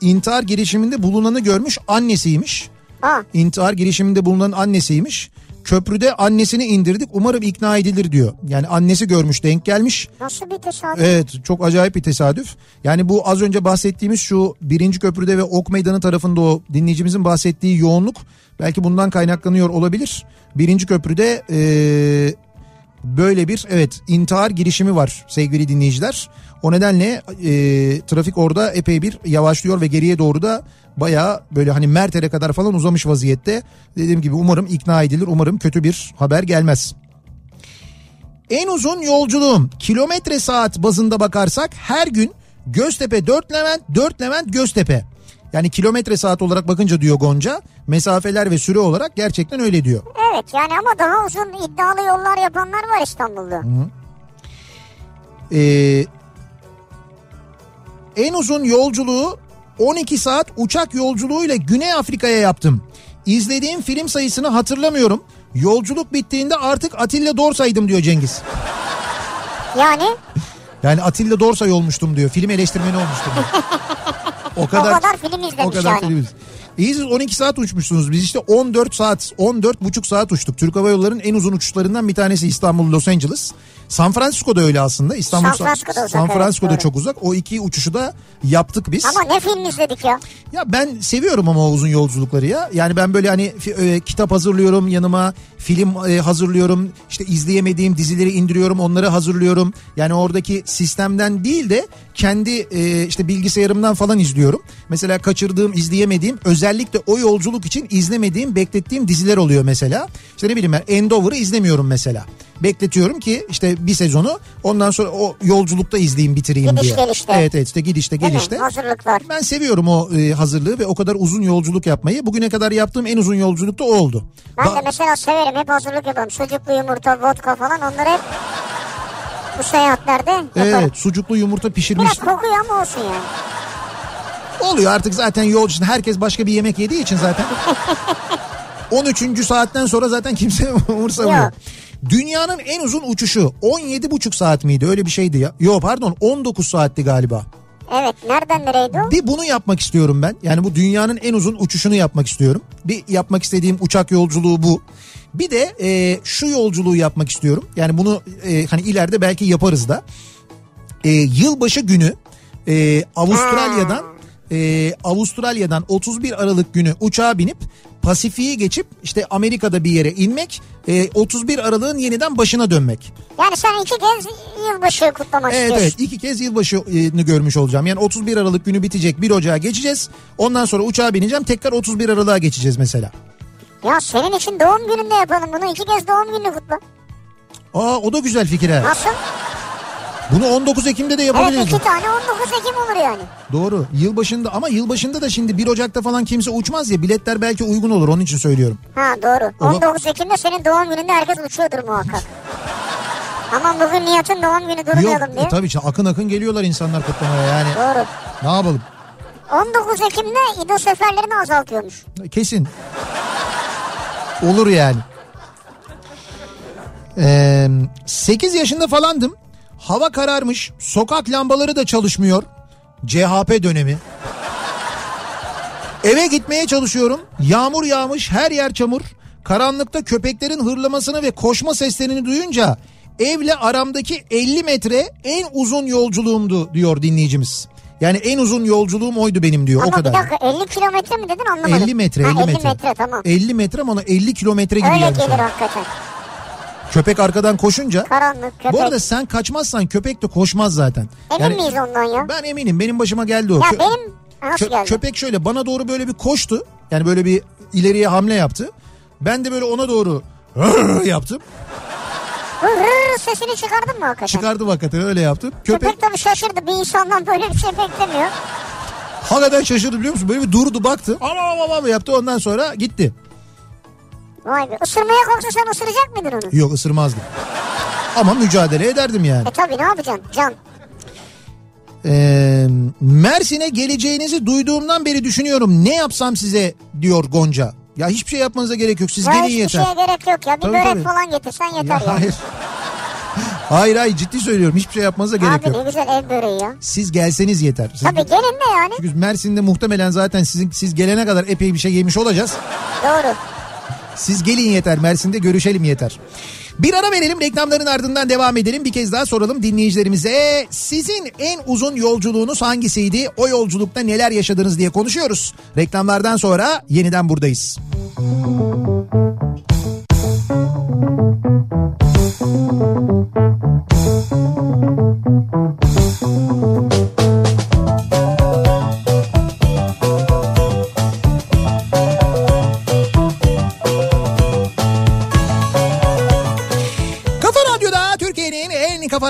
intihar girişiminde bulunanı görmüş annesiymiş. Ha, İntihar girişiminde bulunan annesiymiş. Köprüde annesini indirdik umarım ikna edilir diyor. Yani annesi görmüş denk gelmiş. nasıl bir tesadüf? Evet çok acayip bir tesadüf. Yani bu az önce bahsettiğimiz şu birinci köprüde ve Ok Meydanı tarafında o dinleyicimizin bahsettiği yoğunluk belki bundan kaynaklanıyor olabilir. Birinci köprüde eee, böyle bir evet intihar girişimi var sevgili dinleyiciler. O nedenle eee, trafik orada epey bir yavaşlıyor ve geriye doğru da bayağı böyle hani Merter'e kadar falan uzamış vaziyette. Dediğim gibi umarım ikna edilir umarım kötü bir haber gelmez. En uzun yolculuğum kilometre saat bazında bakarsak her gün Göztepe 4 Levent 4 Levent Göztepe. Yani kilometre saat olarak bakınca diyor Gonca mesafeler ve süre olarak gerçekten öyle diyor. Evet yani ama daha uzun iddialı yollar yapanlar var İstanbul'da. Ee, en uzun yolculuğu 12 saat uçak yolculuğuyla Güney Afrika'ya yaptım. İzlediğim film sayısını hatırlamıyorum. Yolculuk bittiğinde artık Atilla Dorsay'dım diyor Cengiz. Yani Yani Atilla Dorsay olmuştum diyor. Film eleştirmeni olmuştum diyor. O [laughs] o kadar film izlemiş o kadar yani. film iz- İyi siz 12 saat uçmuşsunuz. Biz işte 14 saat, 14 buçuk saat uçtuk. Türk Hava Yolları'nın en uzun uçuşlarından bir tanesi İstanbul Los Angeles. San Francisco da öyle aslında. İstanbul San Francisco da uzak, San evet, Francisco da doğru. çok uzak. O iki uçuşu da yaptık biz. Ama ne film izledik ya? Ya ben seviyorum ama o uzun yolculukları ya. Yani ben böyle hani e, kitap hazırlıyorum yanıma, film e, hazırlıyorum. işte izleyemediğim dizileri indiriyorum, onları hazırlıyorum. Yani oradaki sistemden değil de kendi e, işte bilgisayarımdan falan izliyorum. Mesela kaçırdığım, izleyemediğim, özellikle o yolculuk için izlemediğim, beklettiğim diziler oluyor mesela. İşte ne bileyim ben Endover'ı izlemiyorum mesela. Bekletiyorum ki işte bir sezonu ondan sonra o yolculukta izleyeyim bitireyim Gidiş diye. gelişte. Evet evet işte gidişte Değil mi? gelişte. Hazırlıklar. Ben seviyorum o e, hazırlığı ve o kadar uzun yolculuk yapmayı. Bugüne kadar yaptığım en uzun yolculuk da o oldu. Ben Da- de mesela severim hep hazırlık yaparım. Sucuklu yumurta, vodka falan onları hep bu seyahatlerde yaparım. evet sucuklu yumurta pişirmiş. Biraz kokuyor ama olsun yani. Oluyor artık zaten yolcu. Herkes başka bir yemek yediği için zaten. [laughs] 13. saatten sonra zaten kimse [laughs] umursamıyor. Yok. Dünyanın en uzun uçuşu 17,5 saat miydi öyle bir şeydi ya. Yok pardon 19 saatti galiba. Evet nereden nereydi o? Bir bunu yapmak istiyorum ben. Yani bu dünyanın en uzun uçuşunu yapmak istiyorum. Bir yapmak istediğim uçak yolculuğu bu. Bir de e, şu yolculuğu yapmak istiyorum. Yani bunu e, hani ileride belki yaparız da. E, yılbaşı günü e, Avustralya'dan e, Avustralya'dan 31 Aralık günü uçağa binip Pasifik'i geçip işte Amerika'da bir yere inmek, e, 31 Aralık'ın yeniden başına dönmek. Yani sen iki kez yılbaşı kutlamak Evet istiyorsun. evet iki kez yılbaşını görmüş olacağım. Yani 31 Aralık günü bitecek 1 Ocağı geçeceğiz. Ondan sonra uçağa bineceğim tekrar 31 Aralık'a geçeceğiz mesela. Ya senin için doğum gününde yapalım bunu. iki kez doğum gününü kutla. Aa o da güzel fikir ha. Nasıl? Bunu 19 Ekim'de de Evet yapabiliriz. iki tane 19 Ekim olur yani. Doğru. Yılbaşında ama yılbaşında da şimdi 1 Ocak'ta falan kimse uçmaz ya. Biletler belki uygun olur onun için söylüyorum. Ha doğru. Ama- 19 Ekim'de senin doğum gününde herkes uçuyordur muhakkak. Aman bugün Nihat'ın doğum günü Yok durmayalım diye. e, tabii ki akın akın geliyorlar insanlar kutlamaya yani. Doğru. Ne yapalım? 19 Ekim'de İdo seferlerini azaltıyormuş. Kesin. Olur yani. Ee, 8 yaşında falandım. Hava kararmış. Sokak lambaları da çalışmıyor. CHP dönemi. Eve gitmeye çalışıyorum. Yağmur yağmış, her yer çamur. Karanlıkta köpeklerin hırlamasını ve koşma seslerini duyunca evle aramdaki 50 metre en uzun yolculuğumdu diyor dinleyicimiz. Yani en uzun yolculuğum oydu benim diyor o Ama kadar. bir dakika 50 kilometre mi dedin anlamadım. 50 metre 50 ha, 50 metre. metre tamam. 50 metre ama ona 50 kilometre gibi Öyle gelir hakikaten. Köpek arkadan koşunca. Karanlık köpek. Bu arada sen kaçmazsan köpek de koşmaz zaten. Emin miyiz ondan ya? Ben eminim benim başıma geldi o. Ya Kö- benim nasıl kö- geldi? köpek şöyle bana doğru böyle bir koştu. Yani böyle bir ileriye hamle yaptı. Ben de böyle ona doğru [laughs] yaptım. Hı sesini çıkardın mı hakikaten? Çıkardım hakikaten öyle yaptım. Köpek, Köpek tabii şaşırdı. Bir insandan böyle bir şey beklemiyor. hakikaten şaşırdı biliyor musun? Böyle bir durdu baktı. Ama ama ama yaptı ondan sonra gitti. Vay be. Isırmaya kalksa sen ısıracak mıydın onu? Yok ısırmazdım. Ama mücadele ederdim yani. E tabii ne yapacaksın? Can. Ee, Mersin'e geleceğinizi duyduğumdan beri düşünüyorum. Ne yapsam size diyor Gonca. Ya hiçbir şey yapmanıza gerek yok. Siz Ya gelin hiçbir yeter. şeye gerek yok ya. Bir Tabii, börek tabii. falan getirsen yeter Ya ya. hayır. [laughs] hayır hayır ciddi söylüyorum. Hiçbir şey yapmanıza gerek Abi yok. ne güzel ev böreği ya. Siz gelseniz yeter. Siz, Tabii gelin de yani. Çünkü Mersin'de muhtemelen zaten sizin siz gelene kadar epey bir şey yemiş olacağız. Doğru. Siz gelin yeter Mersin'de görüşelim yeter. Bir ara verelim reklamların ardından devam edelim. Bir kez daha soralım dinleyicilerimize. Sizin en uzun yolculuğunuz hangisiydi? O yolculukta neler yaşadınız diye konuşuyoruz. Reklamlardan sonra yeniden buradayız. Kafa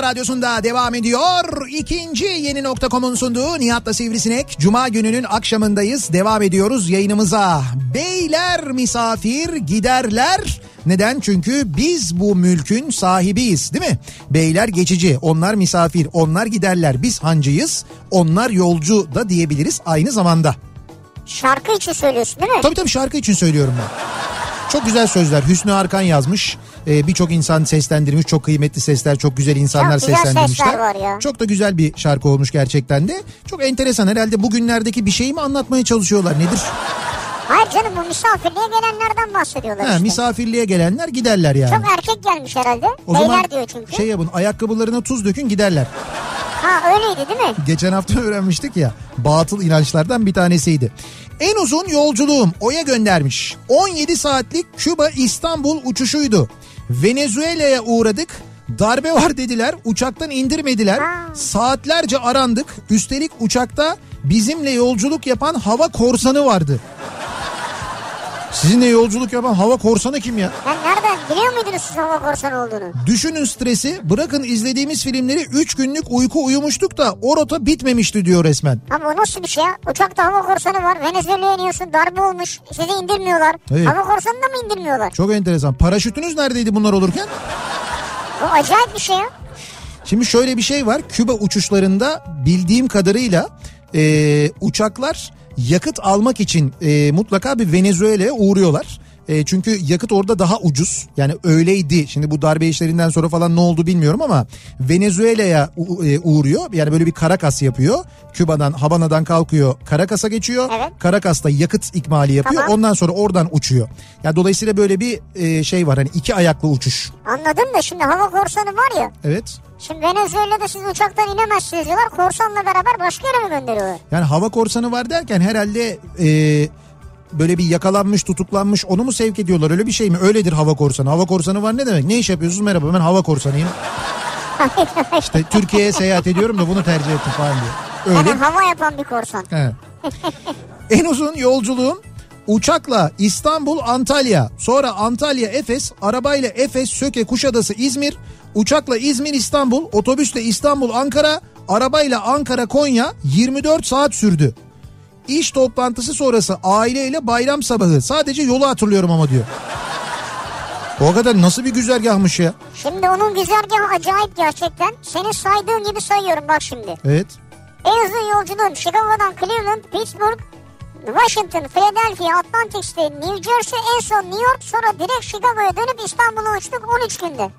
radyosunda devam ediyor. İkinci yeni nokta.com'un sunduğu Nihat'la Sivrisinek. Cuma gününün akşamındayız. Devam ediyoruz yayınımıza. Beyler misafir giderler. Neden? Çünkü biz bu mülkün sahibiyiz değil mi? Beyler geçici, onlar misafir, onlar giderler. Biz hancıyız, onlar yolcu da diyebiliriz aynı zamanda. Şarkı için söylüyorsun değil mi? Tabii tabii şarkı için söylüyorum ben. Çok güzel sözler. Hüsnü Arkan yazmış. Ee, Birçok insan seslendirmiş. Çok kıymetli sesler, çok güzel insanlar Çok güzel seslendirmişler. var ya. Çok da güzel bir şarkı olmuş gerçekten de. Çok enteresan. Herhalde bugünlerdeki bir şeyi mi anlatmaya çalışıyorlar? Nedir? Hayır canım bu misafirliğe gelenlerden bahsediyorlar Ha, işte. misafirliğe gelenler giderler yani. Çok erkek gelmiş herhalde. o Beyler zaman diyor çünkü. şey yapın ayakkabılarına tuz dökün giderler. Ha öyleydi değil mi? Geçen hafta [laughs] öğrenmiştik ya batıl inançlardan bir tanesiydi. En uzun yolculuğum Oya göndermiş. 17 saatlik Küba İstanbul uçuşuydu. Venezuela'ya uğradık. Darbe var dediler. Uçaktan indirmediler. Saatlerce arandık. Üstelik uçakta bizimle yolculuk yapan hava korsanı vardı. Sizinle yolculuk yapan hava korsanı kim ya? Ben nereden biliyor muydunuz siz hava korsanı olduğunu? Düşünün stresi bırakın izlediğimiz filmleri 3 günlük uyku uyumuştuk da o rota bitmemişti diyor resmen. Ama o nasıl bir şey ya? Uçakta hava korsanı var. Venezuela'ya iniyorsun darbe olmuş. Sizi indirmiyorlar. Evet. Hava korsanını da mı indirmiyorlar? Çok enteresan. Paraşütünüz neredeydi bunlar olurken? Bu acayip bir şey ya. Şimdi şöyle bir şey var. Küba uçuşlarında bildiğim kadarıyla e, uçaklar yakıt almak için e, mutlaka bir Venezuela'ya uğruyorlar. E, çünkü yakıt orada daha ucuz. Yani öyleydi. Şimdi bu darbe işlerinden sonra falan ne oldu bilmiyorum ama Venezuela'ya e, uğruyor. Yani böyle bir Caracas yapıyor. Küba'dan, Habana'dan kalkıyor. Caracas'a geçiyor. Evet. Caracas'ta yakıt ikmali yapıyor. Tamam. Ondan sonra oradan uçuyor. Yani dolayısıyla böyle bir e, şey var. Hani iki ayaklı uçuş. Anladım da şimdi hava korsanı var ya. Evet. Şimdi Venezuela'da siz uçaktan inemezsiniz diyorlar. Korsanla beraber başka yere mi gönderiyorlar? Yani hava korsanı var derken herhalde e, böyle bir yakalanmış tutuklanmış onu mu sevk ediyorlar öyle bir şey mi? Öyledir hava korsanı. Hava korsanı var ne demek? Ne iş yapıyorsunuz? Merhaba ben hava korsanıyım. [laughs] işte Türkiye'ye seyahat ediyorum da bunu tercih ettim falan diye. Öyle. Yani hava yapan bir korsan. He. [laughs] en uzun yolculuğum uçakla İstanbul Antalya sonra Antalya Efes arabayla Efes Söke Kuşadası İzmir uçakla İzmir İstanbul otobüsle İstanbul Ankara arabayla Ankara Konya 24 saat sürdü. İş toplantısı sonrası aileyle bayram sabahı sadece yolu hatırlıyorum ama diyor. O kadar nasıl bir güzergahmış ya. Şimdi onun güzergahı acayip gerçekten. Senin saydığın gibi sayıyorum bak şimdi. Evet. En uzun yolculuğum Chicago'dan Cleveland, Pittsburgh, Washington, Philadelphia, Atlantic State, New Jersey, en son New York sonra direkt Chicago'ya dönüp İstanbul'a uçtuk 13 günde.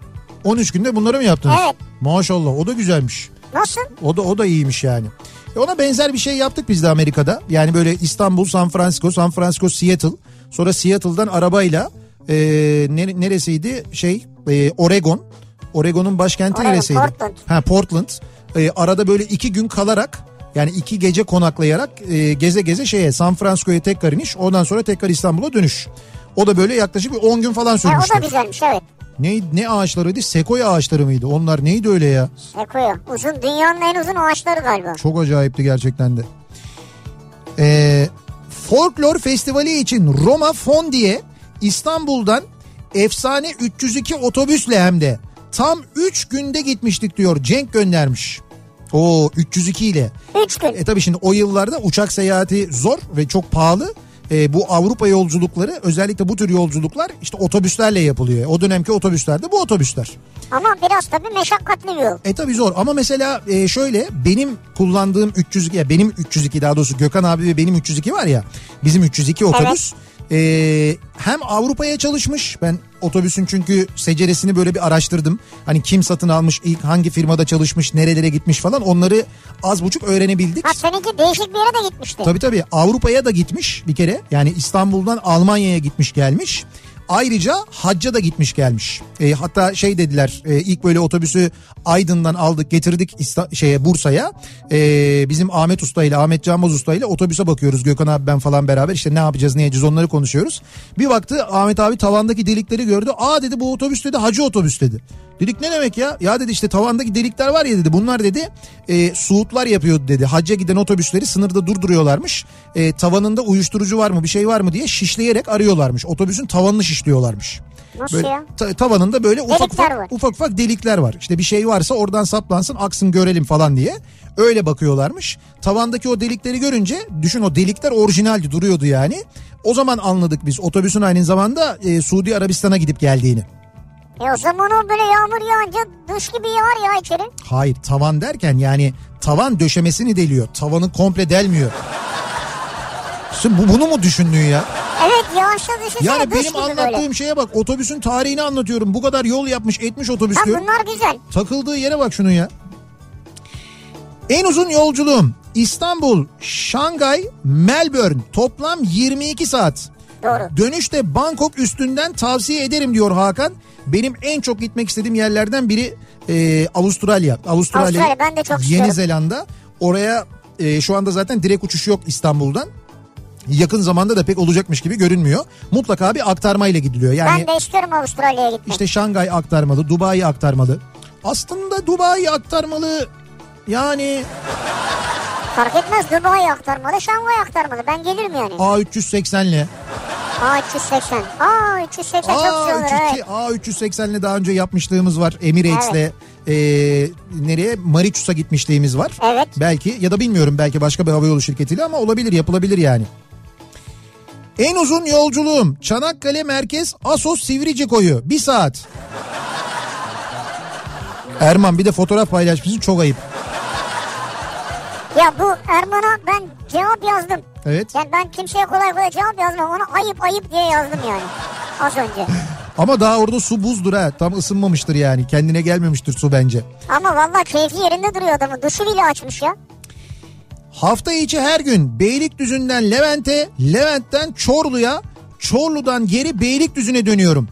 13 günde bunları mı yaptınız? Evet. Maşallah o da güzelmiş. Nasıl? O da o da iyiymiş yani. E ona benzer bir şey yaptık biz de Amerika'da. Yani böyle İstanbul, San Francisco, San Francisco, Seattle. Sonra Seattle'dan arabayla e, nere- neresiydi? Şey e, Oregon. Oregon'un başkenti Oregon, neresiydi? Portland. Ha Portland. E, arada böyle iki gün kalarak yani iki gece konaklayarak e, geze geze şeye San Francisco'ya tekrar iniş. Ondan sonra tekrar İstanbul'a dönüş. O da böyle yaklaşık bir 10 gün falan E, o sürmüştü. da güzelmiş evet. Ne, ne ağaçlarıydı? Sekoya ağaçları mıydı? Onlar neydi öyle ya? Sequoia. Uzun, dünyanın en uzun ağaçları galiba. Çok acayipti gerçekten de. Ee, Folklor Festivali için Roma Fondi'ye İstanbul'dan efsane 302 otobüsle hem de tam 3 günde gitmiştik diyor Cenk göndermiş. O 302 ile. 3 gün. E tabii şimdi o yıllarda uçak seyahati zor ve çok pahalı. E, bu Avrupa yolculukları özellikle bu tür yolculuklar işte otobüslerle yapılıyor. O dönemki otobüsler de bu otobüsler. Ama biraz tabii meşakkatli bir yol. E tabii zor ama mesela e, şöyle benim kullandığım 302 ya benim 302 daha doğrusu Gökhan abi ve benim 302 var ya bizim 302 otobüs e, hem Avrupa'ya çalışmış ben otobüsün çünkü seceresini böyle bir araştırdım. Hani kim satın almış ilk hangi firmada çalışmış nerelere gitmiş falan onları az buçuk öğrenebildik. Ha seninki değişik bir yere de gitmişti. Tabii tabii Avrupa'ya da gitmiş bir kere. Yani İstanbul'dan Almanya'ya gitmiş gelmiş. Ayrıca hacca da gitmiş gelmiş. E, hatta şey dediler e, ilk böyle otobüsü Aydın'dan aldık getirdik İsta- şeye Bursa'ya. E, bizim Ahmet Usta ile Ahmet Canbaz Usta ile otobüse bakıyoruz. Gökhan abi ben falan beraber işte ne yapacağız ne edeceğiz onları konuşuyoruz. Bir baktı Ahmet abi tavandaki delikleri gördü. Aa dedi bu otobüs dedi hacı otobüs dedi. Dedik ne demek ya? Ya dedi işte tavandaki delikler var ya dedi. Bunlar dedi e, Suudlar yapıyordu dedi. Hacca giden otobüsleri sınırda durduruyorlarmış. E, tavanında uyuşturucu var mı bir şey var mı diye şişleyerek arıyorlarmış. Otobüsün tavanını şişliyorlarmış. Nasıl Böyle ya? ta- tavanında böyle ufak ufak, var. ufak ufak delikler var. İşte bir şey varsa oradan saplansın aksın görelim falan diye. Öyle bakıyorlarmış. Tavandaki o delikleri görünce düşün o delikler orijinaldi duruyordu yani. O zaman anladık biz otobüsün aynı zamanda e, Suudi Arabistan'a gidip geldiğini. E o zaman o böyle yağmur yağınca duş gibi yağar ya içeri. Hayır tavan derken yani tavan döşemesini deliyor. Tavanı komple delmiyor. Sen bu bunu mu düşündün ya? Evet yağışta düşünsene Yani benim anlattığım böyle. şeye bak otobüsün tarihini anlatıyorum. Bu kadar yol yapmış etmiş otobüs Ha diyor. bunlar güzel. Takıldığı yere bak şunun ya. En uzun yolculuğum İstanbul, Şangay, Melbourne toplam 22 saat. Doğru. Dönüşte Bangkok üstünden tavsiye ederim diyor Hakan. Benim en çok gitmek istediğim yerlerden biri e, Avustralya. Avustralya, Avustralya, ben de çok Yeni istiyorum. Zelanda. Oraya e, şu anda zaten direkt uçuş yok İstanbul'dan. Yakın zamanda da pek olacakmış gibi görünmüyor. Mutlaka bir aktarmayla gidiliyor. Yani Ben de istiyorum Avustralya'ya gitmek. işte Şangay aktarmalı, Dubai aktarmalı. Aslında Dubai aktarmalı yani Fark etmez Dubai aktarmalı, Şangay aktarmalı. Ben gelirim yani. A380'le. A380. A380 çok güzel olur evet. A302, A380'le daha önce yapmışlığımız var. Emirates'le e, nereye? Mauritius'a gitmişliğimiz var. Evet. Belki ya da bilmiyorum belki başka bir havayolu şirketiyle ama olabilir yapılabilir yani. En uzun yolculuğum Çanakkale Merkez Asos Sivrice Koyu. Bir saat. Erman bir de fotoğraf paylaşmışsın çok ayıp. Ya bu Erman'a ben cevap yazdım. Evet. Yani ben kimseye kolay kolay cevap yazmam. Ona ayıp ayıp diye yazdım yani. az önce. [laughs] Ama daha orada su buzdur ha. Tam ısınmamıştır yani. Kendine gelmemiştir su bence. Ama vallahi keyfi yerinde duruyor adamın. Duşu bile açmış ya. Hafta içi her gün Beylikdüzü'nden Levent'e, Levent'ten Çorlu'ya, Çorlu'dan geri Beylikdüzü'ne dönüyorum.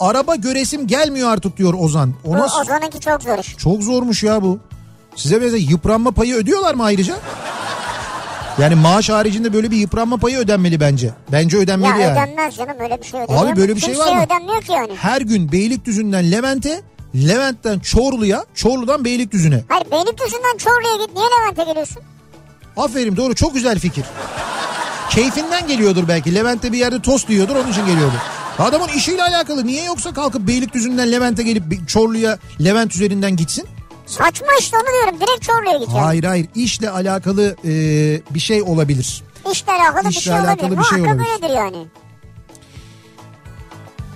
Araba göresim gelmiyor artık diyor Ozan. O Bu nasıl? Ozan'ınki çok zor iş. Çok zormuş ya bu. Size mesela yıpranma payı ödüyorlar mı ayrıca? Yani maaş haricinde böyle bir yıpranma payı ödenmeli bence. Bence Ya ödenmeli yani. ödenmez canım öyle bir şey ödeniyor. Abi böyle bir şey var mı? ödenmiyor ki yani. Her gün Beylikdüzü'nden Levent'e, Levent'ten Çorlu'ya, Çorlu'dan Beylikdüzü'ne. Hayır Beylikdüzü'nden Çorlu'ya git. Niye Levent'e geliyorsun? Aferin doğru çok güzel fikir. Keyfinden geliyordur belki. Levent'te bir yerde tost yiyordur onun için geliyordur. Adamın işiyle alakalı niye yoksa kalkıp Beylikdüzü'nden Levent'e gelip Çorlu'ya Levent üzerinden gitsin? Saçma işte onu diyorum. Direkt Çorlu'ya yani. Hayır hayır işle alakalı e, bir şey olabilir. İşle alakalı bir İşle şey alakalı olabilir. bir şey Muhakkak olabilir. öyledir yani.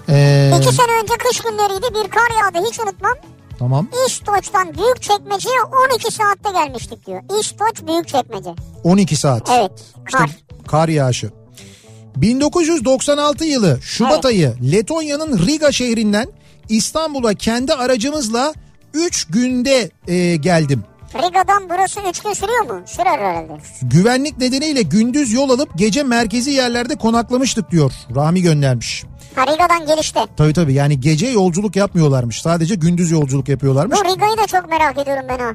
E, İki sene önce kış günleriydi. Bir kar yağdı hiç unutmam. tamam İstoç'tan Büyükçekmece'ye 12 saatte gelmiştik diyor. İstoç Büyükçekmece. 12 saat. Evet. İşte Kar. kar yağışı. 1996 yılı Şubat Evet. ayı Letonya'nın Riga şehrinden İstanbul'a kendi aracımızla 3 günde e, geldim. Riga'dan burası 3 gün sürüyor mu? Sürer herhalde. Güvenlik nedeniyle gündüz yol alıp gece merkezi yerlerde konaklamıştık diyor. Rami göndermiş. Ha Riga'dan gelişte. Tabii tabii yani gece yolculuk yapmıyorlarmış. Sadece gündüz yolculuk yapıyorlarmış. Bu Riga'yı da çok merak ediyorum ben ha.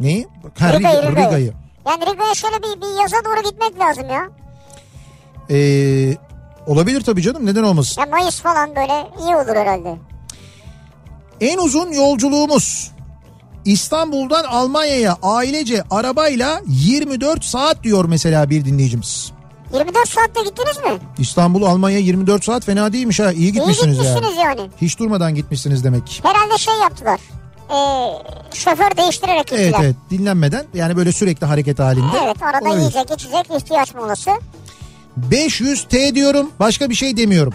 Neyi? Ha, Riga'yı, Riga- Riga'yı. Riga'yı. Yani Riga'ya şöyle bir, bir yaza doğru gitmek lazım ya. Ee, olabilir tabii canım neden olmasın. Ya Mayıs falan böyle iyi olur herhalde. En uzun yolculuğumuz İstanbul'dan Almanya'ya ailece arabayla 24 saat diyor mesela bir dinleyicimiz. 24 saatte gittiniz mi? İstanbul Almanya 24 saat fena değilmiş ha iyi İyi gitmişsiniz, gitmişsiniz yani. yani. Hiç durmadan gitmişsiniz demek. Herhalde şey yaptılar. Ee, şoför değiştirerek gittiler. Evet evet dinlenmeden yani böyle sürekli hareket halinde. Evet arada Olabilir. yiyecek içecek ihtiyaç molası. 500 T diyorum başka bir şey demiyorum.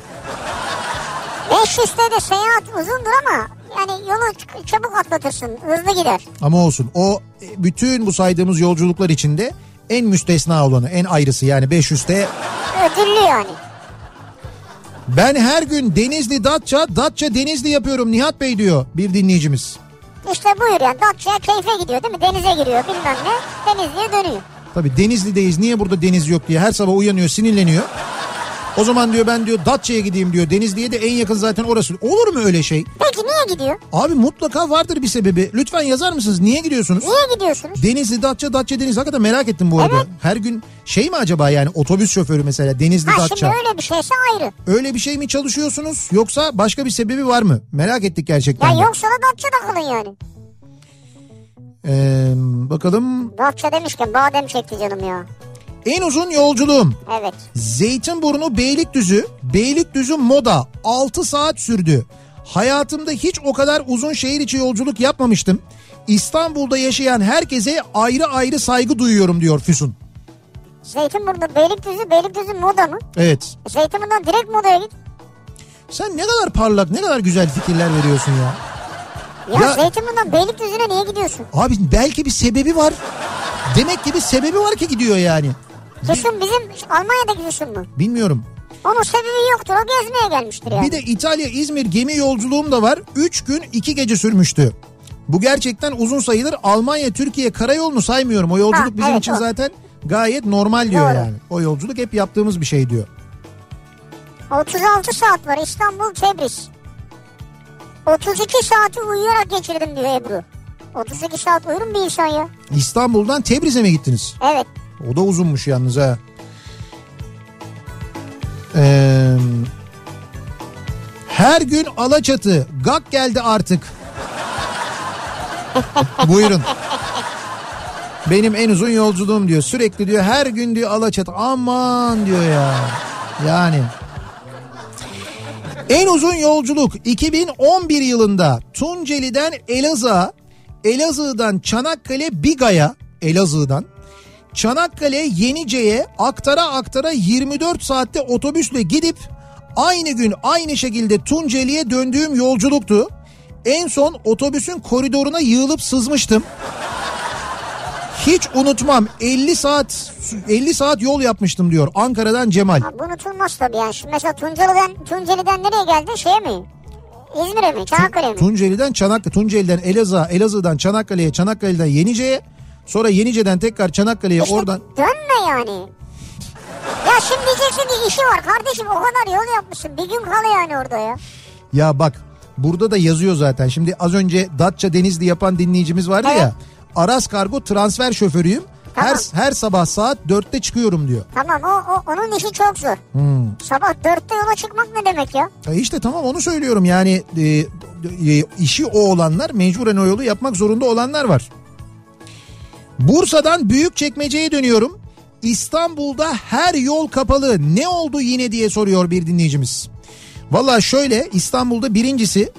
500 de seyahat uzundur ama yani yolu çabuk atlatırsın hızlı gider. Ama olsun o e, bütün bu saydığımız yolculuklar içinde en müstesna olanı en ayrısı yani 500 T. Ödüllü yani. Ben her gün Denizli Datça Datça Denizli yapıyorum Nihat Bey diyor bir dinleyicimiz. İşte buyur yani Datça'ya keyfe gidiyor değil mi? Denize giriyor bilmem ne. Denizli'ye dönüyor. Tabii Denizli'deyiz niye burada deniz yok diye her sabah uyanıyor sinirleniyor. O zaman diyor ben diyor Datça'ya gideyim diyor. Denizli'ye de en yakın zaten orası. Olur mu öyle şey? Peki niye gidiyor? Abi mutlaka vardır bir sebebi. Lütfen yazar mısınız? Niye gidiyorsunuz? Niye gidiyorsunuz? Denizli, Datça, Datça, Denizli. Hakikaten merak ettim bu arada. Evet. Her gün şey mi acaba yani otobüs şoförü mesela Denizli, Ha Datça. şimdi öyle bir şeyse ayrı. Öyle bir şey mi çalışıyorsunuz yoksa başka bir sebebi var mı? Merak ettik gerçekten. Ya de. yoksa da Datça'da kalın yani. Ee, bakalım Datça demişken badem çekti canım ya. En uzun yolculuğum Evet. Zeytinburnu Beylikdüzü, Beylikdüzü Moda 6 saat sürdü. Hayatımda hiç o kadar uzun şehir içi yolculuk yapmamıştım. İstanbul'da yaşayan herkese ayrı ayrı saygı duyuyorum diyor Füsun. Zeytinburnu Beylikdüzü, Beylikdüzü moda mı? Evet. Zeytinburnu'dan direkt modaya git. Sen ne kadar parlak, ne kadar güzel fikirler veriyorsun ya. Ya, Ya- Zeytinburnu'dan Beylikdüzü'ne niye gidiyorsun? Abi belki bir sebebi var. Demek ki bir sebebi var ki gidiyor yani. Füsun bizim Almanya'daki Füsun mu? Bilmiyorum. Onun sebebi yoktur. O gezmeye gelmiştir yani. Bir de İtalya İzmir gemi yolculuğum da var. 3 gün 2 gece sürmüştü. Bu gerçekten uzun sayılır. Almanya Türkiye karayolunu saymıyorum. O yolculuk Ha, bizim evet, için o. zaten gayet normal diyor Doğru. yani. O yolculuk hep yaptığımız bir şey diyor. 36 saat var İstanbul Tebriz. 32 saati uyuyarak geçirdim diyor Ebru. 32 saat uyur mu bir insan ya? İstanbul'dan Tebriz'e mi gittiniz? Evet. O da uzunmuş yalnız ha. Ee, her gün Alaçatı. Gak geldi artık. [laughs] Buyurun. Benim en uzun yolculuğum diyor. Sürekli diyor her gün diyor Alaçatı. Aman diyor ya. Yani. En uzun yolculuk 2011 yılında Tunceli'den Elazığ'a, Elazığ'dan Çanakkale Biga'ya, Elazığ'dan Çanakkale Yenice'ye aktara aktara 24 saatte otobüsle gidip aynı gün aynı şekilde Tunceli'ye döndüğüm yolculuktu. En son otobüsün koridoruna yığılıp sızmıştım. Hiç unutmam 50 saat 50 saat yol yapmıştım diyor Ankara'dan Cemal. Bu unutulmaz tabii yani. Şimdi mesela Tunceli'den, Tunceli'den nereye geldin? Şeye mi? İzmir'e mi? Çanakkale'ye mi? Tunceli'den Çanakkale, Tunceli'den Elazığ, Elazığ'dan Çanakkale'ye, Çanakkale'den Yenice'ye, sonra Yenice'den tekrar Çanakkale'ye İşte oradan dönme yani. Ya şimdi diyeceksin ki işi var kardeşim o kadar yol yapmışsın. Bir gün kal yani orada ya. ya bak burada da yazıyor zaten. Şimdi az önce Datça Denizli yapan dinleyicimiz vardı Evet. ya. Aras Kargo transfer şoförüyüm. Her Tamam. her sabah saat 4'te çıkıyorum diyor. Tamam o, o onun işi çok zor. Hmm. Sabah dörtte yola çıkmak ne demek ya? E işte tamam onu söylüyorum yani e, e, işi o olanlar mecburen o yolu yapmak zorunda olanlar var. Bursa'dan Büyükçekmece'ye dönüyorum. İstanbul'da her yol kapalı ne oldu yine diye soruyor bir dinleyicimiz. Valla şöyle İstanbul'da birincisi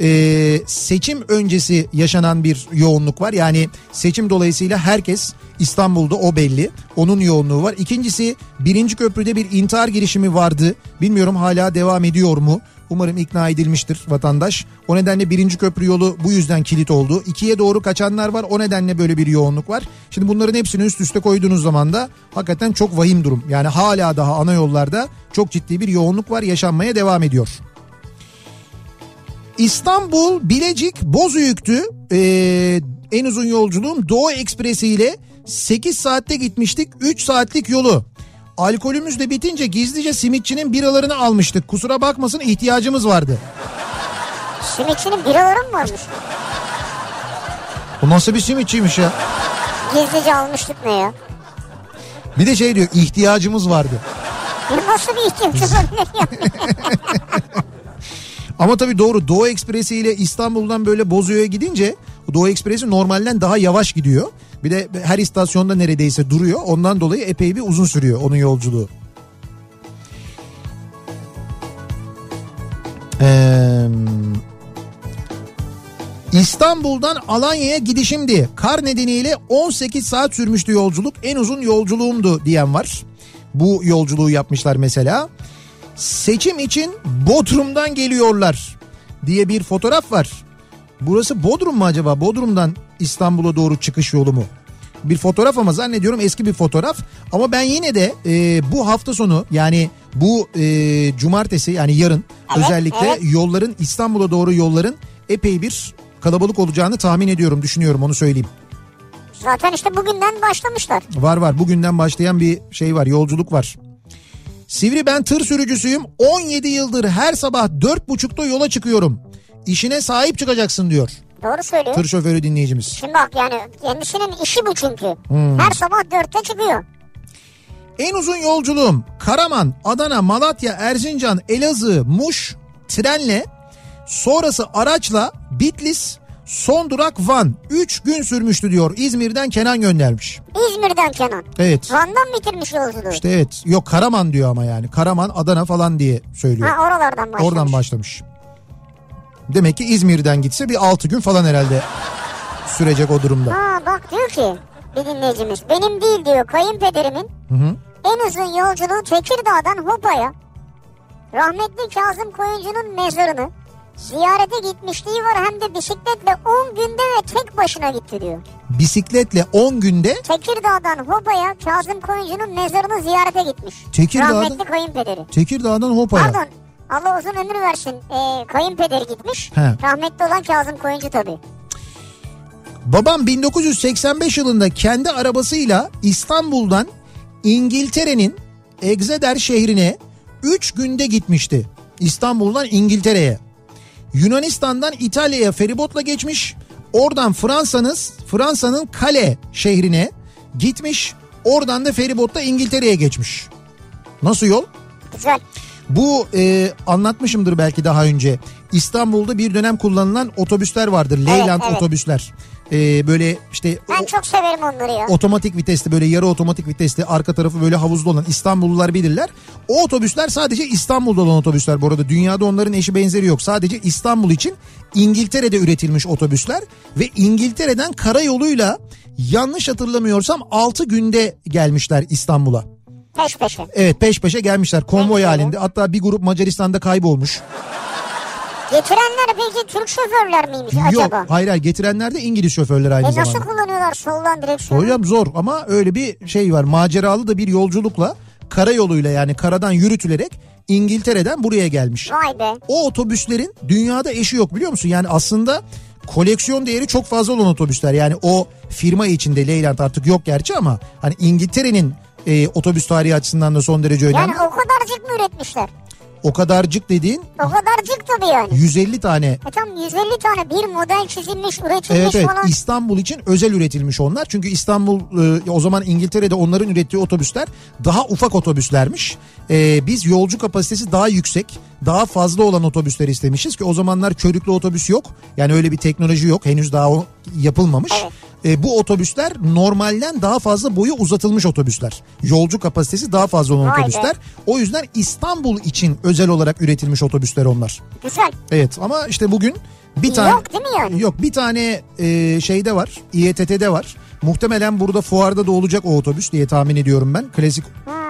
e, seçim öncesi yaşanan bir yoğunluk var. Yani seçim dolayısıyla herkes İstanbul'da o belli. Onun yoğunluğu var. İkincisi birinci köprüde bir intihar girişimi vardı. Bilmiyorum hala devam ediyor mu? Umarım ikna edilmiştir vatandaş. O nedenle birinci köprü yolu bu yüzden kilit oldu. İkiye doğru kaçanlar var. O nedenle böyle bir yoğunluk var. Şimdi bunların hepsini üst üste koyduğunuz zaman da hakikaten çok vahim durum. Yani hala daha ana yollarda çok ciddi bir yoğunluk var. Yaşanmaya devam ediyor. İstanbul Bilecik Bozüyük'tü. Ee, en uzun yolculuğum Doğu Ekspresi ile 8 saatte gitmiştik. 3 saatlik yolu. Alkolümüz de bitince gizlice simitçinin biralarını almıştık. Kusura bakmasın ihtiyacımız vardı. Simitçinin biraları mı varmış? Bu nasıl bir simitçiymiş ya? Gizlice almıştık ne ya? Bir de şey diyor ihtiyacımız vardı. Ya nasıl bir olabilir [laughs] [laughs] ya? Ama tabii doğru Doğu Ekspresi ile İstanbul'dan böyle Bozüyük'e gidince Doğu Ekspresi normalden daha yavaş gidiyor. Bir de her istasyonda neredeyse duruyor. Ondan dolayı epey bir uzun sürüyor onun yolculuğu. Ee, İstanbul'dan Alanya'ya gidişimdi. Kar nedeniyle 18 saat sürmüştü yolculuk. En uzun yolculuğumdu diyen var. Bu yolculuğu yapmışlar mesela. Seçim için Bodrum'dan geliyorlar diye bir fotoğraf var. Burası Bodrum mu acaba? Bodrum'dan İstanbul'a doğru çıkış yolu mu? Bir fotoğraf ama zannediyorum eski bir fotoğraf. Ama ben yine de e, bu hafta sonu yani bu e, cumartesi yani yarın Evet, özellikle evet. yolların İstanbul'a doğru yolların epey bir kalabalık olacağını tahmin ediyorum düşünüyorum onu söyleyeyim. Zaten işte bugünden başlamışlar. Var var bugünden başlayan bir şey var yolculuk var. Sivri ben tır sürücüsüyüm 17 yıldır her sabah 4.30'da yola çıkıyorum. İşine sahip çıkacaksın diyor Doğru söylüyor. tır şoförü dinleyicimiz. Şimdi bak yani kendisinin işi bu çünkü. Hmm. Her sabah dörtte çıkıyor. En uzun yolculuğum Karaman, Adana, Malatya, Erzincan, Elazığ, Muş trenle sonrası araçla Bitlis son durak Van 3 gün sürmüştü diyor İzmir'den Kenan göndermiş. İzmir'den Kenan. Evet Van'dan bitirmiş yolculuğu. işte evet yok Karaman diyor ama yani Karaman Adana falan diye söylüyor. Ha oralardan başlamış. Oradan başlamış. Demek ki İzmir'den gitse bir 6 gün falan herhalde sürecek o durumda. Ha bak diyor ki bir dinleyicimiz benim değil diyor kayınpederimin Hı hı. en uzun yolculuğu Tekirdağ'dan Hopa'ya rahmetli Kazım Koyuncu'nun mezarını ziyarete gitmişliği var hem de bisikletle 10 günde ve tek başına gitti diyor. Bisikletle 10 günde Tekirdağ'dan Hopa'ya Kazım Koyuncu'nun mezarını ziyarete gitmiş. Tekirdağ'dan- Rahmetli kayınpederi. Tekirdağ'dan Hopa'ya. Pardon Allah uzun ömür versin ee, kayınpederi gitmiş. He. Rahmetli olan Kazım Koyuncu tabii. Babam 1985 yılında kendi arabasıyla İstanbul'dan İngiltere'nin Exeter şehrine 3 günde gitmişti. İstanbul'dan İngiltere'ye. Yunanistan'dan İtalya'ya feribotla geçmiş. Oradan Fransa'nın Fransa'nın Kale şehrine gitmiş. Oradan da feribotla İngiltere'ye geçmiş. Nasıl yol? Güzel. Bu e, anlatmışımdır belki daha önce. İstanbul'da bir dönem kullanılan otobüsler vardır. Leyland evet. otobüsler. E, böyle işte Ben çok severim onları ya. otomatik vitesli böyle yarı otomatik vitesli arka tarafı böyle havuzlu olan İstanbullular bilirler. O otobüsler sadece İstanbul'da olan otobüsler bu arada. Dünyada onların eşi benzeri yok. Sadece İstanbul için İngiltere'de üretilmiş otobüsler ve İngiltere'den karayoluyla yanlış hatırlamıyorsam 6 günde gelmişler İstanbul'a. Peş peşe. Evet peş peşe gelmişler konvoy halinde. Hatta bir grup Macaristan'da kaybolmuş. Getirenler peki Türk şoförler miymiş Yok acaba? hayır hayır getirenler de İngiliz şoförler aynı E zamanda. nasıl kullanıyorlar soldan direksiyonu? Hocam zor ama öyle bir şey var maceralı da bir yolculukla karayoluyla yani karadan yürütülerek İngiltere'den buraya gelmiş. Vay be. O otobüslerin dünyada eşi yok biliyor musun? Yani aslında koleksiyon değeri çok fazla olan otobüsler. Yani o firma içinde Leyland artık yok gerçi ama hani İngiltere'nin e, otobüs tarihi açısından da son derece önemli. Yani o kadarcık mı üretmişler? O kadarcık dediğin O kadarcık tabii yani. 150 tane E tam 150 tane bir model çizilmiş, üretilmiş Evet evet falan. İstanbul için özel üretilmiş onlar. Çünkü İstanbul e, o zaman İngiltere'de onların ürettiği otobüsler daha ufak otobüslermiş. E, biz yolcu kapasitesi daha yüksek, daha fazla olan otobüsler istemişiz ki o zamanlar körüklü otobüs yok. Yani öyle bir teknoloji yok. Henüz daha o yapılmamış. Evet. E, bu otobüsler normalden daha fazla boyu uzatılmış otobüsler. Yolcu kapasitesi daha fazla olan Vay be. otobüsler. O yüzden İstanbul için özel olarak üretilmiş otobüsler onlar. Güzel. Evet ama işte bugün bir tane Yok değil mi yani? Yok bir tane e, şeyde var İETT'de var. Muhtemelen burada fuarda da olacak o otobüs diye tahmin ediyorum ben. Klasik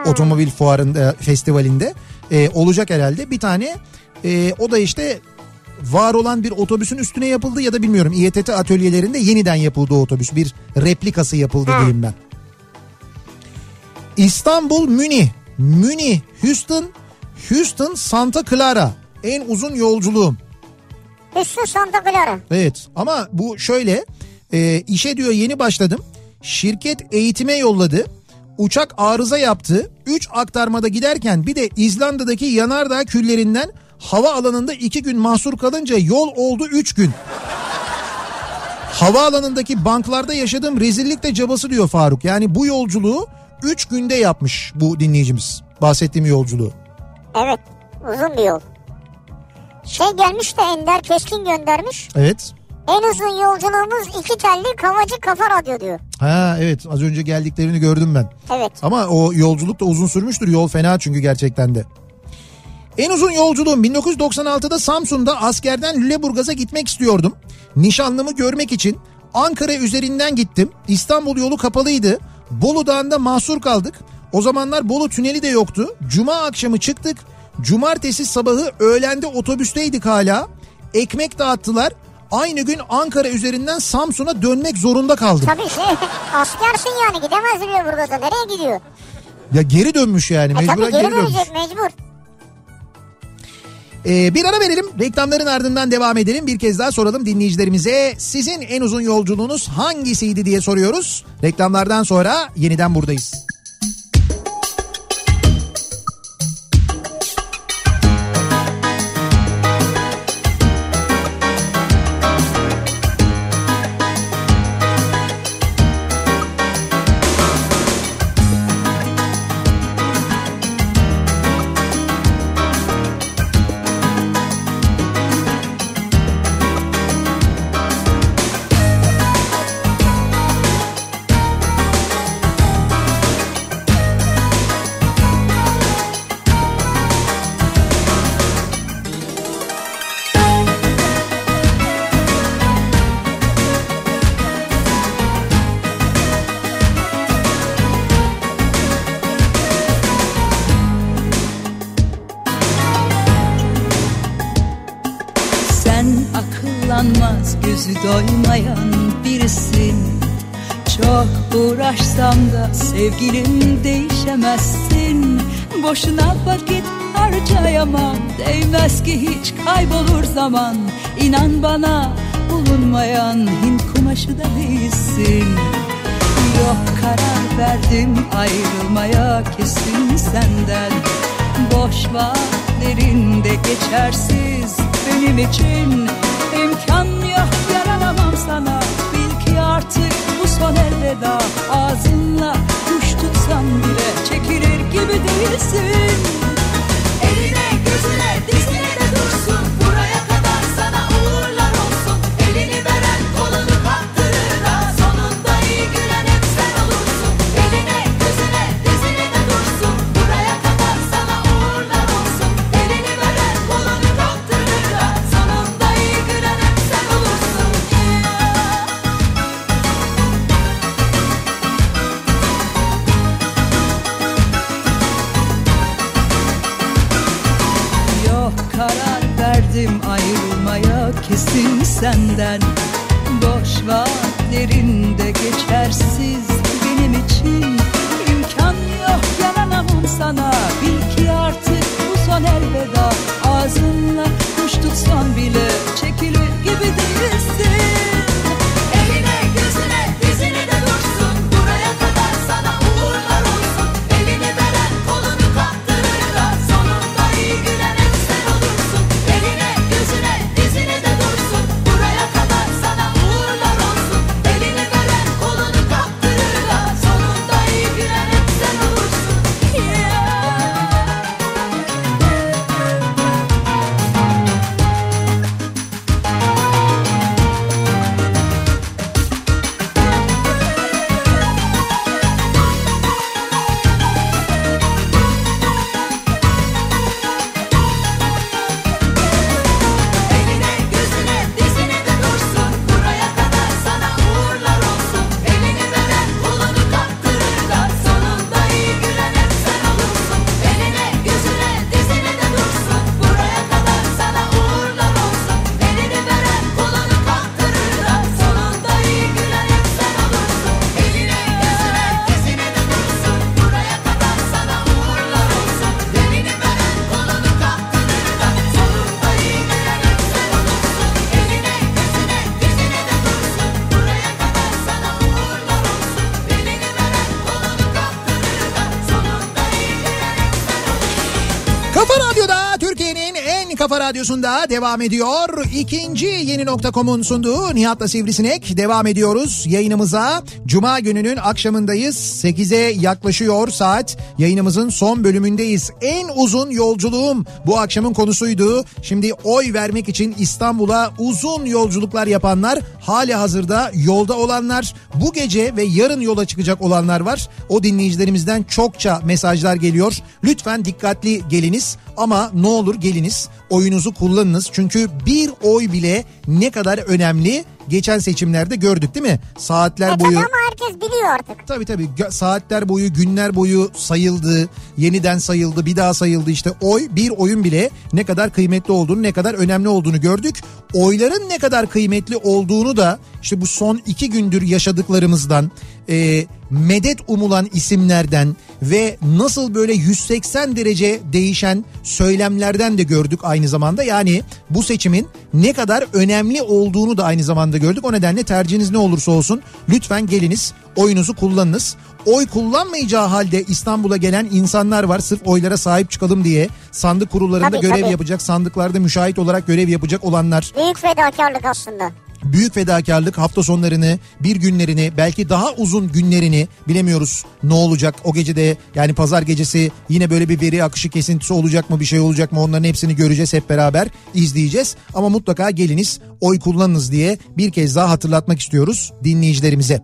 Hmm. otomobil fuarında festivalinde e, olacak herhalde. Bir tane e, o da işte var olan bir otobüsün üstüne yapıldı ya da bilmiyorum İETT atölyelerinde yeniden yapıldı o otobüs. Bir replikası yapıldı Ha. diyeyim ben. İstanbul Münih, Münih Houston, Houston Santa Clara en uzun yolculuğum. Üstü Santa Clara. Evet ama bu şöyle e, işe diyor yeni başladım. Şirket eğitime yolladı. Uçak arıza yaptı. 3 aktarmada giderken bir de İzlanda'daki yanardağ küllerinden hava alanında 2 gün mahsur kalınca yol oldu 3 gün. Havaalanındaki banklarda yaşadığım rezillik de cabası diyor Faruk. Yani bu yolculuğu 3 günde yapmış bu dinleyicimiz. Bahsettiğim yolculuğu. Evet. Uzun bir yol. Şey gelmiş de Ender Keskin göndermiş. Evet. En uzun yolculuğumuz iki telli Kavacı Kafa Radyo diyor. Ha evet az önce geldiklerini gördüm ben. Evet. Ama o yolculuk da uzun sürmüştür. Yol fena çünkü gerçekten de. En uzun yolculuğum 1996'da Samsun'da askerden Lüleburgaz'a gitmek istiyordum. Nişanlımı görmek için Ankara üzerinden gittim. İstanbul yolu kapalıydı. Bolu Dağı'nda mahsur kaldık. O zamanlar Bolu tüneli de yoktu. Cuma akşamı çıktık. Cumartesi sabahı öğlende otobüsteydik hala. Ekmek dağıttılar. Aynı gün Ankara üzerinden Samsun'a dönmek zorunda kaldım. Tabii şey askersin yani gidemez Lüleburgaz'a. Nereye gidiyor? Ya geri dönmüş yani E mecburen tabii geri geri dönmüş. dönecek mecbur. Ee, bir ara verelim. Reklamların ardından devam edelim. Bir kez daha soralım dinleyicilerimize. Sizin en uzun yolculuğunuz hangisiydi diye soruyoruz. Reklamlardan sonra yeniden buradayız. Akıllanmaz gözü doymayan birisin. Çok uğraşsam da sevgilim değişemezsin. Boşuna vakit harcayamam Değmez ki hiç kaybolur zaman. İnan bana bulunmayan Hint kumaşı da değilsin. Yok karar verdim ayrılmaya kesin senden. Boş vaatlerinde geçersiz benim için imkan yok yaranamam sana. Bil ki artık bu son elveda. Ağzınla kuş tutsam bile çekilir gibi değilsin. Eline gözüne dizine olursun Kafa Radyo'da Türkiye'nin en kafa radyosunda devam ediyor. İkinci yeni nokta.com'un sunduğu Nihat'la Sivrisinek devam ediyoruz yayınımıza. Cuma gününün akşamındayız. 8'e yaklaşıyor saat. Yayınımızın son bölümündeyiz. En uzun yolculuğum bu akşamın konusuydu. Şimdi oy vermek için İstanbul'a uzun yolculuklar yapanlar, hali hazırda yolda olanlar, bu gece ve yarın yola çıkacak olanlar var. O dinleyicilerimizden çokça mesajlar geliyor. Lütfen dikkatli geliniz ama ne olur geliniz oyunuzu kullanınız. Çünkü bir oy bile ne kadar önemli geçen seçimlerde gördük değil mi? Saatler E boyu ama herkes biliyor artık. Tabii tabii saatler boyu günler boyu sayıldı yeniden sayıldı bir daha sayıldı işte oy bir oyun bile ne kadar kıymetli olduğunu ne kadar önemli olduğunu gördük. Oyların ne kadar kıymetli olduğunu da işte bu son iki gündür yaşadıklarımızdan e, medet umulan isimlerden ve nasıl böyle 180 derece değişen söylemlerden de gördük aynı zamanda. Yani bu seçimin ne kadar önemli olduğunu da aynı zamanda gördük. O nedenle tercihiniz ne olursa olsun lütfen geliniz oyunuzu kullanınız. Oy kullanmayacağı halde İstanbul'a gelen insanlar var sırf oylara sahip çıkalım diye sandık kurullarında Tabii, görev tabii. yapacak sandıklarda müşahit olarak görev yapacak olanlar Büyük fedakarlık aslında. Büyük fedakarlık hafta sonlarını bir günlerini belki daha uzun günlerini bilemiyoruz. Ne olacak o gecede? Yani pazar gecesi yine böyle bir veri akışı kesintisi olacak mı bir şey olacak mı? Onların hepsini göreceğiz hep beraber izleyeceğiz. Ama mutlaka geliniz oy kullanınız diye bir kez daha hatırlatmak istiyoruz dinleyicilerimize.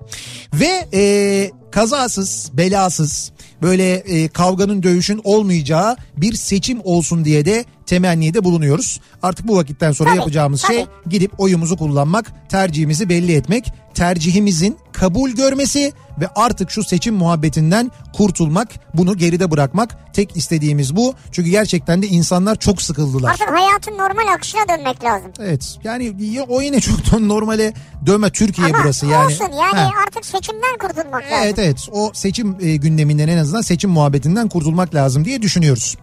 Ve e, kazasız belasız böyle e, kavganın dövüşün olmayacağı bir seçim olsun diye de temennide bulunuyoruz. Artık bu vakitten sonra Tabii, yapacağımız şey tabii. gidip oyumuzu kullanmak, tercihimizi belli etmek, tercihimizin kabul görmesi ve artık şu seçim muhabbetinden kurtulmak, bunu geride bırakmak tek istediğimiz bu. Çünkü gerçekten de insanlar çok sıkıldılar. Artık hayatın normal akışına dönmek lazım. Evet yani ya- o yine çok da normale dönme Türkiye Ama burası yani. olsun yani Ha. artık seçimden kurtulmak lazım. Evet evet o seçim e, gündeminden en azından seçim muhabbetinden kurtulmak lazım diye düşünüyoruz.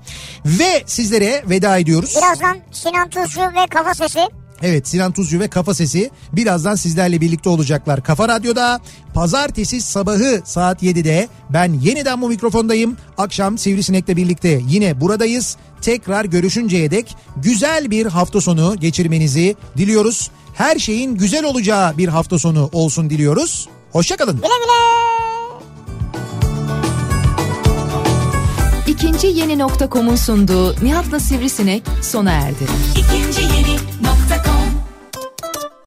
Ve sizlere veda ediyoruz. Birazdan Sinan Tuzcu ve Kafa Sesi Evet Sinan Tuzcu ve Kafa Sesi birazdan sizlerle birlikte olacaklar. Kafa Radyo'da pazartesi sabahı saat 7'de ben yeniden bu mikrofondayım. Akşam Sivrisinek'le birlikte yine buradayız. Tekrar görüşünceye dek güzel bir hafta sonu geçirmenizi diliyoruz. Her şeyin güzel olacağı bir hafta sonu olsun diliyoruz. Hoşçakalın. güle güle. İkinci yeni nokta.com'un sunduğu Nihat'la Sivrisinek sona erdi. İkinci yeni